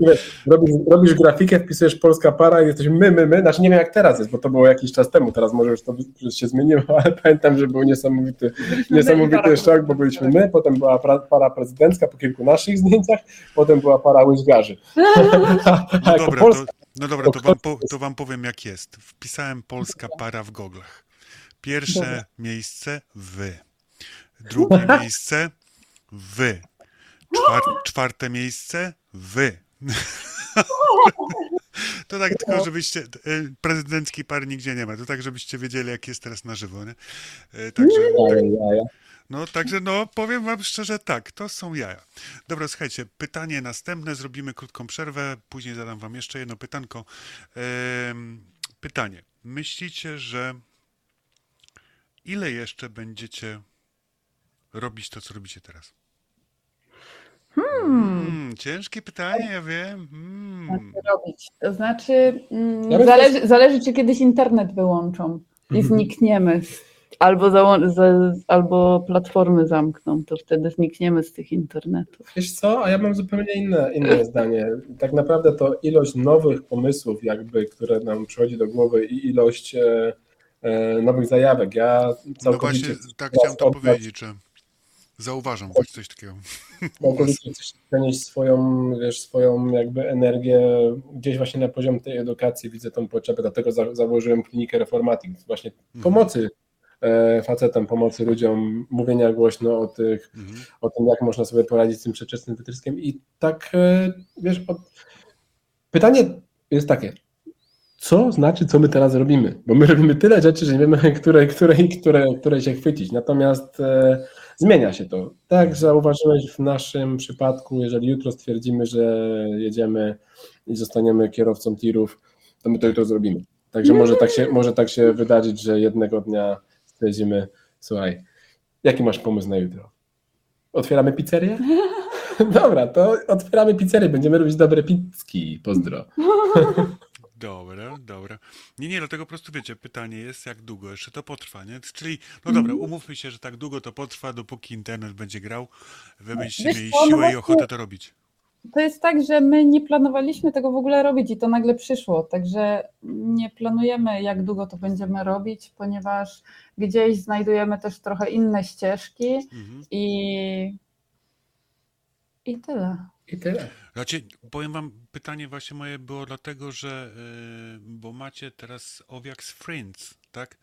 już robisz, robisz grafikę, wpisujesz polska para i jesteś my, my, my. Znaczy nie wiem jak teraz jest, bo to było jakiś czas temu, teraz może już to już się zmieniło, ale pamiętam, że był niesamowity, niesamowity szok, bo byliśmy my, potem była para prezydencka po kilku naszych zdjęciach, potem była para łyżgarzy. A dobra, Polska, to, no dobra, to to wam, po, to wam powiem jak jest. Wpisałem polska para w goglach. Pierwsze Dobra. miejsce wy. Drugie miejsce wy. Czwar, czwarte miejsce wy. To tak tylko, żebyście. e, Prezydenckiej pary nigdzie nie ma. To tak, żebyście wiedzieli, jak jest teraz na żywo. Nie? E, Także, tak. No, także no, powiem wam szczerze tak, to są jaja. Dobra, słuchajcie, pytanie następne, zrobimy krótką przerwę, później zadam wam jeszcze jedno pytanko. Em, pytanie. Myślicie, że ile jeszcze będziecie robić to, co robicie teraz? Hmm. hmm ciężkie pytanie, ja wiem. Hmm. Robić? To znaczy, mm, zależy, zależy, czy kiedyś internet wyłączą i mhm. znikniemy Albo, albo platformy zamkną, to wtedy znikniemy z tych internetów. Wiesz co, a ja mam zupełnie inne, inne zdanie. Tak naprawdę to ilość nowych pomysłów, jakby, które nam przychodzi do głowy i ilość e, e, nowych zajawek. Ja całkowicie... No właśnie, tak chciałem to oddać, powiedzieć, że zauważam tak, coś takiego. Całkowicie chcesz przenieść swoją, wiesz, swoją jakby energię gdzieś właśnie na poziom tej edukacji. Widzę tą potrzebę, dlatego za, założyłem klinikę Reformatik, właśnie mhm. pomocy E, facetem pomocy ludziom, mówienia głośno o, tych, mhm. o tym, jak można sobie poradzić z tym przedwczesnym wytryskiem. I tak, e, wiesz, od... pytanie jest takie, co znaczy, co my teraz robimy? Bo my robimy tyle rzeczy, że nie wiemy, które, które, które, które się chwycić. Natomiast e, zmienia się to. Tak zauważyłeś w naszym przypadku, jeżeli jutro stwierdzimy, że jedziemy i zostaniemy kierowcą tirów, to my to jutro zrobimy. Także może tak się, może tak się wydarzyć, że jednego dnia stwierdzimy, słuchaj, jaki masz pomysł na jutro? Otwieramy pizzerię? Dobra, to otwieramy pizzerię, będziemy robić dobre pizzki, pozdro. Dobra, dobra. Nie, nie, dlatego po prostu wiecie, pytanie jest, jak długo jeszcze to potrwa, nie? Czyli, no dobra, mhm. umówmy się, że tak długo to potrwa, dopóki internet będzie grał, wy będziecie mieli no siłę i ochotę to robić to jest tak, że my nie planowaliśmy tego w ogóle robić i to nagle przyszło, także nie planujemy, jak długo to będziemy robić, ponieważ gdzieś znajdujemy też trochę inne ścieżki mhm. i, i tyle. I tyle. Znaczy, powiem wam, pytanie właśnie moje było dlatego, że yy, bo macie teraz owiak z Friends, tak?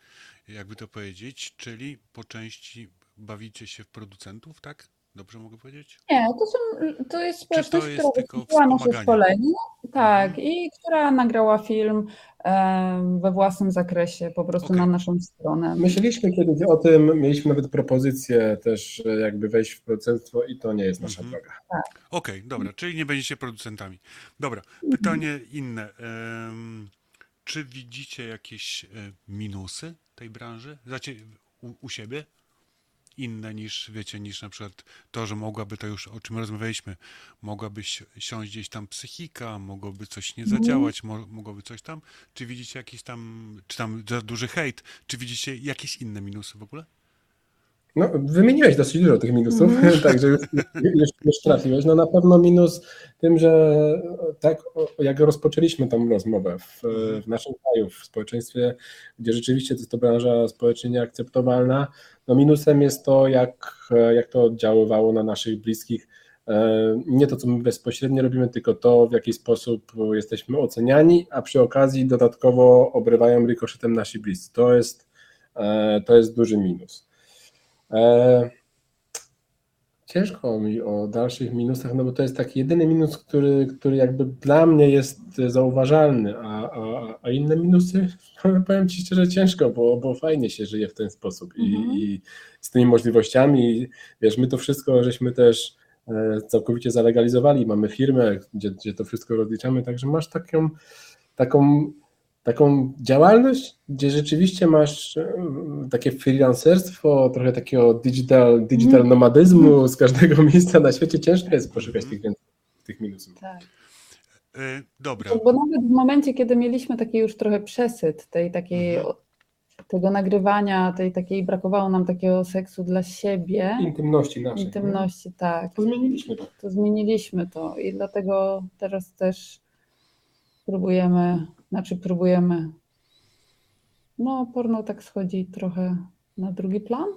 Jakby to powiedzieć, czyli po części bawicie się w producentów, tak? Dobrze mogę powiedzieć? Nie, to, są, to jest społeczność, to jest która wysłuchała nasze szkolenie tak, mhm. i która nagrała film we własnym zakresie, po prostu okay. na naszą stronę. Myśleliśmy kiedyś o tym, mieliśmy nawet propozycję też jakby wejść w producentstwo i to nie jest nasza mhm. droga. Tak. Okej, okay, dobra, czyli nie będziecie producentami. Dobra, pytanie mhm. inne. czy widzicie jakieś e, minusy tej branży? Znaczy u, u siebie? Inne niż, wiecie, niż na przykład to, że mogłaby to już, o czym rozmawialiśmy, mogłaby siąść gdzieś tam psychika, mogłoby coś nie mhm. zadziałać, mo mogłoby coś tam. Czy widzicie jakiś tam, czy tam za duży hejt, czy widzicie jakieś inne minusy w ogóle? No, wymieniłeś dosyć dużo tych minusów, mm. także już, już, już, trafiłeś. No na pewno minus tym, że tak jak rozpoczęliśmy tą rozmowę w, w naszym kraju, w społeczeństwie, gdzie rzeczywiście to jest to branża społecznie nieakceptowalna, no minusem jest to, jak, jak to oddziaływało na naszych bliskich. E, nie to, co my bezpośrednio robimy, tylko to, w jaki sposób jesteśmy oceniani, a przy okazji dodatkowo obrywają rykoszetem nasi bliscy. To jest, e, to jest duży minus. E, ciężko mi o dalszych minusach, no bo to jest taki jedyny minus, który, który jakby dla mnie jest zauważalny, a, a, a inne minusy, powiem Ci szczerze, ciężko, bo, bo fajnie się żyje w ten sposób i, mhm. i z tymi możliwościami, wiesz, my to wszystko żeśmy też e, całkowicie zalegalizowali, mamy firmę, gdzie, gdzie to wszystko rozliczamy, także masz taką, taką taką działalność, gdzie rzeczywiście masz e, takie freelancerstwo, trochę takiego digital, digital mm. nomadyzmu z każdego miejsca na świecie. Ciężko jest poszukać tych, tych minusów. Tak. Yy, dobra. Bo nawet w momencie, kiedy mieliśmy taki już trochę przesyt tej takiej mhm. tego nagrywania, tej takiej brakowało nam takiego seksu dla siebie. Intymności naszej. Intymności, nie? tak. To zmieniliśmy to. To zmieniliśmy to i dlatego teraz też próbujemy znaczy próbujemy. No, porno tak schodzi trochę na drugi plan.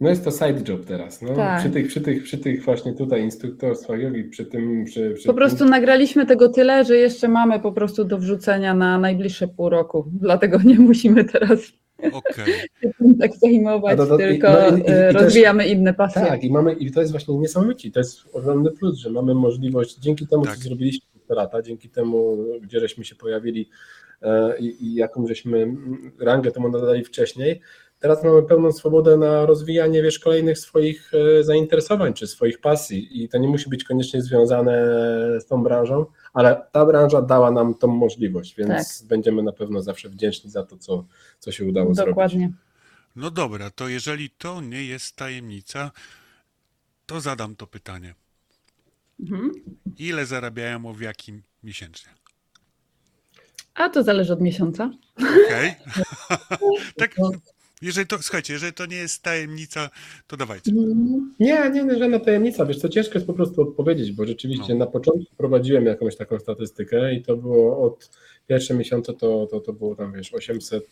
No jest to side job teraz. No. Tak. Przy, tych, przy, tych, przy tych właśnie tutaj instruktorstwach jogi, przy tym... Przy, przy po prostu tym... nagraliśmy tego tyle, że jeszcze mamy po prostu do wrzucenia na najbliższe pół roku. Dlatego nie musimy teraz okay. tak zajmować, do, do, tylko no i, i, i rozwijamy też, inne pasje. Tak, i mamy i to jest właśnie niesamowite. To jest ogromny plus, że mamy możliwość, dzięki temu, tak. co zrobiliśmy lata, dzięki temu, gdzie żeśmy się pojawili e, i, i jaką żeśmy rangę temu nadali wcześniej, teraz mamy pełną swobodę na rozwijanie wiesz, kolejnych swoich e, zainteresowań czy swoich pasji i to nie musi być koniecznie związane z tą branżą, ale ta branża dała nam tą możliwość, więc tak. będziemy na pewno zawsze wdzięczni za to, co, co się udało Dokładnie. zrobić. Dokładnie. No dobra, to jeżeli to nie jest tajemnica, to zadam to pytanie. Mhm. Ile zarabiają owiaki miesięcznie? A to zależy od miesiąca. Okej. Okay. tak, jeżeli to, słuchajcie, jeżeli to nie jest tajemnica, to dawajcie. Nie, nie, nie, żadna tajemnica. Wiesz co, ciężko jest po prostu odpowiedzieć, bo rzeczywiście no. na początku prowadziłem jakąś taką statystykę i to było od pierwsze miesiące to, to, to było tam, wiesz, 800 e,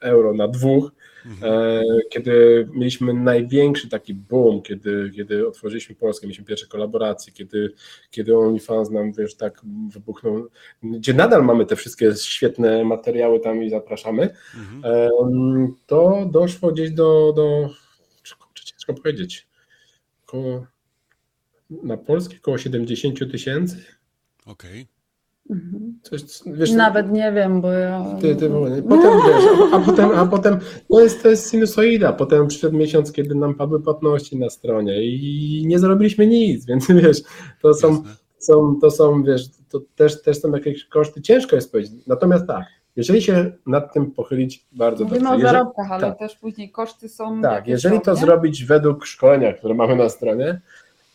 euro na dwóch, mhm. E, kiedy mieliśmy największy taki boom, kiedy, kiedy otworzyliśmy Polskę, mieliśmy pierwsze kolaboracje, kiedy, kiedy OnlyFans nam, wiesz, tak wybuchnął, gdzie nadal mamy te wszystkie świetne materiały tam i zapraszamy, mhm. to doszło gdzieś do, do ciężko powiedzieć, około, na polskie około 70 tysięcy. Okej. Okay. Mhm. wiesz, Nawet nie wiem, bo ja. Ty, ty, potem wiesz, a, a, potem, a potem to jest, to jest sinusoida. Potem przyszedł miesiąc, kiedy nam padły płatności na stronie i nie zrobiliśmy nic, więc wiesz, to są, są, to są wiesz, to też, też są jakieś koszty. Ciężko jest powiedzieć. Natomiast tak, jeżeli się nad tym pochylić bardzo Mówimy dobrze. Mówimy o zarobkach, ale tak, też później koszty są. Tak, jeżeli są, to nie? zrobić według szkolenia, które mamy na stronie,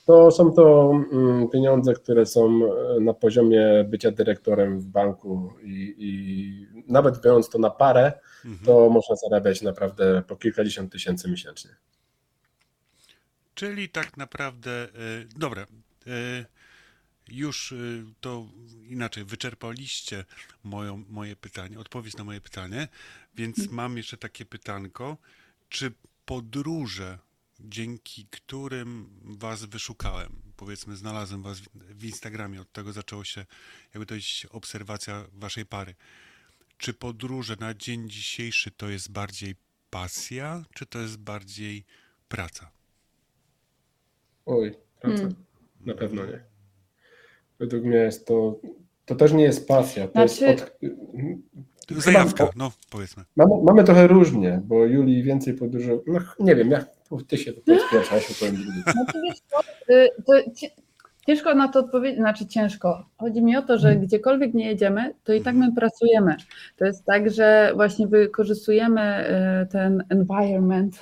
to są to mm, pieniądze, które są e, na poziomie bycia dyrektorem w banku i, i nawet biorąc to na parę, mhm. to można zarabiać naprawdę po kilkadziesiąt tysięcy miesięcznie. Czyli tak naprawdę, e, dobra, e, już to inaczej, wyczerpaliście moją, moje pytanie, odpowiedź na moje pytanie, więc mhm. mam jeszcze takie pytanko, czy podróże dzięki którym was wyszukałem. Powiedzmy, znalazłem was w Instagramie, od tego zaczęło się jakby to jest obserwacja waszej pary. Czy podróże na dzień dzisiejszy to jest bardziej pasja, czy to jest bardziej praca? Oj, praca. Hmm. Na pewno nie. Według mnie jest to, to też nie jest pasja. To znaczy, jest od, Zajawka, no powiedzmy. Mamy, mamy trochę różnie, bo Juli więcej podróżuje. No nie wiem, ja, ty się to pierwsza, ja się powiem drugi. To, y, to, ciężko na to odpowiedzieć, znaczy ciężko. Chodzi mi o to, że hmm. gdziekolwiek nie jedziemy, to i tak my pracujemy. To jest tak, że właśnie wykorzystujemy y, ten environment,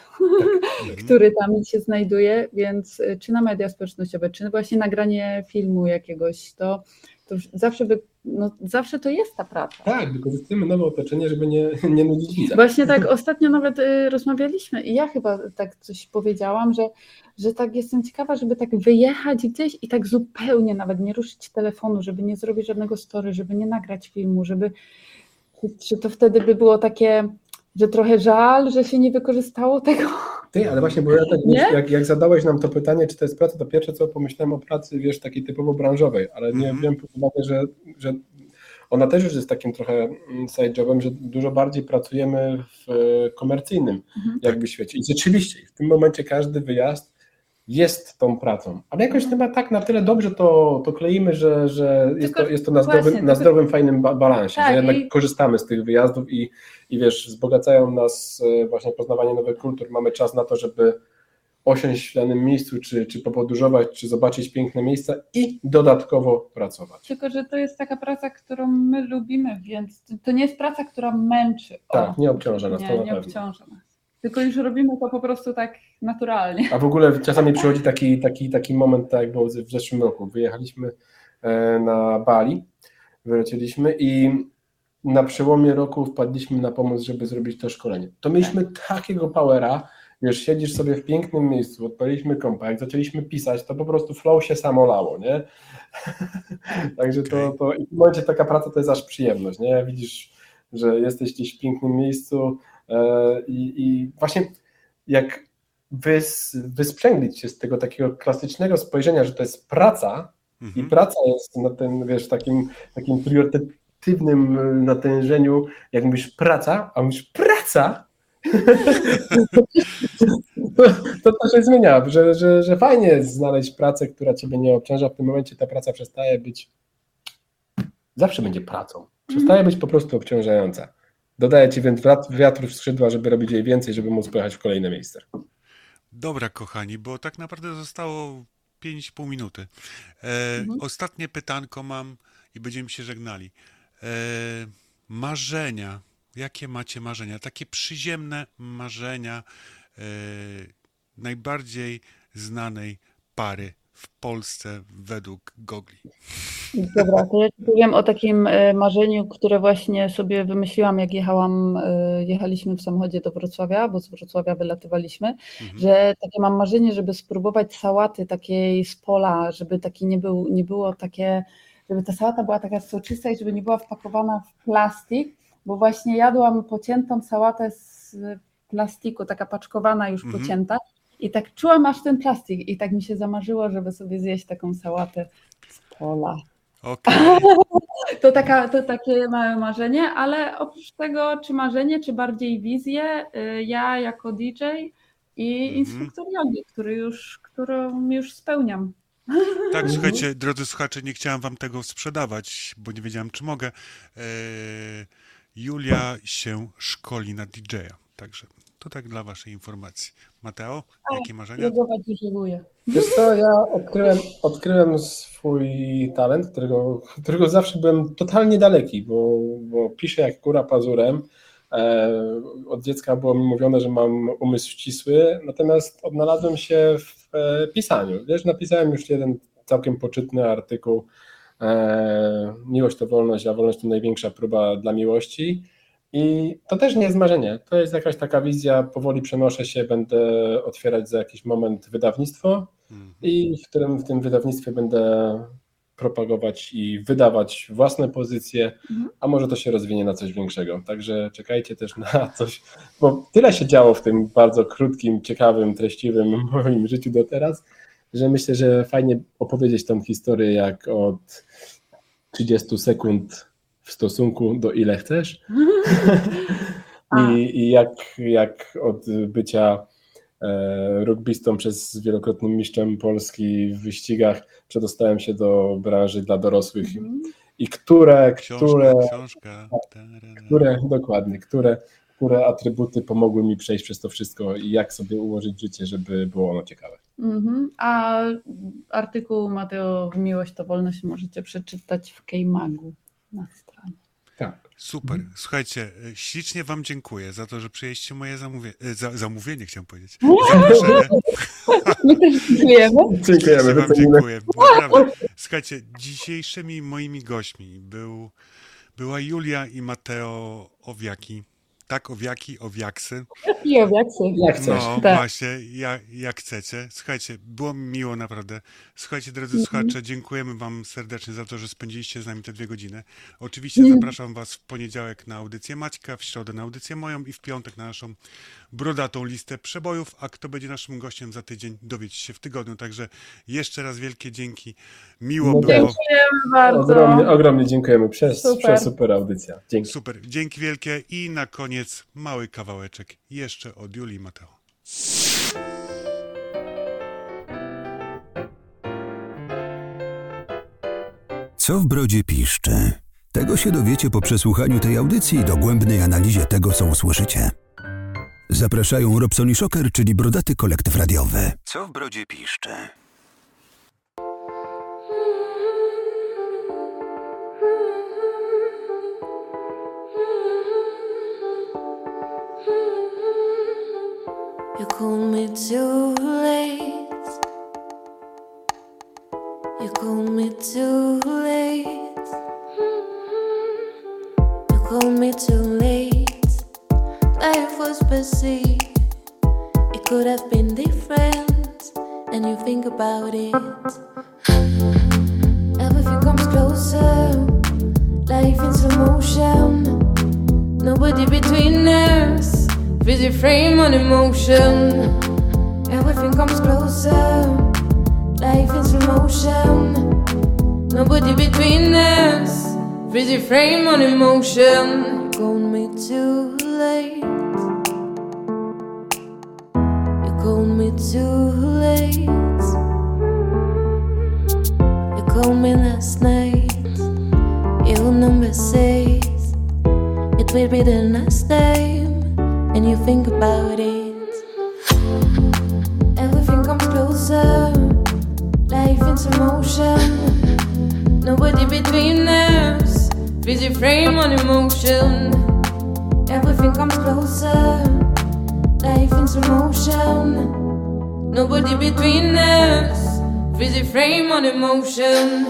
tak. który tam się znajduje, więc y, czy na media społecznościowe, czy właśnie nagranie filmu jakiegoś, to to zawsze, by, no, zawsze to jest ta praca. Tak, wykorzystujemy nowe otoczenie, żeby nie, nie nudzić widza. Właśnie tak ostatnio nawet y, rozmawialiśmy i ja chyba tak coś powiedziałam, że, że tak jestem ciekawa, żeby tak wyjechać gdzieś i tak zupełnie nawet nie ruszyć telefonu, żeby nie zrobić żadnego story, żeby nie nagrać filmu, żeby czy to wtedy by było takie że trochę żal, że się nie wykorzystało tego. Ty, ale właśnie, bo ja tak, wiesz, jak, jak zadałeś nam to pytanie, czy to jest praca, to pierwsze co pomyślałem o pracy, wiesz, takiej typowo branżowej, ale nie mm wiem uwagę, że, że ona też już jest takim trochę side jobem, że dużo bardziej pracujemy w komercyjnym mm -hmm. jakby świecie. I rzeczywiście w tym momencie każdy wyjazd jest tą pracą, ale jakoś chyba tak na tyle dobrze to, to kleimy, że, że jest, to, jest to na zdrowym, właśnie, na zdrowym fajnym balansie, tak, że jednak i... korzystamy z tych wyjazdów i, i wiesz, wzbogacają nas e, właśnie poznawanie nowych kultur, mamy czas na to, żeby osiąść w danym miejscu, czy, czy popodróżować, czy zobaczyć piękne miejsca i dodatkowo pracować. Tylko, że to jest taka praca, którą my lubimy, więc to nie jest praca, która męczy. O, tak, nie obciąża nas nie, to na Nie obciąża nas. Tylko już robimy to po prostu tak naturalnie. A w ogóle czasami przychodzi taki, taki, taki moment, tak jak było w zeszłym roku. Wyjechaliśmy e, na Bali, wylecieliśmy i na przełomie roku wpadliśmy na pomysł, żeby zrobić to szkolenie. To mieliśmy takiego powera, wiesz, siedzisz sobie w pięknym miejscu, odpaliliśmy kompa, jak zaczęliśmy pisać, to po prostu flow się samo lało, nie? Także to, to i w momencie taka praca to jest aż przyjemność, nie? Widzisz, że jesteś gdzieś w pięknym miejscu, I, i właśnie jak wys, wysprzęglić się z tego takiego klasycznego spojrzenia, że to jest praca mhm. i praca jest na tym, wiesz, takim, takim priorytetywnym natężeniu, jak mówisz praca, a mówisz praca, to, to się zmienia, że, że, że fajnie jest znaleźć pracę, która ciebie nie obciąża. W tym momencie ta praca przestaje być, zawsze będzie pracą. Przestaje być po prostu obciążająca. Dodaję ci więc wiatr w skrzydła, żeby robić jej więcej, żeby móc pojechać w kolejne miejsce. Dobra, kochani, bo tak naprawdę zostało 5,5 minuty. E, mhm. Ostatnie pytanko mam i będziemy się żegnali. E, marzenia. Jakie macie marzenia? Takie przyziemne marzenia e, najbardziej znanej pary w Polsce według Gogli. Dobra, to ja powiem o takim e, marzeniu, które właśnie sobie wymyśliłam, jak jechałam, e, jechaliśmy w samochodzie do Wrocławia, bo z Wrocławia wylatywaliśmy, mhm. że takie mam marzenie, żeby spróbować sałaty takiej z pola, żeby taki nie, był, nie było takie, żeby ta sałata była taka soczysta i żeby nie była wpakowana w plastik, bo właśnie jadłam pociętą sałatę z plastiku, taka paczkowana już mhm. pocięta i tak czułam aż ten plastik i tak mi się zamarzyło, żeby sobie zjeść taką sałatę z pola. Okay. To, taka, to takie małe marzenie, ale oprócz tego, czy marzenie, czy bardziej wizję, y, ja jako DJ i mhm. instruktor jogi, który już, którą już spełniam. Tak, słuchajcie, drodzy słuchacze, nie chciałam wam tego sprzedawać, bo nie wiedziałam, czy mogę. E, Julia się szkoli na DJ-a, także to tak dla waszej informacji. Mateo, jakie marzenia? Ja bardzo dziękuję. Wiesz co, ja odkryłem, odkryłem swój talent, którego, którego zawsze byłem totalnie daleki, bo, bo piszę jak kura pazurem. E, od dziecka było mi mówione, że mam umysł ścisły, natomiast odnalazłem się w e, pisaniu. Wiesz, napisałem już jeden całkiem poczytny artykuł e, Miłość to wolność, a wolność to największa próba dla miłości. I to też nie jest marzenie. To jest jakaś taka wizja, powoli przenoszę się, będę otwierać za jakiś moment wydawnictwo mhm. i w którym w tym wydawnictwie będę propagować i wydawać własne pozycje, mhm. a może to się rozwinie na coś większego. Także czekajcie też na coś, bo tyle się działo w tym bardzo krótkim, ciekawym, treściwym moim życiu do teraz, że myślę, że fajnie opowiedzieć tą historię jak od 30 sekund w stosunku do ile chcesz. I, I, jak, jak od bycia e, rugbystą przez wielokrotnym mistrzem Polski w wyścigach przedostałem się do branży dla dorosłych. Mm. I które, książka, które, książka. które, dokładnie, które, które atrybuty pomogły mi przejść przez to wszystko i jak sobie ułożyć życie, żeby było ono ciekawe. Mm-hmm. A artykuł Mateo Miłość to wolność możecie przeczytać w Kejmagu na. Tak. Super. Mhm. Słuchajcie, e, ślicznie Wam dziękuję za to, że przyjęliście moje zamówienie. Za, zamówienie, chciałem powiedzieć. Zaproszenie. My też dziękujemy. Dziękujemy. Wam dziękuję. Naprawdę. Słuchajcie, dzisiejszymi moimi gośćmi był, była Julia i Mateo Owiaki tak, owiaki, owiaksy. I owiaksy. Jak chcesz. No tak. właśnie, jak, jak chcecie. Słuchajcie, było mi miło naprawdę. Słuchajcie, drodzy mm -hmm. słuchacze, dziękujemy wam serdecznie za to, że spędziliście z nami te dwie godziny. Oczywiście mm. zapraszam was w poniedziałek na audycję Maćka, w środę na audycję moją i w piątek na naszą brodatą listę przebojów, a kto będzie naszym gościem za tydzień, dowiecie się w tygodniu. Także jeszcze raz wielkie dzięki. Miło no, było. Dziękujemy bardzo. Ogromnie, ogromnie dziękujemy. Przez super. super audycja. Dzięki. Super. Dzięki wielkie i na koniec mały kawałeczek jeszcze od Julii Mateo. Co w brodzie piszczy? Tego się dowiecie po przesłuchaniu tej audycji i dogłębnej analizie tego, co usłyszycie. Zapraszają Robson i Shocker, czyli brodaty kolektyw radiowy. Co w brodzie piszczy? You call me too late. You call me too late. You call me too late. Life was busy. It could have been different. And you think about it. Everything comes closer. Life in slow motion. Nobody between us. Busy frame on emotion. Everything comes closer. Life in slow motion. Nobody between us. Busy frame on emotion. You called me too late. You called me too late. You called me last night. Your number says it will be the last day and you think about it. Everything comes closer, life in some motion. Nobody between us, busy frame on emotion. Everything comes closer, life in some motion. Nobody between us, frizzy frame on emotion.